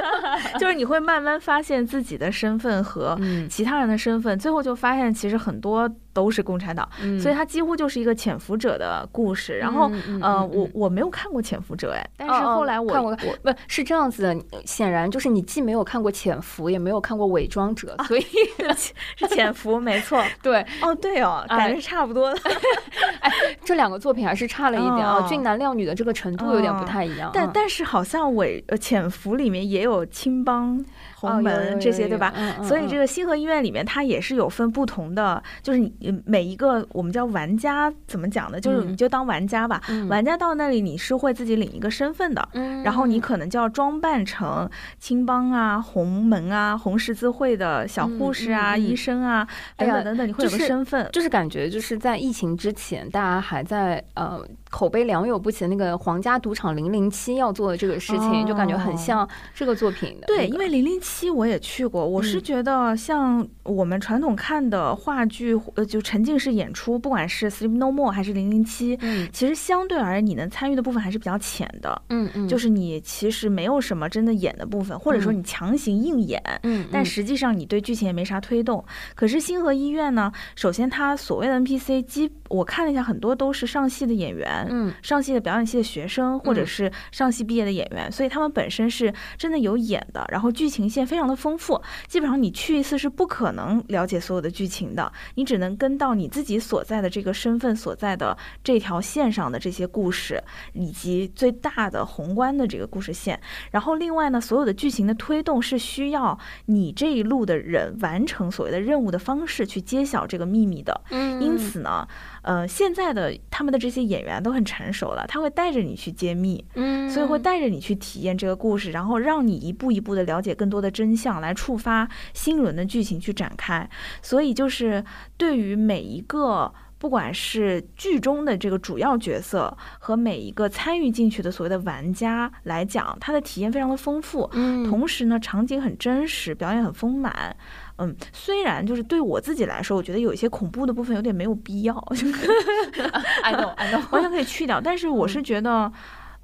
[LAUGHS] 就是你会慢慢发现自己的身份和其他人的身份，最后就发现其实很多。都是共产党，所以它几乎就是一个潜伏者的故事。然后，呃，我我没有看过《潜伏者》哎，但是后来我看过，不是这样子的。显然就是你既没有看过《潜伏》，也没有看过《伪装者》，所以 [LAUGHS] 是《潜伏》没错。[LAUGHS] 对，哦对哦，感觉是差不多的。[LAUGHS] 哎，这两个作品还是差了一点啊，俊男靓女的这个程度有点不太一样。但但是好像《伪呃潜伏》里面也有青帮。红门这些对吧？所以这个星河医院里面，它也是有分不同的，就是你每一个我们叫玩家怎么讲呢？就是你就当玩家吧，玩家到那里你是会自己领一个身份的，然后你可能就要装扮成青帮啊、红门啊、红十字会的小护士啊、医生啊等等等等，你会有个身份。就是感觉就是在疫情之前，大家还在呃口碑良莠不齐的那个皇家赌场零零七要做的这个事情，就感觉很像这个作品的。对，因为零零七。我也去过，我是觉得像我们传统看的话剧，呃，就沉浸式演出，不管是《Sleep No More》还是《零零七》，嗯，其实相对而言，你能参与的部分还是比较浅的，嗯嗯，就是你其实没有什么真的演的部分，或者说你强行硬演，嗯，但实际上你对剧情也没啥推动。可是星河医院呢，首先它所谓的 NPC 基，我看了一下，很多都是上戏的演员，嗯，上戏的表演系的学生，或者是上戏毕业的演员，所以他们本身是真的有演的，然后剧情线。非常的丰富，基本上你去一次是不可能了解所有的剧情的，你只能跟到你自己所在的这个身份所在的这条线上的这些故事，以及最大的宏观的这个故事线。然后另外呢，所有的剧情的推动是需要你这一路的人完成所谓的任务的方式去揭晓这个秘密的。嗯，因此呢。呃，现在的他们的这些演员都很成熟了，他会带着你去揭秘，嗯，所以会带着你去体验这个故事，然后让你一步一步的了解更多的真相，来触发新一轮的剧情去展开。所以就是对于每一个不管是剧中的这个主要角色和每一个参与进去的所谓的玩家来讲，他的体验非常的丰富，嗯，同时呢，场景很真实，表演很丰满。嗯，虽然就是对我自己来说，我觉得有一些恐怖的部分有点没有必要，[LAUGHS] I know I know，完全可以去掉。但是我是觉得。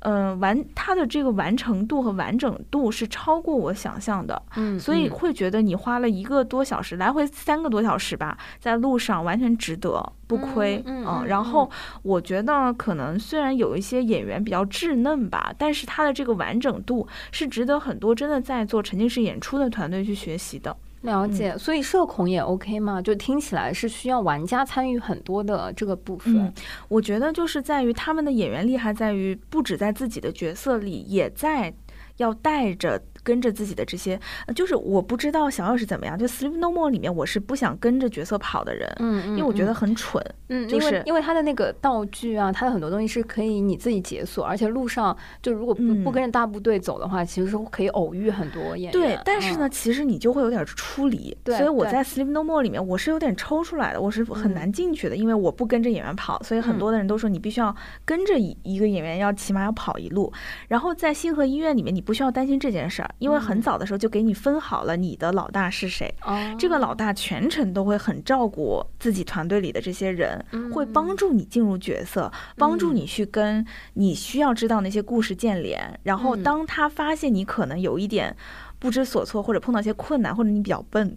嗯，完它的这个完成度和完整度是超过我想象的，嗯，所以会觉得你花了一个多小时，来回三个多小时吧，在路上完全值得，不亏，嗯。然后我觉得可能虽然有一些演员比较稚嫩吧，但是它的这个完整度是值得很多真的在做沉浸式演出的团队去学习的。了解，所以社恐也 OK 吗？就听起来是需要玩家参与很多的这个部分。我觉得就是在于他们的演员厉害，在于不止在自己的角色里，也在要带着。跟着自己的这些，就是我不知道小奥是怎么样。就《Sleep No More》里面，我是不想跟着角色跑的人，嗯因为我觉得很蠢，嗯，就是因为他的那个道具啊，他的很多东西是可以你自己解锁，而且路上就如果不不跟着大部队走的话，其实是可以偶遇很多演员。对，但是呢，其实你就会有点出离。对，所以我在《Sleep No More》里面，我是有点抽出来的，我是很难进去的，因为我不跟着演员跑，所以很多的人都说你必须要跟着一一个演员，要起码要跑一路。然后在星河医院里面，你不需要担心这件事儿，因为很早的时候。就给你分好了，你的老大是谁？这个老大全程都会很照顾自己团队里的这些人，会帮助你进入角色，帮助你去跟你需要知道那些故事建联。然后当他发现你可能有一点。不知所措，或者碰到一些困难，或者你比较笨，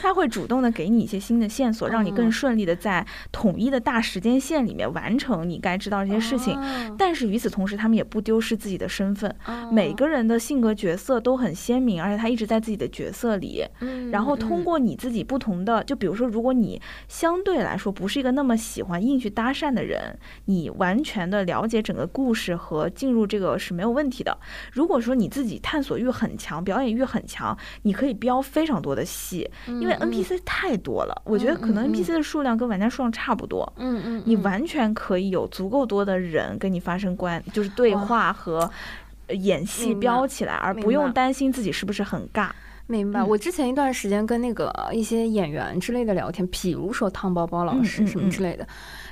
他会主动的给你一些新的线索，让你更顺利的在统一的大时间线里面完成你该知道这些事情。但是与此同时，他们也不丢失自己的身份。每个人的性格角色都很鲜明，而且他一直在自己的角色里。然后通过你自己不同的，就比如说，如果你相对来说不是一个那么喜欢硬去搭讪的人，你完全的了解整个故事和进入这个是没有问题的。如果说你自己探索欲很，强表演欲很强，你可以标非常多的戏，因为 NPC 太多了。我觉得可能 NPC 的数量跟玩家数量差不多。嗯嗯，你完全可以有足够多的人跟你发生关，就是对话和演戏飙起来，而不用担心自己是不是很尬。明白。我之前一段时间跟那个一些演员之类的聊天，比如说汤包包老师什么之类的。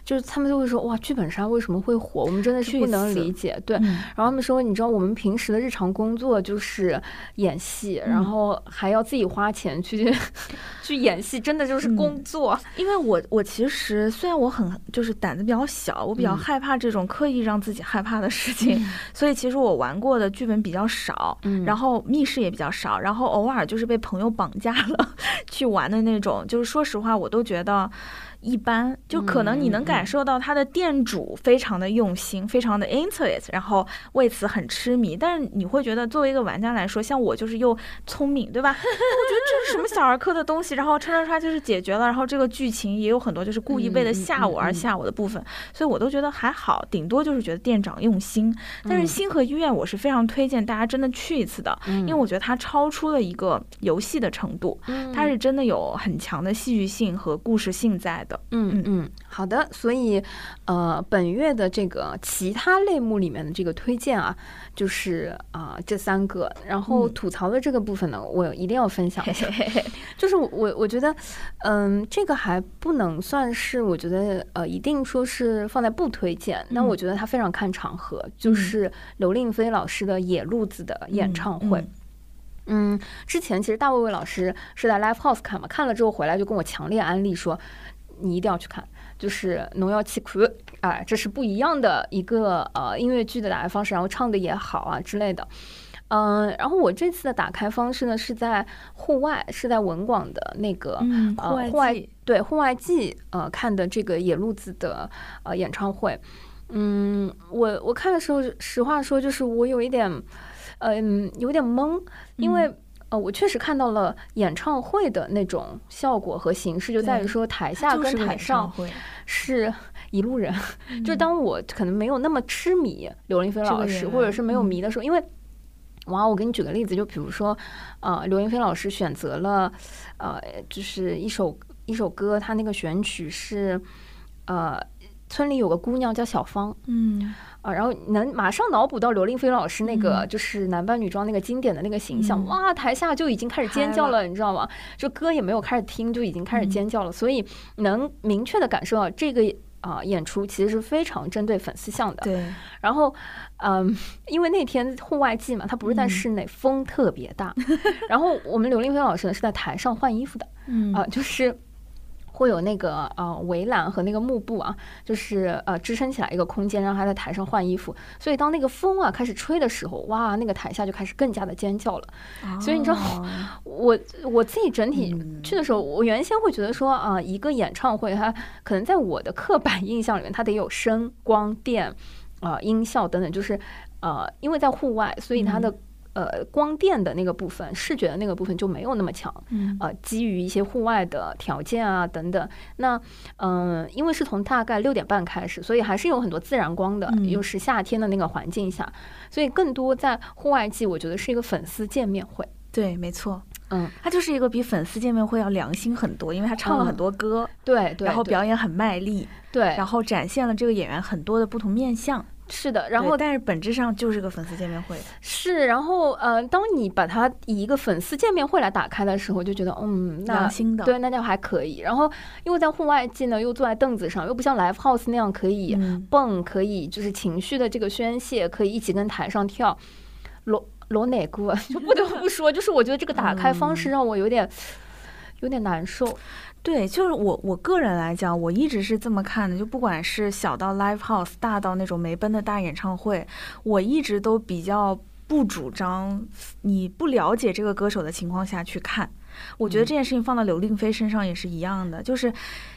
就是他们就会说哇，剧本杀为什么会火？我们真的是不能理解。对，然后他们说，你知道我们平时的日常工作就是演戏，然后还要自己花钱去 [LAUGHS] 去演戏，真的就是工作。因为我我其实虽然我很就是胆子比较小，我比较害怕这种刻意让自己害怕的事情，所以其实我玩过的剧本比较少，然后密室也比较少，然后偶尔就是被朋友绑架了 [LAUGHS] 去玩的那种。就是说实话，我都觉得。一般，就可能你能感受到他的店主非常的用心，非常的 into it，然后为此很痴迷。但是你会觉得，作为一个玩家来说，像我就是又聪明，对吧？[LAUGHS] 我觉得这是什么小儿科的东西，然后唰唰唰就是解决了。然后这个剧情也有很多就是故意为了吓我而吓我的部分，所以我都觉得还好，顶多就是觉得店长用心。但是星河医院我是非常推荐大家真的去一次的，因为我觉得它超出了一个游戏的程度，它是真的有很强的戏剧性和故事性在。嗯嗯嗯，好的，所以，呃，本月的这个其他类目里面的这个推荐啊，就是啊这三个，然后吐槽的这个部分呢，我一定要分享一下，[LAUGHS] 就是我我觉得，嗯，这个还不能算是，我觉得呃，一定说是放在不推荐，那我觉得它非常看场合，就是刘令飞老师的《野路子》的演唱会。嗯，之前其实大卫卫老师是在 Live House 看嘛，看了之后回来就跟我强烈安利说。你一定要去看，就是《农药气库》哎，这是不一样的一个呃音乐剧的打开方式，然后唱的也好啊之类的，嗯，然后我这次的打开方式呢是在户外，是在文广的那个呃户外对户外季呃看的这个野路子的呃演唱会，嗯，我我看的时候，实话说就是我有一点嗯有点懵，因为。呃，我确实看到了演唱会的那种效果和形式，就在于说台下跟台上是一路人。就是当我可能没有那么痴迷刘林飞老师，或者是没有迷的时候，因为哇，我给你举个例子，就比如说，呃，刘云飞老师选择了，呃，就是一首一首歌，他那个选曲是，呃，村里有个姑娘叫小芳，嗯。啊，然后能马上脑补到刘令飞老师那个就是男扮女装那个经典的那个形象，哇，台下就已经开始尖叫了，你知道吗？就歌也没有开始听，就已经开始尖叫了，所以能明确的感受到这个啊演出其实是非常针对粉丝向的。对。然后，嗯，因为那天户外季嘛，他不是在室内，风特别大。然后我们刘令飞老师呢是在台上换衣服的，嗯啊，就是。会有那个呃围栏和那个幕布啊，就是呃支撑起来一个空间，让他在台上换衣服。所以当那个风啊开始吹的时候，哇，那个台下就开始更加的尖叫了。所以你知道，[LAUGHS] 我我自己整体去的时候，我原先会觉得说啊，一个演唱会它可能在我的刻板印象里面，它得有声光电啊音效等等，就是呃因为在户外，所以它的。呃，光电的那个部分，视觉的那个部分就没有那么强。嗯，呃，基于一些户外的条件啊等等，那嗯，因为是从大概六点半开始，所以还是有很多自然光的，又是夏天的那个环境下，所以更多在户外季，我觉得是一个粉丝见面会。对，没错，嗯，他就是一个比粉丝见面会要良心很多，因为他唱了很多歌，对，然后表演很卖力，对，然后展现了这个演员很多的不同面相。是的，然后但是本质上就是个粉丝见面会。是，然后呃，当你把它以一个粉丝见面会来打开的时候，就觉得嗯，那对，那就还可以。然后因为在户外季呢，又坐在凳子上，又不像 live house 那样可以蹦，可以就是情绪的这个宣泄，可以一起跟台上跳。罗罗哪个就不得不说，就是我觉得这个打开方式让我有点有点难受。对，就是我我个人来讲，我一直是这么看的。就不管是小到 live house，大到那种梅奔的大演唱会，我一直都比较不主张你不了解这个歌手的情况下去看。我觉得这件事情放到刘令飞身上也是一样的，就是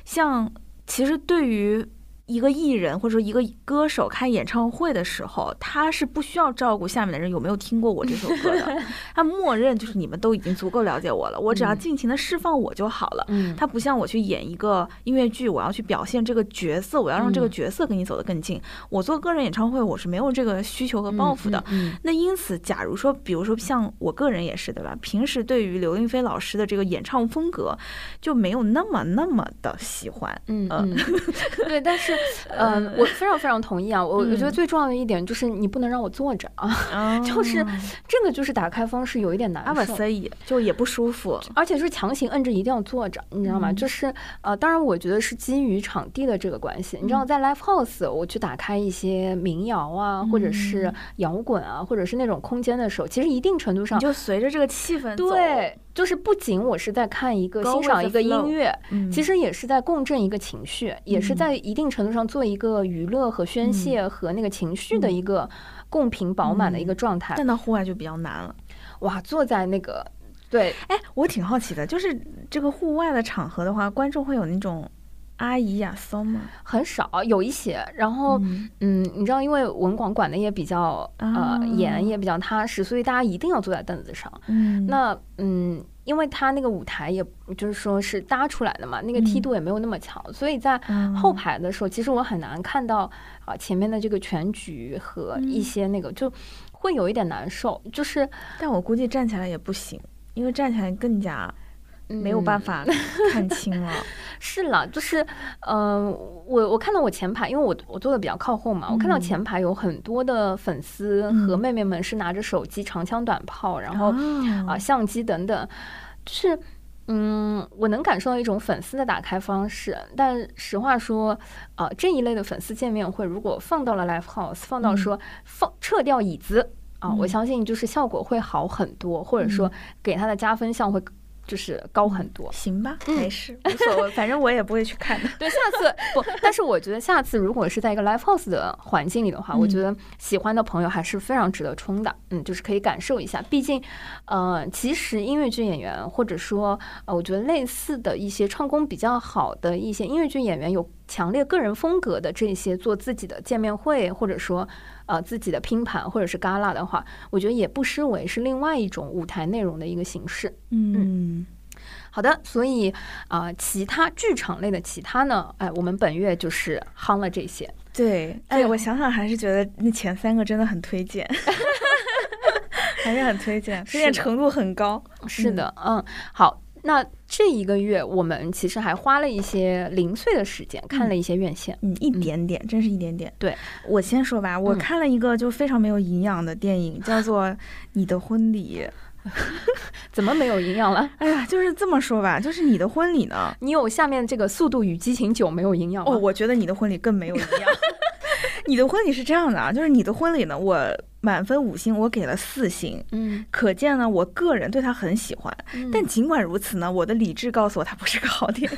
像其实对于。一个艺人或者说一个歌手开演唱会的时候，他是不需要照顾下面的人有没有听过我这首歌的，[LAUGHS] 他默认就是你们都已经足够了解我了，我只要尽情的释放我就好了。嗯，他不像我去演一个音乐剧，我要去表现这个角色，我要让这个角色跟你走得更近。我做个人演唱会，我是没有这个需求和抱负的。那因此，假如说，比如说像我个人也是，对吧？平时对于刘亦菲老师的这个演唱风格就没有那么那么的喜欢。嗯嗯，[LAUGHS] 对，但是。嗯，我非常非常同意啊。我我觉得最重要的一点就是你不能让我坐着啊，[LAUGHS] 就是这个就是打开方式有一点难受，所以就也不舒服，而且是强行摁着一定要坐着，你知道吗？就是呃，当然我觉得是基于场地的这个关系。你知道，在 live house 我去打开一些民谣啊，或者是摇滚啊，或者是那种空间的时候，其实一定程度上就随着这个气氛对。就是不仅我是在看一个欣赏一个音乐，其实也是在共振一个情绪，也是在一定程度上做一个娱乐和宣泄和那个情绪的一个共频饱满的一个状态。但到户外就比较难了，哇，坐在那个对，哎，我挺好奇的，就是这个户外的场合的话，观众会有那种。阿姨呀，骚吗？很少，有一些。然后，嗯，你知道，因为文广管的也比较呃严，也比较踏实，所以大家一定要坐在凳子上。嗯，那嗯，因为他那个舞台也就是说是搭出来的嘛，那个梯度也没有那么强，所以在后排的时候，其实我很难看到啊前面的这个全局和一些那个，就会有一点难受。就是，但我估计站起来也不行，因为站起来更加。没有办法看清了，[LAUGHS] 是了，就是，嗯，我我看到我前排，因为我我坐的比较靠后嘛，我看到前排有很多的粉丝和妹妹们是拿着手机、长枪短炮，然后啊相机等等，就是，嗯，我能感受到一种粉丝的打开方式。但实话说，啊，这一类的粉丝见面会，如果放到了 live house，放到说放撤掉椅子啊，我相信就是效果会好很多，或者说给他的加分项会。就是高很多，行吧，没事，无所谓，[LAUGHS] 反正我也不会去看的。对，下次不，但是我觉得下次如果是在一个 live house 的环境里的话，我觉得喜欢的朋友还是非常值得冲的。嗯，就是可以感受一下，毕竟，呃，其实音乐剧演员或者说呃，我觉得类似的一些唱功比较好的一些音乐剧演员，有强烈个人风格的这些做自己的见面会，或者说。呃，自己的拼盘或者是旮旯的话，我觉得也不失为是另外一种舞台内容的一个形式。嗯，好的，所以啊，其他剧场类的其他呢，哎，我们本月就是夯了这些。对，哎，我想想还是觉得那前三个真的很推荐，[LAUGHS] 还是很推荐，推荐程度很高。是的，嗯，好。那这一个月，我们其实还花了一些零碎的时间，看了一些院线，嗯，一点点，真是一点点。对我先说吧，我看了一个就非常没有营养的电影，叫做《你的婚礼》。[LAUGHS] 怎么没有营养了？哎呀，就是这么说吧，就是你的婚礼呢，你有下面这个《速度与激情九》没有营养哦，我觉得你的婚礼更没有营养。[LAUGHS] 你的婚礼是这样的啊，就是你的婚礼呢，我满分五星，我给了四星。嗯，可见呢，我个人对他很喜欢。但尽管如此呢，我的理智告诉我他不是个好电影，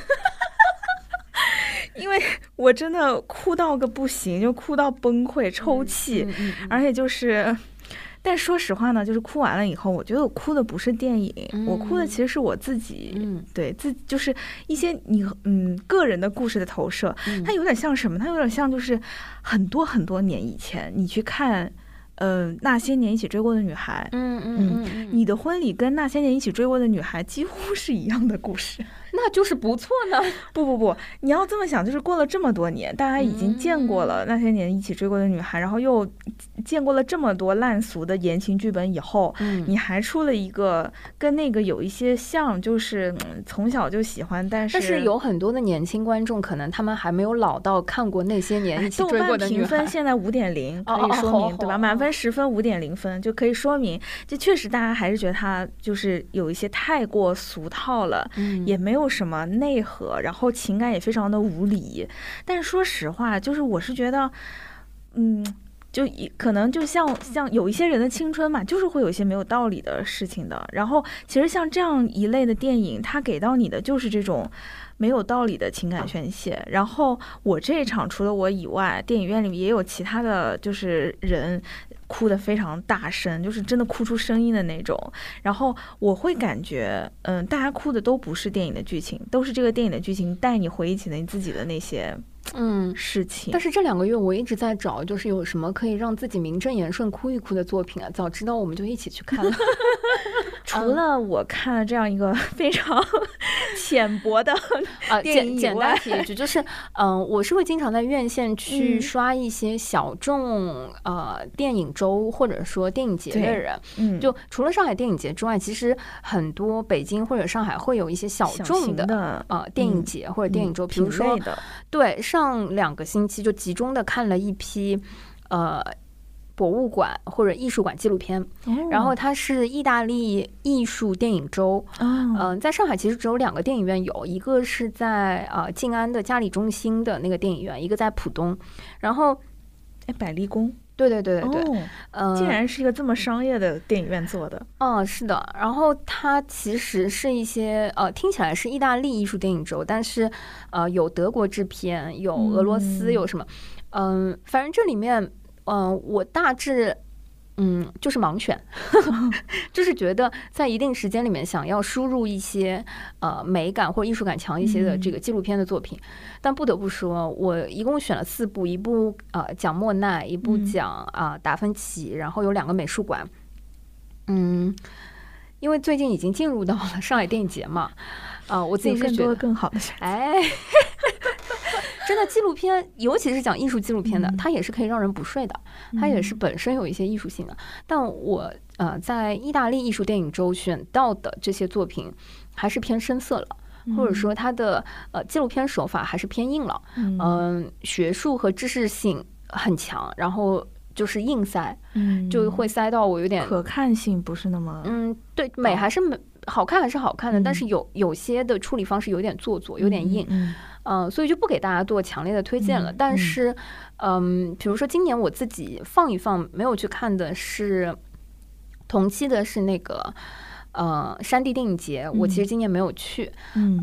[LAUGHS] 因为我真的哭到个不行，就哭到崩溃、抽泣，而且就是。但说实话呢，就是哭完了以后，我觉得我哭的不是电影，我哭的其实是我自己，对自就是一些你嗯个人的故事的投射，它有点像什么？它有点像就是很多很多年以前你去看。嗯，那些年一起追过的女孩，嗯嗯嗯，你的婚礼跟那些年一起追过的女孩几乎是一样的故事，那就是不错呢。[LAUGHS] 不不不，你要这么想，就是过了这么多年，大家已经见过了那些年一起追过的女孩，然后又见过了这么多烂俗的言情剧本以后，你还出了一个跟那个有一些像，就是从小就喜欢，但是但是有很多的年轻观众，可能他们还没有老到看过那些年一起追过的女孩。评分现在五点零，可以说明对吧？满分。分十分五点零分就可以说明，这确实大家还是觉得他就是有一些太过俗套了，也没有有什么内核，然后情感也非常的无理。但是说实话，就是我是觉得，嗯，就可能就像像有一些人的青春嘛，就是会有一些没有道理的事情的。然后其实像这样一类的电影，它给到你的就是这种。没有道理的情感宣泄。然后我这一场除了我以外，电影院里也有其他的就是人哭得非常大声，就是真的哭出声音的那种。然后我会感觉，嗯，大家哭的都不是电影的剧情，都是这个电影的剧情带你回忆起了你自己的那些。嗯，事情。但是这两个月我一直在找，就是有什么可以让自己名正言顺哭一哭的作品啊？早知道我们就一起去看了。除了我看了这样一个 [LAUGHS] 非常 [LAUGHS] 浅薄的啊 [LAUGHS] 电影简单提一句，就是嗯，我是会经常在院线去刷一些小众呃电影周或者说电影节的人。嗯，就除了上海电影节之外，其实很多北京或者上海会有一些小众的呃电影节或者电影周，比如说对上两个星期就集中的看了一批呃。博物馆或者艺术馆纪录片，然后它是意大利艺术电影周。嗯，在上海其实只有两个电影院有，一个是在呃静安的嘉里中心的那个电影院，一个在浦东。然后，哎，百丽宫，对对对对对，嗯，竟然是一个这么商业的电影院做的。嗯，是的。然后它其实是一些呃听起来是意大利艺术电影周，但是呃有德国制片，有俄罗斯，有什么？嗯，反正这里面。嗯，我大致，嗯，就是盲选，[LAUGHS] 就是觉得在一定时间里面想要输入一些呃美感或者艺术感强一些的这个纪录片的作品，但不得不说，我一共选了四部，一部呃讲莫奈，一部讲啊达芬奇，然后有两个美术馆，嗯，因为最近已经进入到了上海电影节嘛，啊，我自己是觉得更好的选，哎。[LAUGHS] [LAUGHS] 真的纪录片，尤其是讲艺术纪录片的，它也是可以让人不睡的，它也是本身有一些艺术性的。但我呃，在意大利艺术电影周选到的这些作品，还是偏深色了，或者说它的呃纪录片手法还是偏硬了，嗯，学术和知识性很强，然后就是硬塞，嗯，就会塞到我有点可看性不是那么，嗯，对，美还是美，好看还是好看的，但是有有些的处理方式有点做作，有点硬。嗯，所以就不给大家做强烈的推荐了。但是，嗯，比如说今年我自己放一放没有去看的是同期的是那个呃山地电影节，我其实今年没有去。嗯，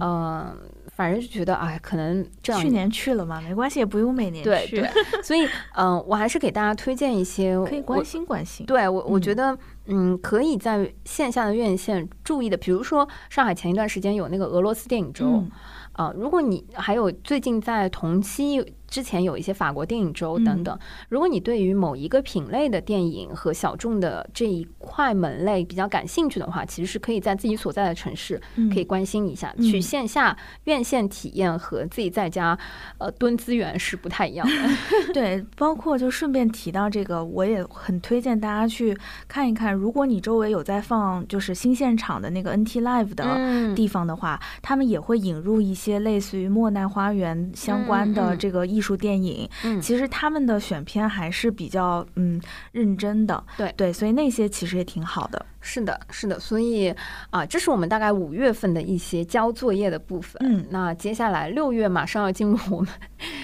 反正就觉得哎，可能这样。去年去了嘛，没关系，也不用每年去。对对。[LAUGHS] 所以，嗯，我还是给大家推荐一些可以关心关心。对我，我觉得嗯，可以在线下的院线注意的，比如说上海前一段时间有那个俄罗斯电影周。啊，如果你还有最近在同期。之前有一些法国电影周等等，如果你对于某一个品类的电影和小众的这一块门类比较感兴趣的话，其实是可以在自己所在的城市可以关心一下，去线下院线体验和自己在家呃蹲资源是不太一样的。[LAUGHS] 对，包括就顺便提到这个，我也很推荐大家去看一看，如果你周围有在放就是新现场的那个 NT Live 的地方的话，他们也会引入一些类似于莫奈花园相关的这个艺。艺术电影，嗯，其实他们的选片还是比较嗯认真的，对对，所以那些其实也挺好的。是的，是的，所以啊，这是我们大概五月份的一些交作业的部分。嗯，那接下来六月马上要进入我们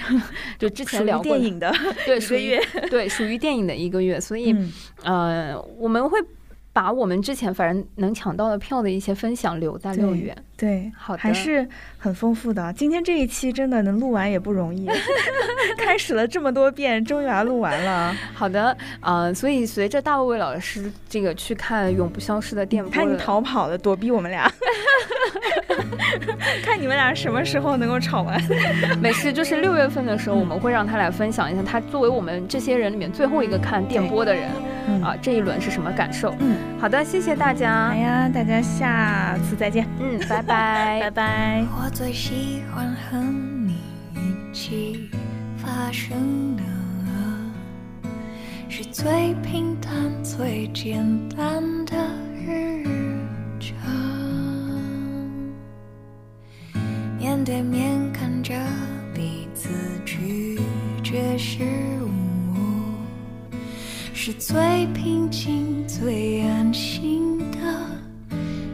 [LAUGHS] 就之前聊过电影的对属于对属于电影的一个月，所以呃，我们会。把我们之前反正能抢到的票的一些分享留在六月，对，好的，还是很丰富的。今天这一期真的能录完也不容易，[LAUGHS] 开始了这么多遍，终于把它录完了。[LAUGHS] 好的，呃，所以随着大卫卫老师这个去看《永不消失的电波》，看你逃跑的，躲避我们俩，[LAUGHS] 看你们俩什么时候能够吵完。没事，就是六月份的时候，我们会让他来分享一下，他作为我们这些人里面最后一个看电波的人。啊，这一轮是什么感受？嗯，好的，谢谢大家。好呀，大家下次再见。嗯，拜拜，[LAUGHS] 拜拜。我最喜欢和你一起发生的，是最平淡、最简单的日常。面对面看着彼此拒绝失误。是最平静、最安心的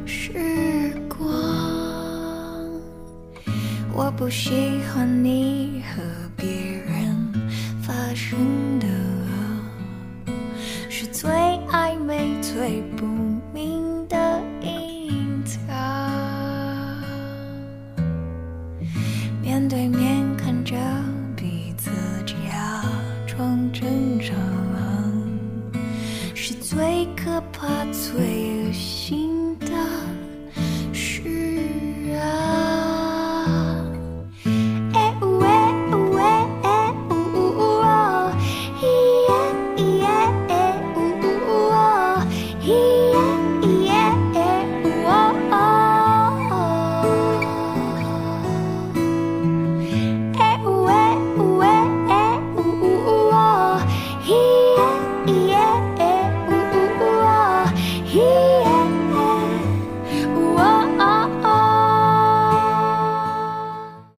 时光。我不喜欢你和别人发生的，是最暧昧、最不明的隐藏。面对面看着。最可怕最恶心的事啊。